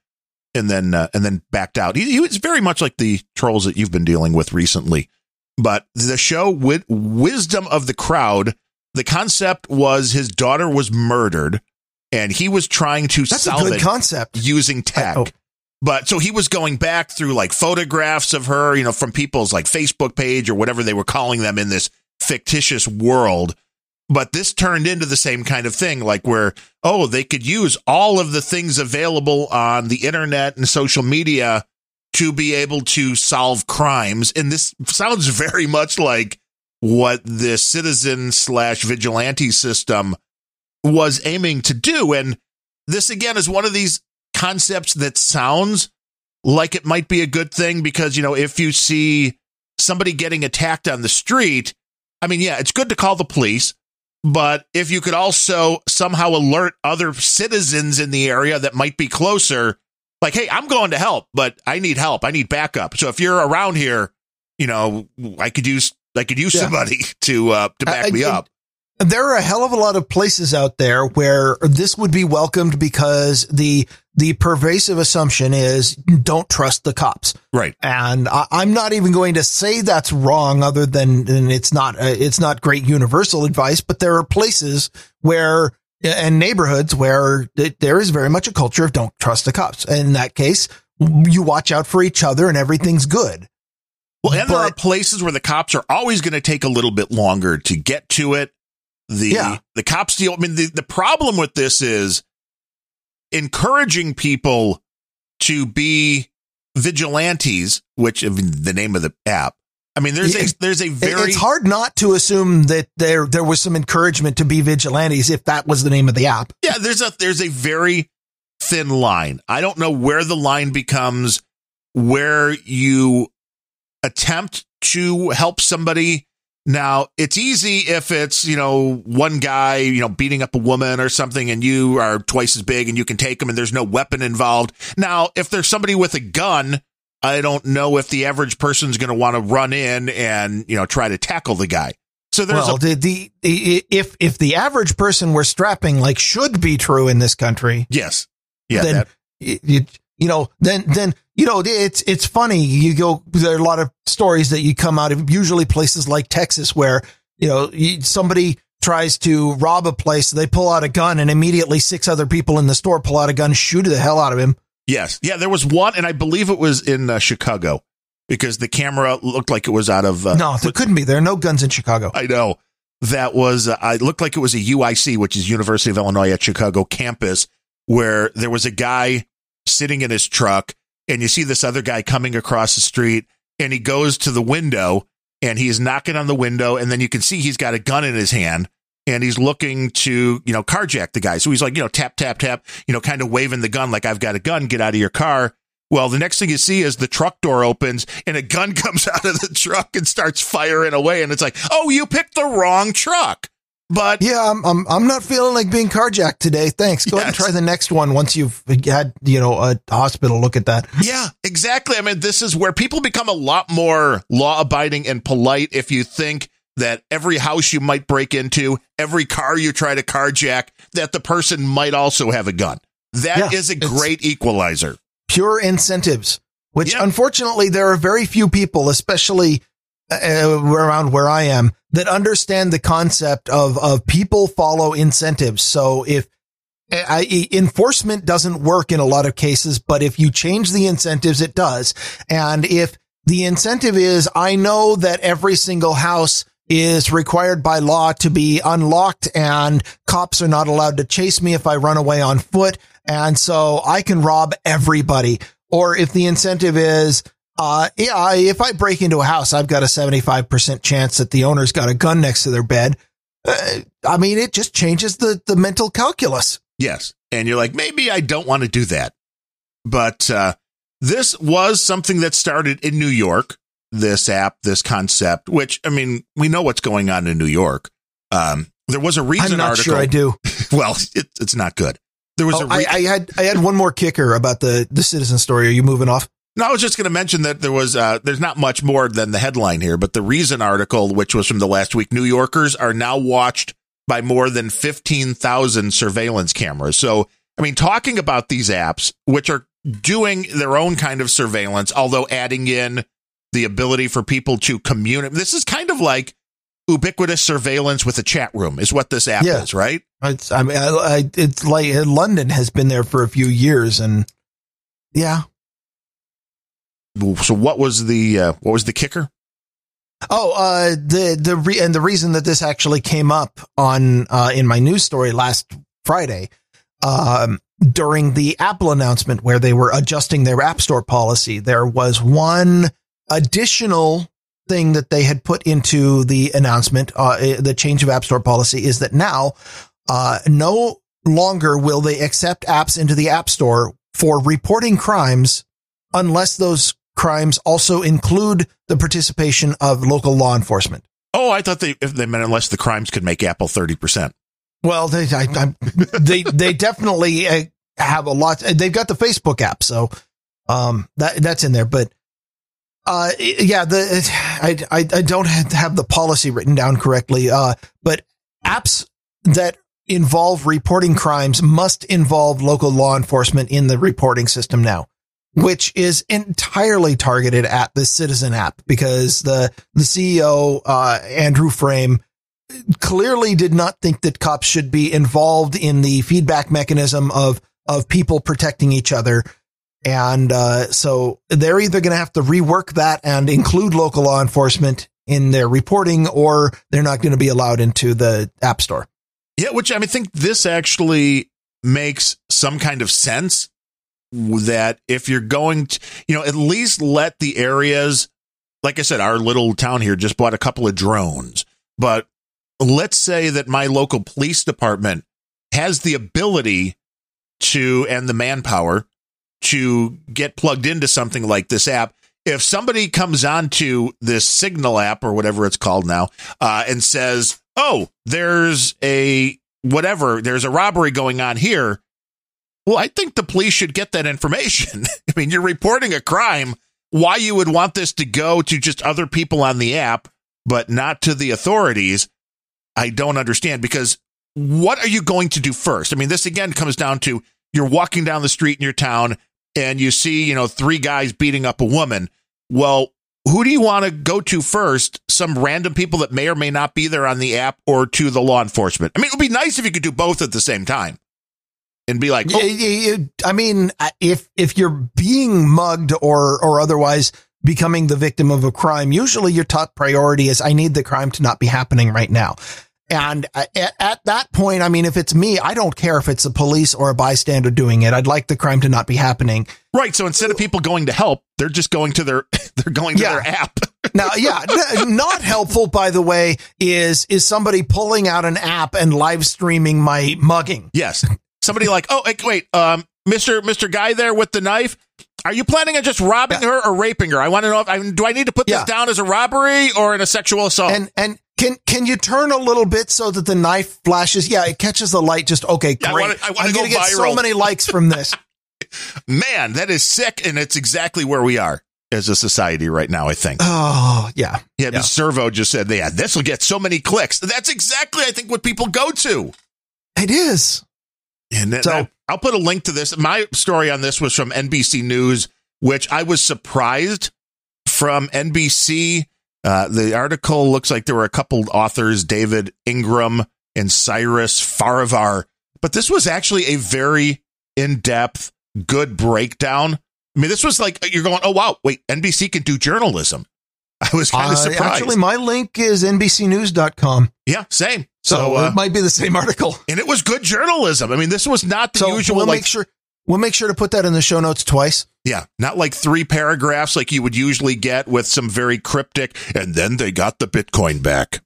and then uh, and then backed out. He, he was very much like the trolls that you've been dealing with recently. But the show with wisdom of the crowd, the concept was his daughter was murdered, and he was trying to That's a good it concept. using tech. oh. But so he was going back through like photographs of her, you know, from people's like Facebook page or whatever they were calling them in this fictitious world. But this turned into the same kind of thing, like where, oh, they could use all of the things available on the internet and social media to be able to solve crimes. And this sounds very much like what the citizen slash vigilante system was aiming to do. And this again is one of these concepts that sounds like it might be a good thing because, you know, if you see somebody getting attacked on the street, I mean, yeah, it's good to call the police, but if you could also somehow alert other citizens in the area that might be closer, like, hey, I'm going to help, but I need help. I need backup. So if you're around here, you know, I could use I could use Yeah. somebody to uh to back I- me I- up. there are a hell of a lot of places out there where this would be welcomed because the the pervasive assumption is don't trust the cops. Right. And I, I'm not even going to say that's wrong other than, than it's not, uh, it's not great universal advice, but there are places where and neighborhoods where th- there is very much a culture of don't trust the cops. And in that case, you watch out for each other and everything's good. Well, and there are places where the cops are always going to take a little bit longer to get to it. The Yeah. the cops deal. I mean, the, the problem with this is encouraging people to be vigilantes, which of the name of the app. I mean, there's a there's a very it's hard not to assume that there, there was some encouragement to be vigilantes if that was the name of the app. yeah there's a there's a very thin line. I don't know where the line becomes where you attempt to help somebody. Now, it's easy if it's, you know, one guy, you know, beating up a woman or something and you are twice as big and you can take him and there's no weapon involved. Now, if there's somebody with a gun, I don't know if the average person's going to want to run in and, you know, try to tackle the guy. So there's well, a, the, the, the if if the average person were strapping like should be true in this country, yes, yeah, then that, you, you know then then you know it's it's funny you go there are a lot of stories that you come out of usually places like Texas where you know somebody tries to rob a place they pull out a gun and immediately six other people in the store pull out a gun shoot the hell out of him yes, yeah. There was one, and I believe it was in uh, Chicago because the camera looked like it was out of. Uh, no there couldn't be there are no guns in Chicago I know that was. Uh, I looked like it was a UIC, which is University of Illinois at Chicago campus, where there was a guy sitting in his truck, and you see this other guy coming across the street, and he goes to the window, and he's knocking on the window, and then you can see he's got a gun in his hand. And he's looking to, you know, carjack the guy. So he's like, you know, tap, tap, tap, you know, kind of waving the gun like I've got a gun, get out of your car. Well, the next thing you see is the truck door opens and a gun comes out of the truck and starts firing away. And it's like, oh, you picked the wrong truck. But yeah I'm, I'm I'm not feeling like being carjacked today thanks go ahead and try the next one once you've had you know a hospital look at that yeah, exactly. I mean, this is where people become a lot more law abiding and polite if you think that every house you might break into, every car you try to carjack, that the person might also have a gun. That is Yeah, a great equalizer. pure incentives, which Yeah. unfortunately there are very few people, especially uh, around where I am, that understand the concept of of people follow incentives. So if I, enforcement doesn't work in a lot of cases, but if you change the incentives, it does. And if the incentive is, I know that every single house is required by law to be unlocked and cops are not allowed to chase me if I run away on foot. And so I can rob everybody. Or if the incentive is, uh, yeah, if I break into a house, I've got a 75% chance that the owner's got a gun next to their bed. Uh, I mean, it just changes the, the mental calculus. Yes. And you're like, maybe I don't want to do that. But uh, this was something that started in New York, this app, this concept, which, I mean, we know what's going on in New York. Um, there was a reason I'm not article. sure I do. Well, it, it's not good. There was Oh, a re- I, I had I had one more kicker about the the citizen story. Are you moving off? No, I was just going to mention that there was, uh, there's not much more than the headline here, but the Reason article, which was from the last week, New Yorkers are now watched by more than 15,000 surveillance cameras. So, I mean, talking about these apps, which are doing their own kind of surveillance, although adding in the ability for people to communicate. This is kind of like ubiquitous surveillance with a chat room is what this app Yeah. is, right? It's I mean I, I, it's like London has been there for a few years, and yeah. So what was the, uh, what was the kicker? Oh, uh, the the re- and the reason that this actually came up on uh, in my news story last Friday, um, during the Apple announcement where they were adjusting their App Store policy, there was one additional thing that they had put into the announcement. Uh, the change of App Store policy is that now, uh, no longer will they accept apps into the App Store for reporting crimes unless those crimes also include the participation of local law enforcement. Oh, I thought they, if they meant unless the crimes could make Apple 30%. Well, they I, I, they they definitely uh, have a lot. They've got the Facebook app, so um that that's in there. But uh yeah, the I I, I don't have the policy written down correctly. Uh, but apps that involve reporting crimes must involve local law enforcement in the reporting system now which is entirely targeted at the citizen app because the the CEO uh, Andrew Frame clearly did not think that cops should be involved in the feedback mechanism of of people protecting each other. And uh, so they're either going to have to rework that and include local law enforcement in their reporting, or they're not going to be allowed into the app store. Yeah, which I mean, think this actually makes some kind of sense that if you're going to, you know, at least let the areas, like I said, our little town here just bought a couple of drones, but let's say that my local police department has the ability to and the manpower to get plugged into something like this app. If somebody comes onto this Signal app or whatever it's called now uh, and says, "Oh, there's a whatever, there's a robbery going on here," well, I think the police should get that information. I mean, you're reporting a crime. Why you would want this to go to just other people on the app, but not to the authorities, I don't understand because what are you going to do first? I mean, this again comes down to you're walking down the street in your town and you see, you know, three guys beating up a woman. Well, who do you want to go to first? Some random people that may or may not be there on the app or to the law enforcement? I mean, it would be nice if you could do both at the same time and be like, oh. I mean, if, if you're being mugged or, or otherwise becoming the victim of a crime, usually your top priority is I need the crime to not be happening right now. And uh, at, at, that point, I mean, if it's me, I don't care if it's a police or a bystander doing it. I'd like the crime to not be happening. Right. So instead of people going to help, they're just going to their they're going to yeah. their app. now, yeah, not helpful. By the way, is is somebody pulling out an app and live streaming my mugging? Yes. Somebody like, oh, wait, um, Mister Mister Guy there with the knife. Are you planning on just robbing yeah. her or raping her? I want to know if I do I need to put this down as a robbery or in a sexual assault? And and can can you turn a little bit so that the knife flashes? Yeah, it catches the light. Just okay, great. I wanna, I wanna I'm going to get so many likes from this. Man, that is sick, and it's exactly where we are as a society right now. I think. Oh yeah, yeah. yeah. Servo just said, "Yeah, this will get so many clicks." That's exactly, I think, what people go to. It is. And so, I'll put a link to this. My story on this was from NBC News, which I was surprised from NBC uh, the article looks like there were a couple authors, David Ingram and Cyrus Farivar, but this was actually a very in depth, good breakdown. I mean, this was like you're going, oh wow, wait, NBC can do journalism. I was kind of uh, surprised. Actually, my link is NBCNews.com. Yeah, same. So, so uh, it might be the same article. And it was good journalism. I mean, this was not the so usual. We'll like, make sure We'll make sure to put that in the show notes twice. Yeah, not like three paragraphs like you would usually get with some very cryptic, and then they got the Bitcoin back.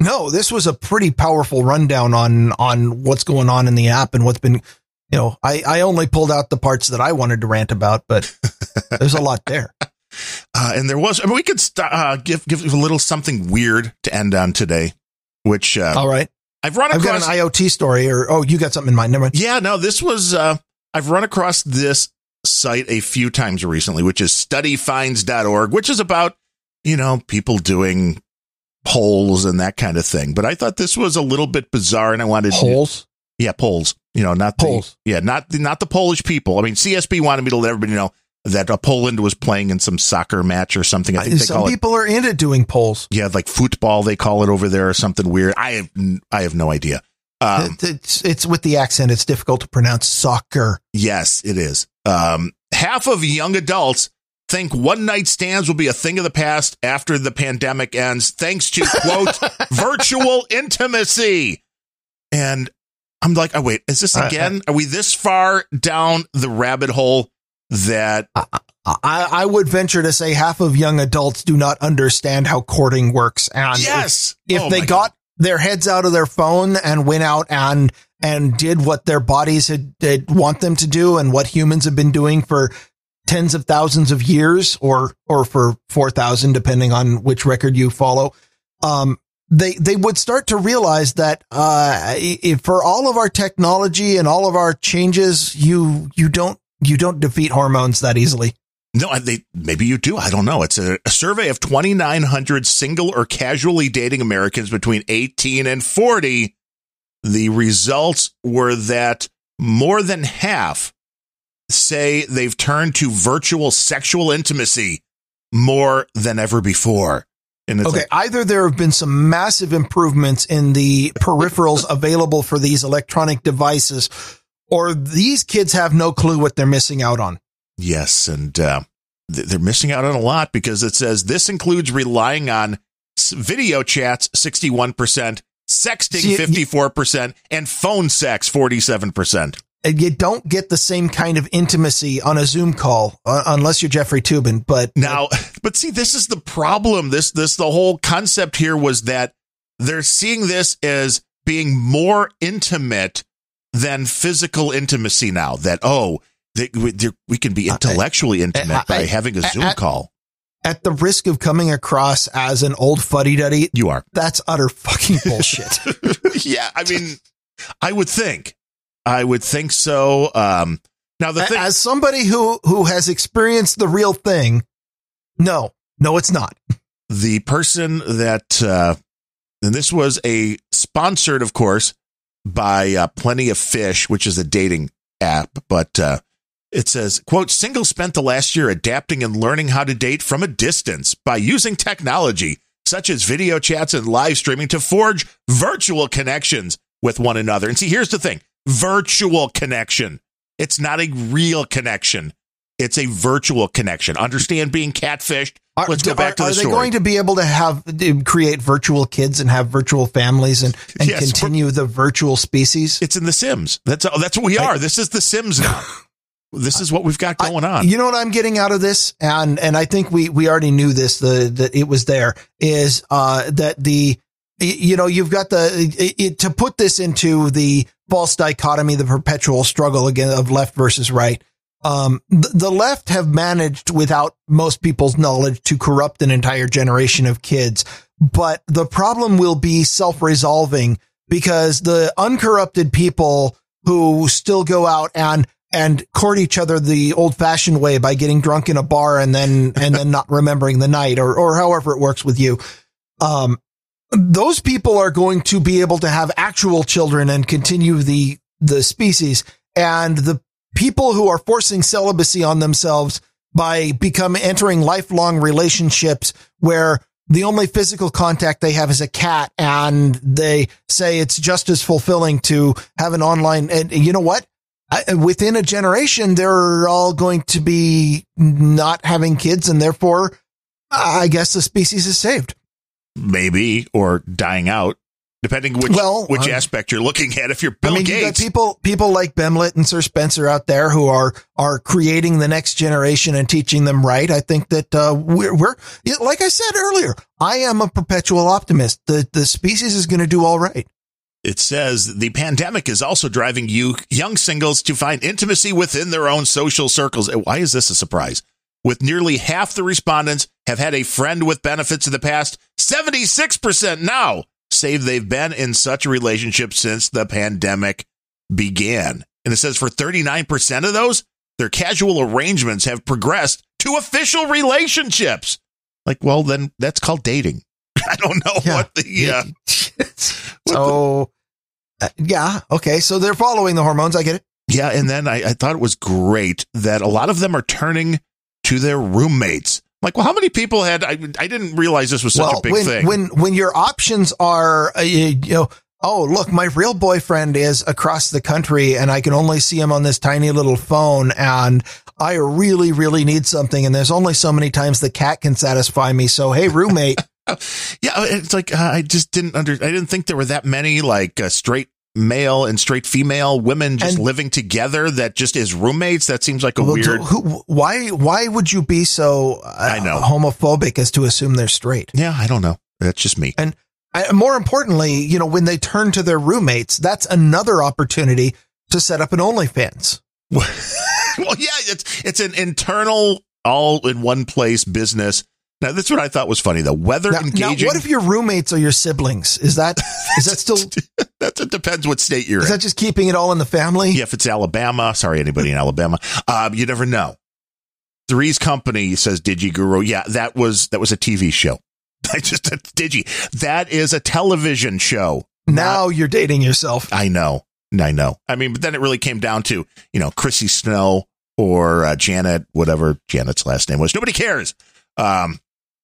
No, this was a pretty powerful rundown on on what's going on in the app and what's been, you know, I I only pulled out the parts that I wanted to rant about, but there's a lot there. Uh, and there was, I mean, we could st- uh, give give a little something weird to end on today, which uh, all right. I've run across I've got an IoT story, or oh, you got something in mind? Never mind. Yeah, no, this was uh, I've run across this site a few times recently, which is studyfinds.org, which is about, you know, people doing polls and that kind of thing. But I thought this was a little bit bizarre and I wanted polls. Yeah, polls. You know, not polls. The, yeah, not the, not the Polish people. I mean, CSB wanted me to let everybody know that uh, Poland was playing in some soccer match or something. I think some people it, are into doing polls. Yeah, like football they call it over there or something weird. I have I have no idea. Um, it's it's with the accent. It's difficult to pronounce soccer. Yes, it is. Um, half of young adults think one night stands will be a thing of the past after the pandemic ends, thanks to quote virtual intimacy. And I'm like, oh wait, is this again? Are we this far down the rabbit hole that? I, I, I would venture to say half of young adults do not understand how courting works, and yes, if, if oh they got their heads out of their phone and went out and and did what their bodies had, had want them to do and what humans have been doing for tens of thousands of years or or for 4000 depending on which record you follow um they they would start to realize that uh if for all of our technology and all of our changes you you don't you don't defeat hormones that easily no, they maybe you do. I don't know. It's a, a survey of 2,900 single or casually dating Americans between 18 and 40. The results were that more than half say they've turned to virtual sexual intimacy more than ever before. okay, like, either there have been some massive improvements in the peripherals available for these electronic devices, or these kids have no clue what they're missing out on. Yes, and uh, they're missing out on a lot because it says this includes relying on video chats 61%, sexting 54%, and phone sex 47%. And you don't get the same kind of intimacy on a Zoom call uh, unless you're Jeffrey Toobin. But now, but see, this is the problem. This, this, the whole concept here was that they're seeing this as being more intimate than physical intimacy now. That oh, that we, we can be uh, intellectually eh, intimate I- by I- having a Zoom I- call. At the risk of coming across as an old fuddy duddy, You are. that's utter fucking bullshit. yeah, I mean, I would think, I would think so. Um, now the thing, as somebody who who has experienced the real thing, no, no, it's not. the person that, uh, and this was a sponsored, of course, by uh, Plenty of Fish, which is a dating app, but uh, it says, "quote Singles spent the last year adapting and learning how to date from a distance by using technology." Such as video chats and live streaming to forge virtual connections with one another. And see, here's the thing virtual connection. It's not a real connection. It's a virtual connection. Understand being catfished? Are, Let's go back are, to the are they story. going to be able to have to create virtual kids and have virtual families and, and Yes, continue the virtual species? It's in The Sims. That's that's what we are. This is The Sims now. this is what we've got going on. You know what I'm getting out of this, and and I think we we already knew this. The that it was there is uh that the you know you've got the it, it- to put this into the false dichotomy, the perpetual struggle again of left versus right. Um, the, left have managed without most people's knowledge to corrupt an entire generation of kids, but the problem will be self-resolving because the uncorrupted people who still go out and and court each other the old fashioned way by getting drunk in a bar and then and then not remembering the night or or however it works with you. Um, those people are going to be able to have actual children and continue the the species and the people who are forcing celibacy on themselves by become entering lifelong relationships where the only physical contact they have is a cat and they say it's just as fulfilling to have an online and you know what? I, within a generation they're all going to be not having kids and therefore i guess the species is saved. Maybe or dying out, depending which Well, which um, aspect you're looking at. If you're Bill I mean, you got people people like Bemlet and Sir Spencer out there who are are creating the next generation and teaching them right. I think that uh, we're we're like I said earlier. I am a perpetual optimist. The the species is going to do all right. it says the pandemic is also driving you young singles to find intimacy within their own social circles. Why is this a surprise? With nearly half the respondents have had a friend with benefits in the past, 76% now say they've been in such a relationship since the pandemic began. And it says for 39% of those, their casual arrangements have progressed to official relationships. Like, well, then that's called dating. I don't know Yeah. what the, uh, so uh, yeah, okay. So they're following the hormones. I get it. Yeah, and then I, I thought it was great that a lot of them are turning to their roommates. Like, well, how many people had? I, I didn't realize this was such a big when, thing. When when your options are, uh, you know, oh look, my real boyfriend is across the country, and I can only see him on this tiny little phone, and I really really need something, and there's only so many times the cat can satisfy me. So hey, roommate, yeah, it's like uh, I just didn't under. I didn't think there were that many like uh, straight male and straight female women just And- living together that just is roommates. That seems like a Well, weird. who, why why would you be so uh, I know. homophobic as to assume they're straight? Yeah, I don't know. That's just me. And I, more importantly, you know, when they turn to their roommates, that's another opportunity to set up an OnlyFans. well, yeah, it's it's an internal, all in one place business. Now, that's what I thought was funny. though. weather Now, now, what if your roommates are your siblings? Is that is that still is that it depends what state you're in. Is that just keeping it all in the family? Yeah, if it's Alabama, sorry, anybody in Alabama, um, you never know. Three's Company says Digi Guru. Yeah, that was that was a TV show. I just Digi. That is a television show. Now you're dating yourself. I know, I know. I mean, but then it really came down to you know Chrissy Snow or uh, Janet, whatever Janet's last name was. Nobody cares. Um,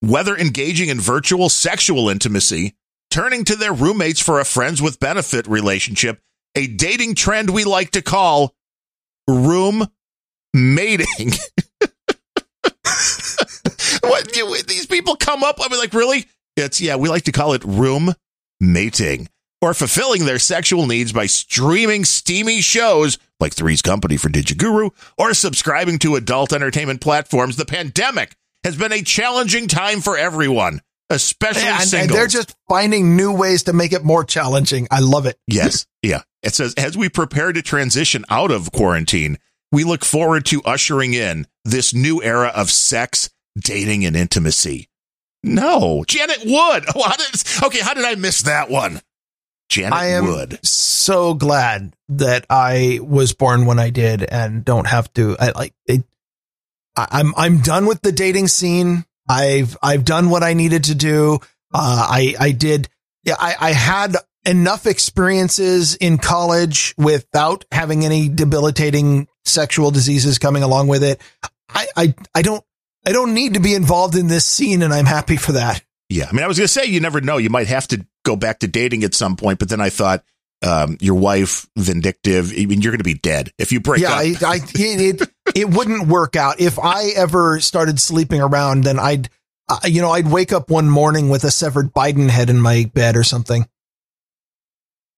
whether engaging in virtual sexual intimacy, turning to their roommates for a friends with benefit relationship, a dating trend we like to call room mating. what you, these people come up? I mean, like, really? It's yeah, we like to call it room mating or fulfilling their sexual needs by streaming steamy shows like Three's Company for Digiguru or subscribing to adult entertainment platforms. The pandemic has been a challenging time for everyone. especially and, and they're just finding new ways to make it more challenging. I love it. Yes. Yeah. It says, as we prepare to transition out of quarantine, we look forward to ushering in this new era of sex, dating, and intimacy. No, Janet Wood. Oh, how did, okay. How did I miss that one? Janet I am Wood. so glad that I was born when I did and don't have to. I like it. I'm I'm done with the dating scene. I've I've done what I needed to do. Uh, I I did. Yeah, I I had enough experiences in college without having any debilitating sexual diseases coming along with it. I I I don't I don't need to be involved in this scene, and I'm happy for that. Yeah. I mean, I was going to say, you never know. You might have to go back to dating at some point, but then I thought, um, your wife vindictive. I mean, you're going to be dead if you break yeah, up. I, I, it, it wouldn't work out if I ever started sleeping around. Then I'd, uh, you know, I'd wake up one morning with a severed Biden head in my bed or something.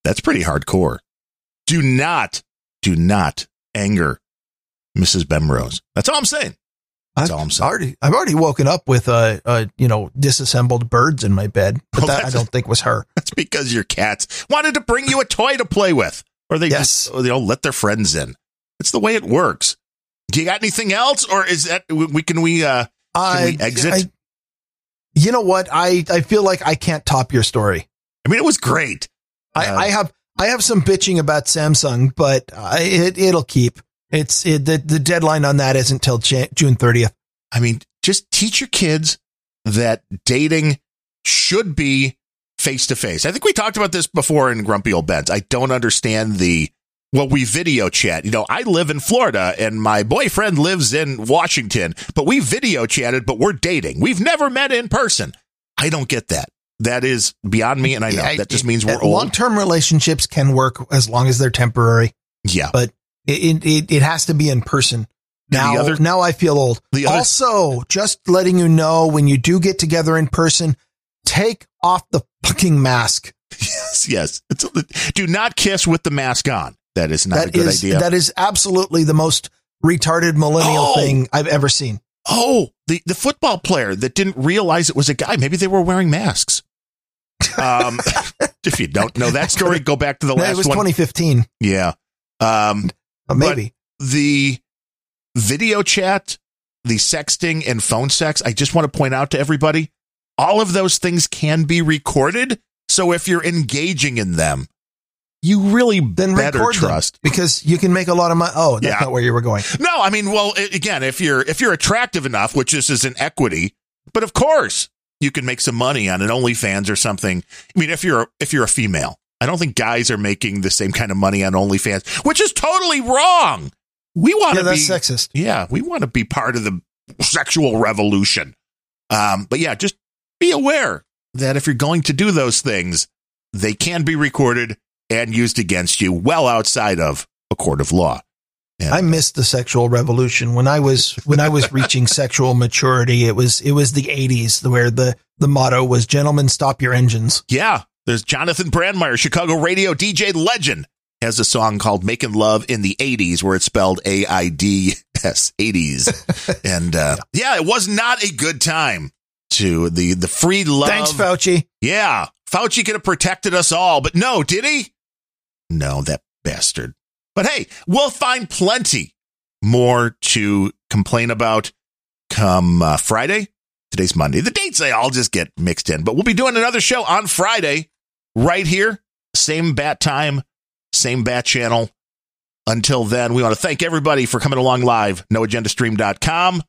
That's pretty hardcore. Do not, do not anger Mrs. Bemrose. That's all I'm saying. That's I've all I'm saying. already, I've already woken up with a, a you know, disassembled birds in my bed, but Well, that I don't think was her. That's because your cats wanted to bring you a toy to play with, or they Yes. just, or they don't let their friends in. It's the way it works. Do you got anything else, or is that we can we? uh I, we exit? I- you know what? I, I feel like I can't top your story. I mean, it was great. I, Uh, I have I have some bitching about Samsung, but uh, it it'll keep. It's it, the the deadline on that isn't till Jan- June thirtieth. I mean, just teach your kids that dating should be face to face. I think we talked about this before in Grumpy Old Bens. I don't understand the well, we video chat. You know, I live in Florida and my boyfriend lives in Washington, but we video chatted, but we're dating. We've never met in person. I don't get that. That is beyond me, and I know that just means we're uh, old. Long term relationships can work as long as they're temporary. Yeah. But it it, it has to be in person. Now, the other- now I feel old. The other- also, just letting you know when you do get together in person, take off the fucking mask. Yes, yes. It's, do not kiss with the mask on. That is not a good is idea. that is absolutely the most retarded millennial Oh. thing I've ever seen. Oh, the, the football player that didn't realize it was a guy. Maybe they were wearing masks. Um, if you don't know that story, go back to the No, last it was one. 2015, Yeah. Um, maybe. the video chat, the sexting and phone sex, I just want to point out to everybody, all of those things can be recorded. So if you're engaging in them, you really then better trust. because you can make a lot of money. Oh, that's Yeah. not where you were going. No, I mean, well, again, if you're if you're attractive enough, which this is an equity, but of course you can make some money on an OnlyFans or something. I mean, if you're if you're a female, I don't think guys are making the same kind of money on OnlyFans, which is totally wrong. We want Yeah, to be sexist. yeah, we want to be part of the sexual revolution. Um, but yeah, just be aware that if you're going to do those things, they can be recorded and used against you well outside of a court of law. And- I missed the sexual revolution when I was when I was reaching sexual maturity. It was it was the 80s where the the motto was "Gentlemen, stop your engines." Yeah, there's Jonathon Brandmeier, Chicago radio DJ legend, has a song called "Making Love in the '80s," where it's spelled A I D S '80s, and uh, yeah, it was not a good time to the the free love. Thanks, Fauci. Yeah, Fauci could have protected us all, but no, did he? No, that bastard. But hey, we'll find plenty more to complain about come uh, Friday. Today's Monday. The dates they all just get mixed in, but we'll be doing another show on Friday right here. Same bat time, same bat channel. Until then, we want to thank everybody for coming along live, noagendastream.com.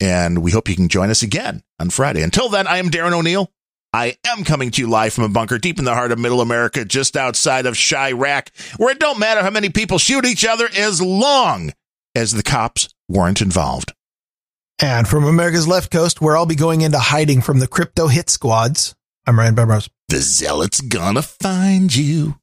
And we hope you can join us again on Friday. Until then, I am Darren O'Neill. I am coming to you live from a bunker deep in the heart of middle America, just outside of Chiraq, where it don't matter how many people shoot each other as long as the cops weren't involved. And from America's left coast, where I'll be going into hiding from the crypto hit squads, I'm Ryan Bemrose. The zealot's gonna find you.